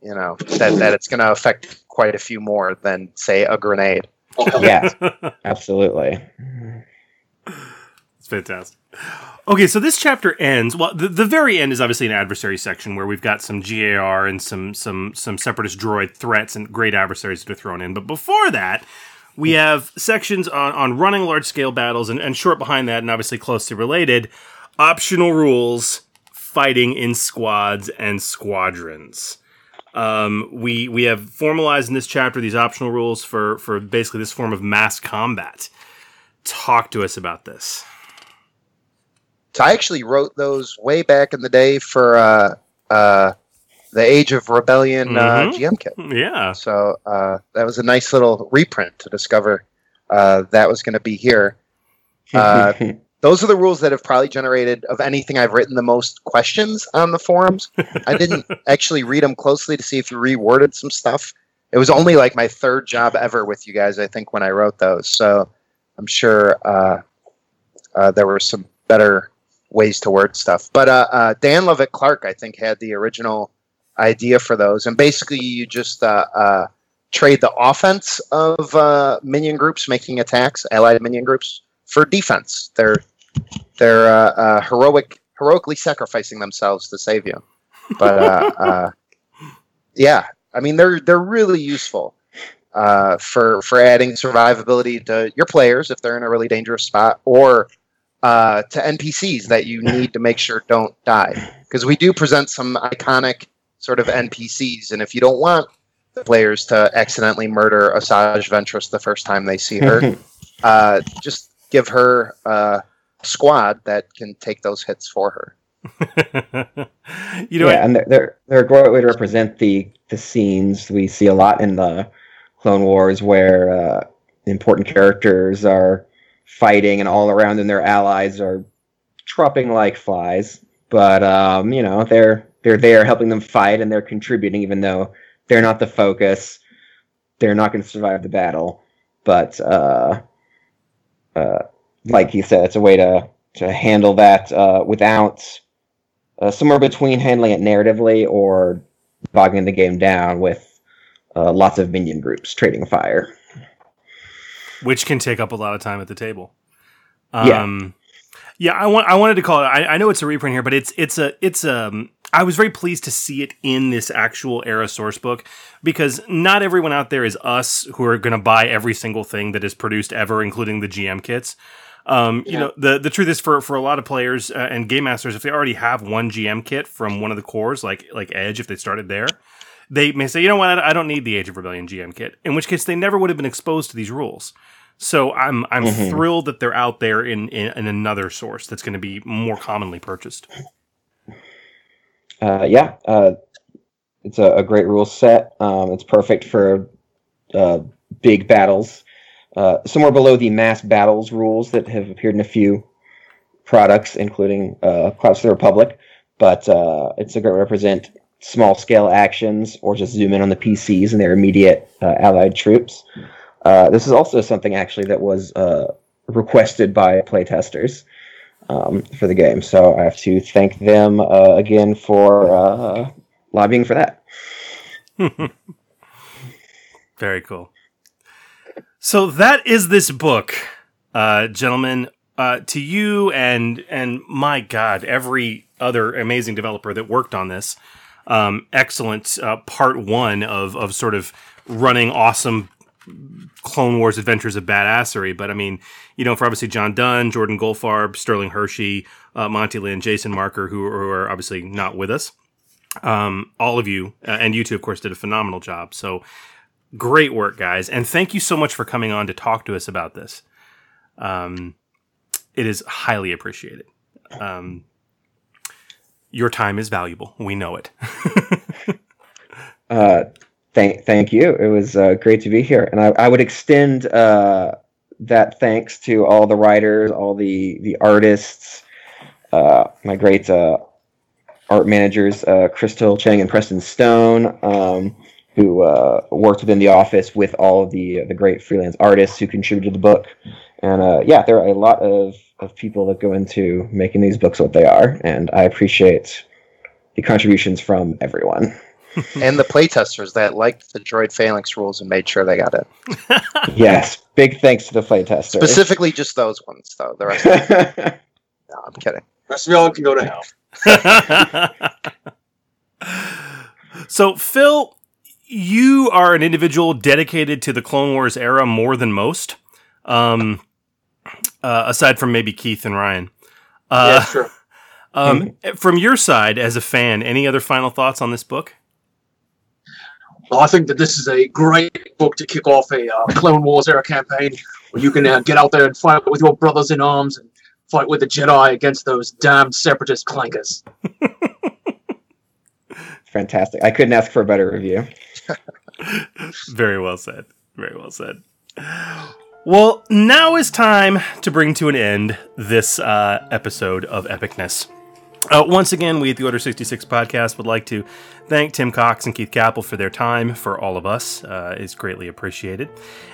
you know, that, that it's going to affect quite a few more than say a grenade. Yeah, [LAUGHS] absolutely. It's fantastic. Okay, so this chapter ends. Well, the, the very end is obviously an adversary section where we've got some GAR and some some some separatist droid threats and great adversaries that are thrown in. But before that, we have sections on, on running large scale battles and, and short behind that, and obviously closely related, optional rules, fighting in squads and squadrons. Um, we we have formalized in this chapter these optional rules for for basically this form of mass combat. Talk to us about this. So I actually wrote those way back in the day for uh, uh, the Age of Rebellion uh, Mhm. GM kit. Yeah. So uh, that was a nice little reprint to discover uh, that was going to be here. [LAUGHS] Those are the rules that have probably generated of anything I've written the most questions on the forums. I didn't [LAUGHS] actually read them closely to see if you reworded some stuff. It was only like my third job ever with you guys, I think, when I wrote those. So I'm sure uh, uh, there were some better ways to word stuff. But uh, uh, Dan Lovat Clark, I think, had the original idea for those. And basically, you just uh, uh, trade the offense of uh, minion groups making attacks, allied minion groups, for defense. They're they're uh, uh, heroic, heroically sacrificing themselves to save you. But uh, uh, [LAUGHS] yeah, I mean they're they're really useful uh, for for adding survivability to your players if they're in a really dangerous spot, or uh, to NPCs that you need to make sure don't die. Because we do present some iconic sort of NPCs, and if you don't want the players to accidentally murder Asajj Ventress the first time they see her, [LAUGHS] uh, just give her a squad that can take those hits for her. [LAUGHS] you know, yeah, and they're, they're they're a great way to represent the the scenes we see a lot in the Clone Wars, where uh, important characters are fighting, and all around and their allies are dropping like flies. But um, you know, they're they're there helping them fight, and they're contributing, even though they're not the focus. They're not going to survive the battle, but uh, uh, like you said, it's a way to to handle that uh, without uh, somewhere between handling it narratively or bogging the game down with uh, lots of minion groups trading fire. which can take up a lot of time at the table. Yeah. Um, yeah, I want I wanted to call it. I, I know it's a reprint here, but it's it's a it's um. I was very pleased to see it in this actual era source book because not everyone out there is us who are going to buy every single thing that is produced ever, including the GM kits. Um, You Yeah. know, the the truth is for for a lot of players uh, and game masters, if they already have one GM kit from one of the cores, like like Edge, if they started there, they may say, you know what, I don't need the Age of Rebellion GM kit. In which case, they never would have been exposed to these rules. So I'm I'm Mhm. thrilled that they're out there in, in, in another source that's going to be more commonly purchased. Uh, yeah, uh, it's a, a great rule set. Um, it's perfect for uh, big battles. Uh, somewhere below the mass battles rules that have appeared in a few products, including uh, Collapse of the Republic. But uh, it's a great represent small scale actions or just zoom in on the PCs and their immediate uh, allied troops. This is also something actually that was requested by playtesters um, for the game. So I have to thank them uh, again for uh, lobbying for that. [LAUGHS] Very cool. So that is this book, uh, gentlemen. Uh, to you and and my God, every other amazing developer that worked on this. Um, excellent uh, part one of of sort of running awesome Clone Wars Adventures of Badassery. But I mean, you know, for obviously John Dunn, Jordan Goldfarb, Sterling Hershey, uh, Monte Lin, Jason Marker, who, are obviously not with us. Um, all of you, uh, and you two, of course, did a phenomenal job. So great work, guys. And thank you so much for coming on to talk to us about this. Um, it is highly appreciated. Um, your time is valuable. We know it. [LAUGHS] Uh, thank, thank you. It was uh, great to be here, and I, I would extend uh, that thanks to all the writers, all the the artists, uh, my great uh, art managers, uh, Crystal Chang and Preston Stone, um, who uh, worked within the office with all of the the great freelance artists who contributed the book. And yeah, there are a lot of, of people that go into making these books what they are, and I appreciate the contributions from everyone. [LAUGHS] and the playtesters that liked the droid phalanx rules and made sure they got it. [LAUGHS] yes, big thanks to the playtesters. Specifically, just those ones, though. The rest. Of them, [LAUGHS] no, I'm kidding. rest of y'all can go to hell. so, Phil, you are an individual dedicated to the Clone Wars era more than most, um, uh, aside from maybe Keith and Ryan. Uh, yeah, sure. Um, From your side, as a fan, any other final thoughts on this book? Well, I think that this is a great book to kick off a uh, Clone Wars era campaign where you can uh, get out there and fight with your brothers in arms and fight with the Jedi against those damned separatist clankers. [LAUGHS] Fantastic. I couldn't ask for a better review. [LAUGHS] Very well said. Very well said. Well, now is time to bring to an end this uh, episode of Epicness. Uh, once again, we at the Order 66 podcast would like to thank Tim Cox and Keith Kappel for their time for all of us. Uh, it's greatly appreciated.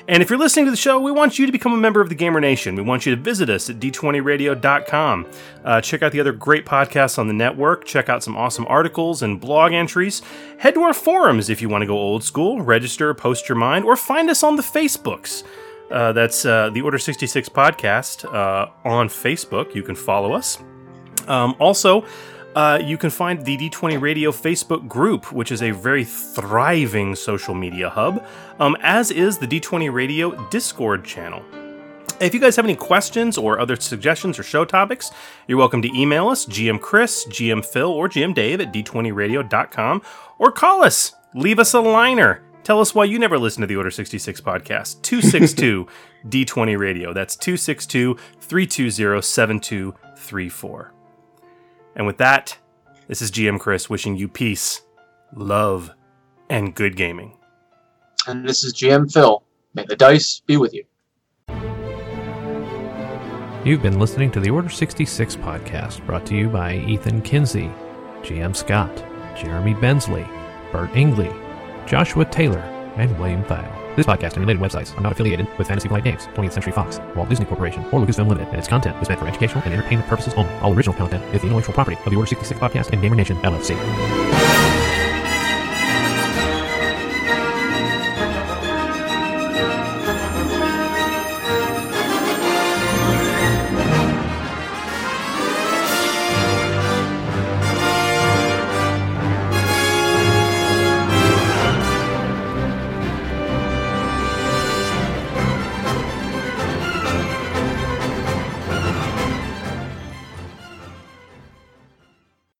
And if you're listening to the show, we want you to become a member of the Gamer Nation. We want you to visit us at d20radio.com. Uh, check out the other great podcasts on the network. Check out some awesome articles and blog entries. Head to our forums if you want to go old school. Register, post your mind, or find us on the Facebooks. Uh, that's uh, the Order 66 podcast uh, on Facebook. You can follow us. Um, also, uh, you can find the D20 Radio Facebook group, which is a very thriving social media hub, um, as is the D20 Radio Discord channel. If you guys have any questions or other suggestions or show topics, you're welcome to email us, GM Chris, GM Phil, or GM Dave at d20radio.com, or call us, leave us a liner. Tell us why you never listen to the Order 66 podcast. [LAUGHS] 262 D20 Radio. That's 262 320 7234. And with that, this is GM Chris wishing you peace, love, and good gaming. And this is GM Phil. May the dice be with you. You've been listening to the Order 66 podcast, brought to you by Ethan Kinsey, GM Scott, Jeremy Bensley, Bert Ingley, Joshua Taylor, and William Thile. This podcast and related websites are not affiliated with Fantasy Flight Games, 20th Century Fox, Walt Disney Corporation, or Lucasfilm Limited, and its content is meant for educational and entertainment purposes only. All original content is the intellectual property of the Order 66 podcast and Gamer Nation LLC.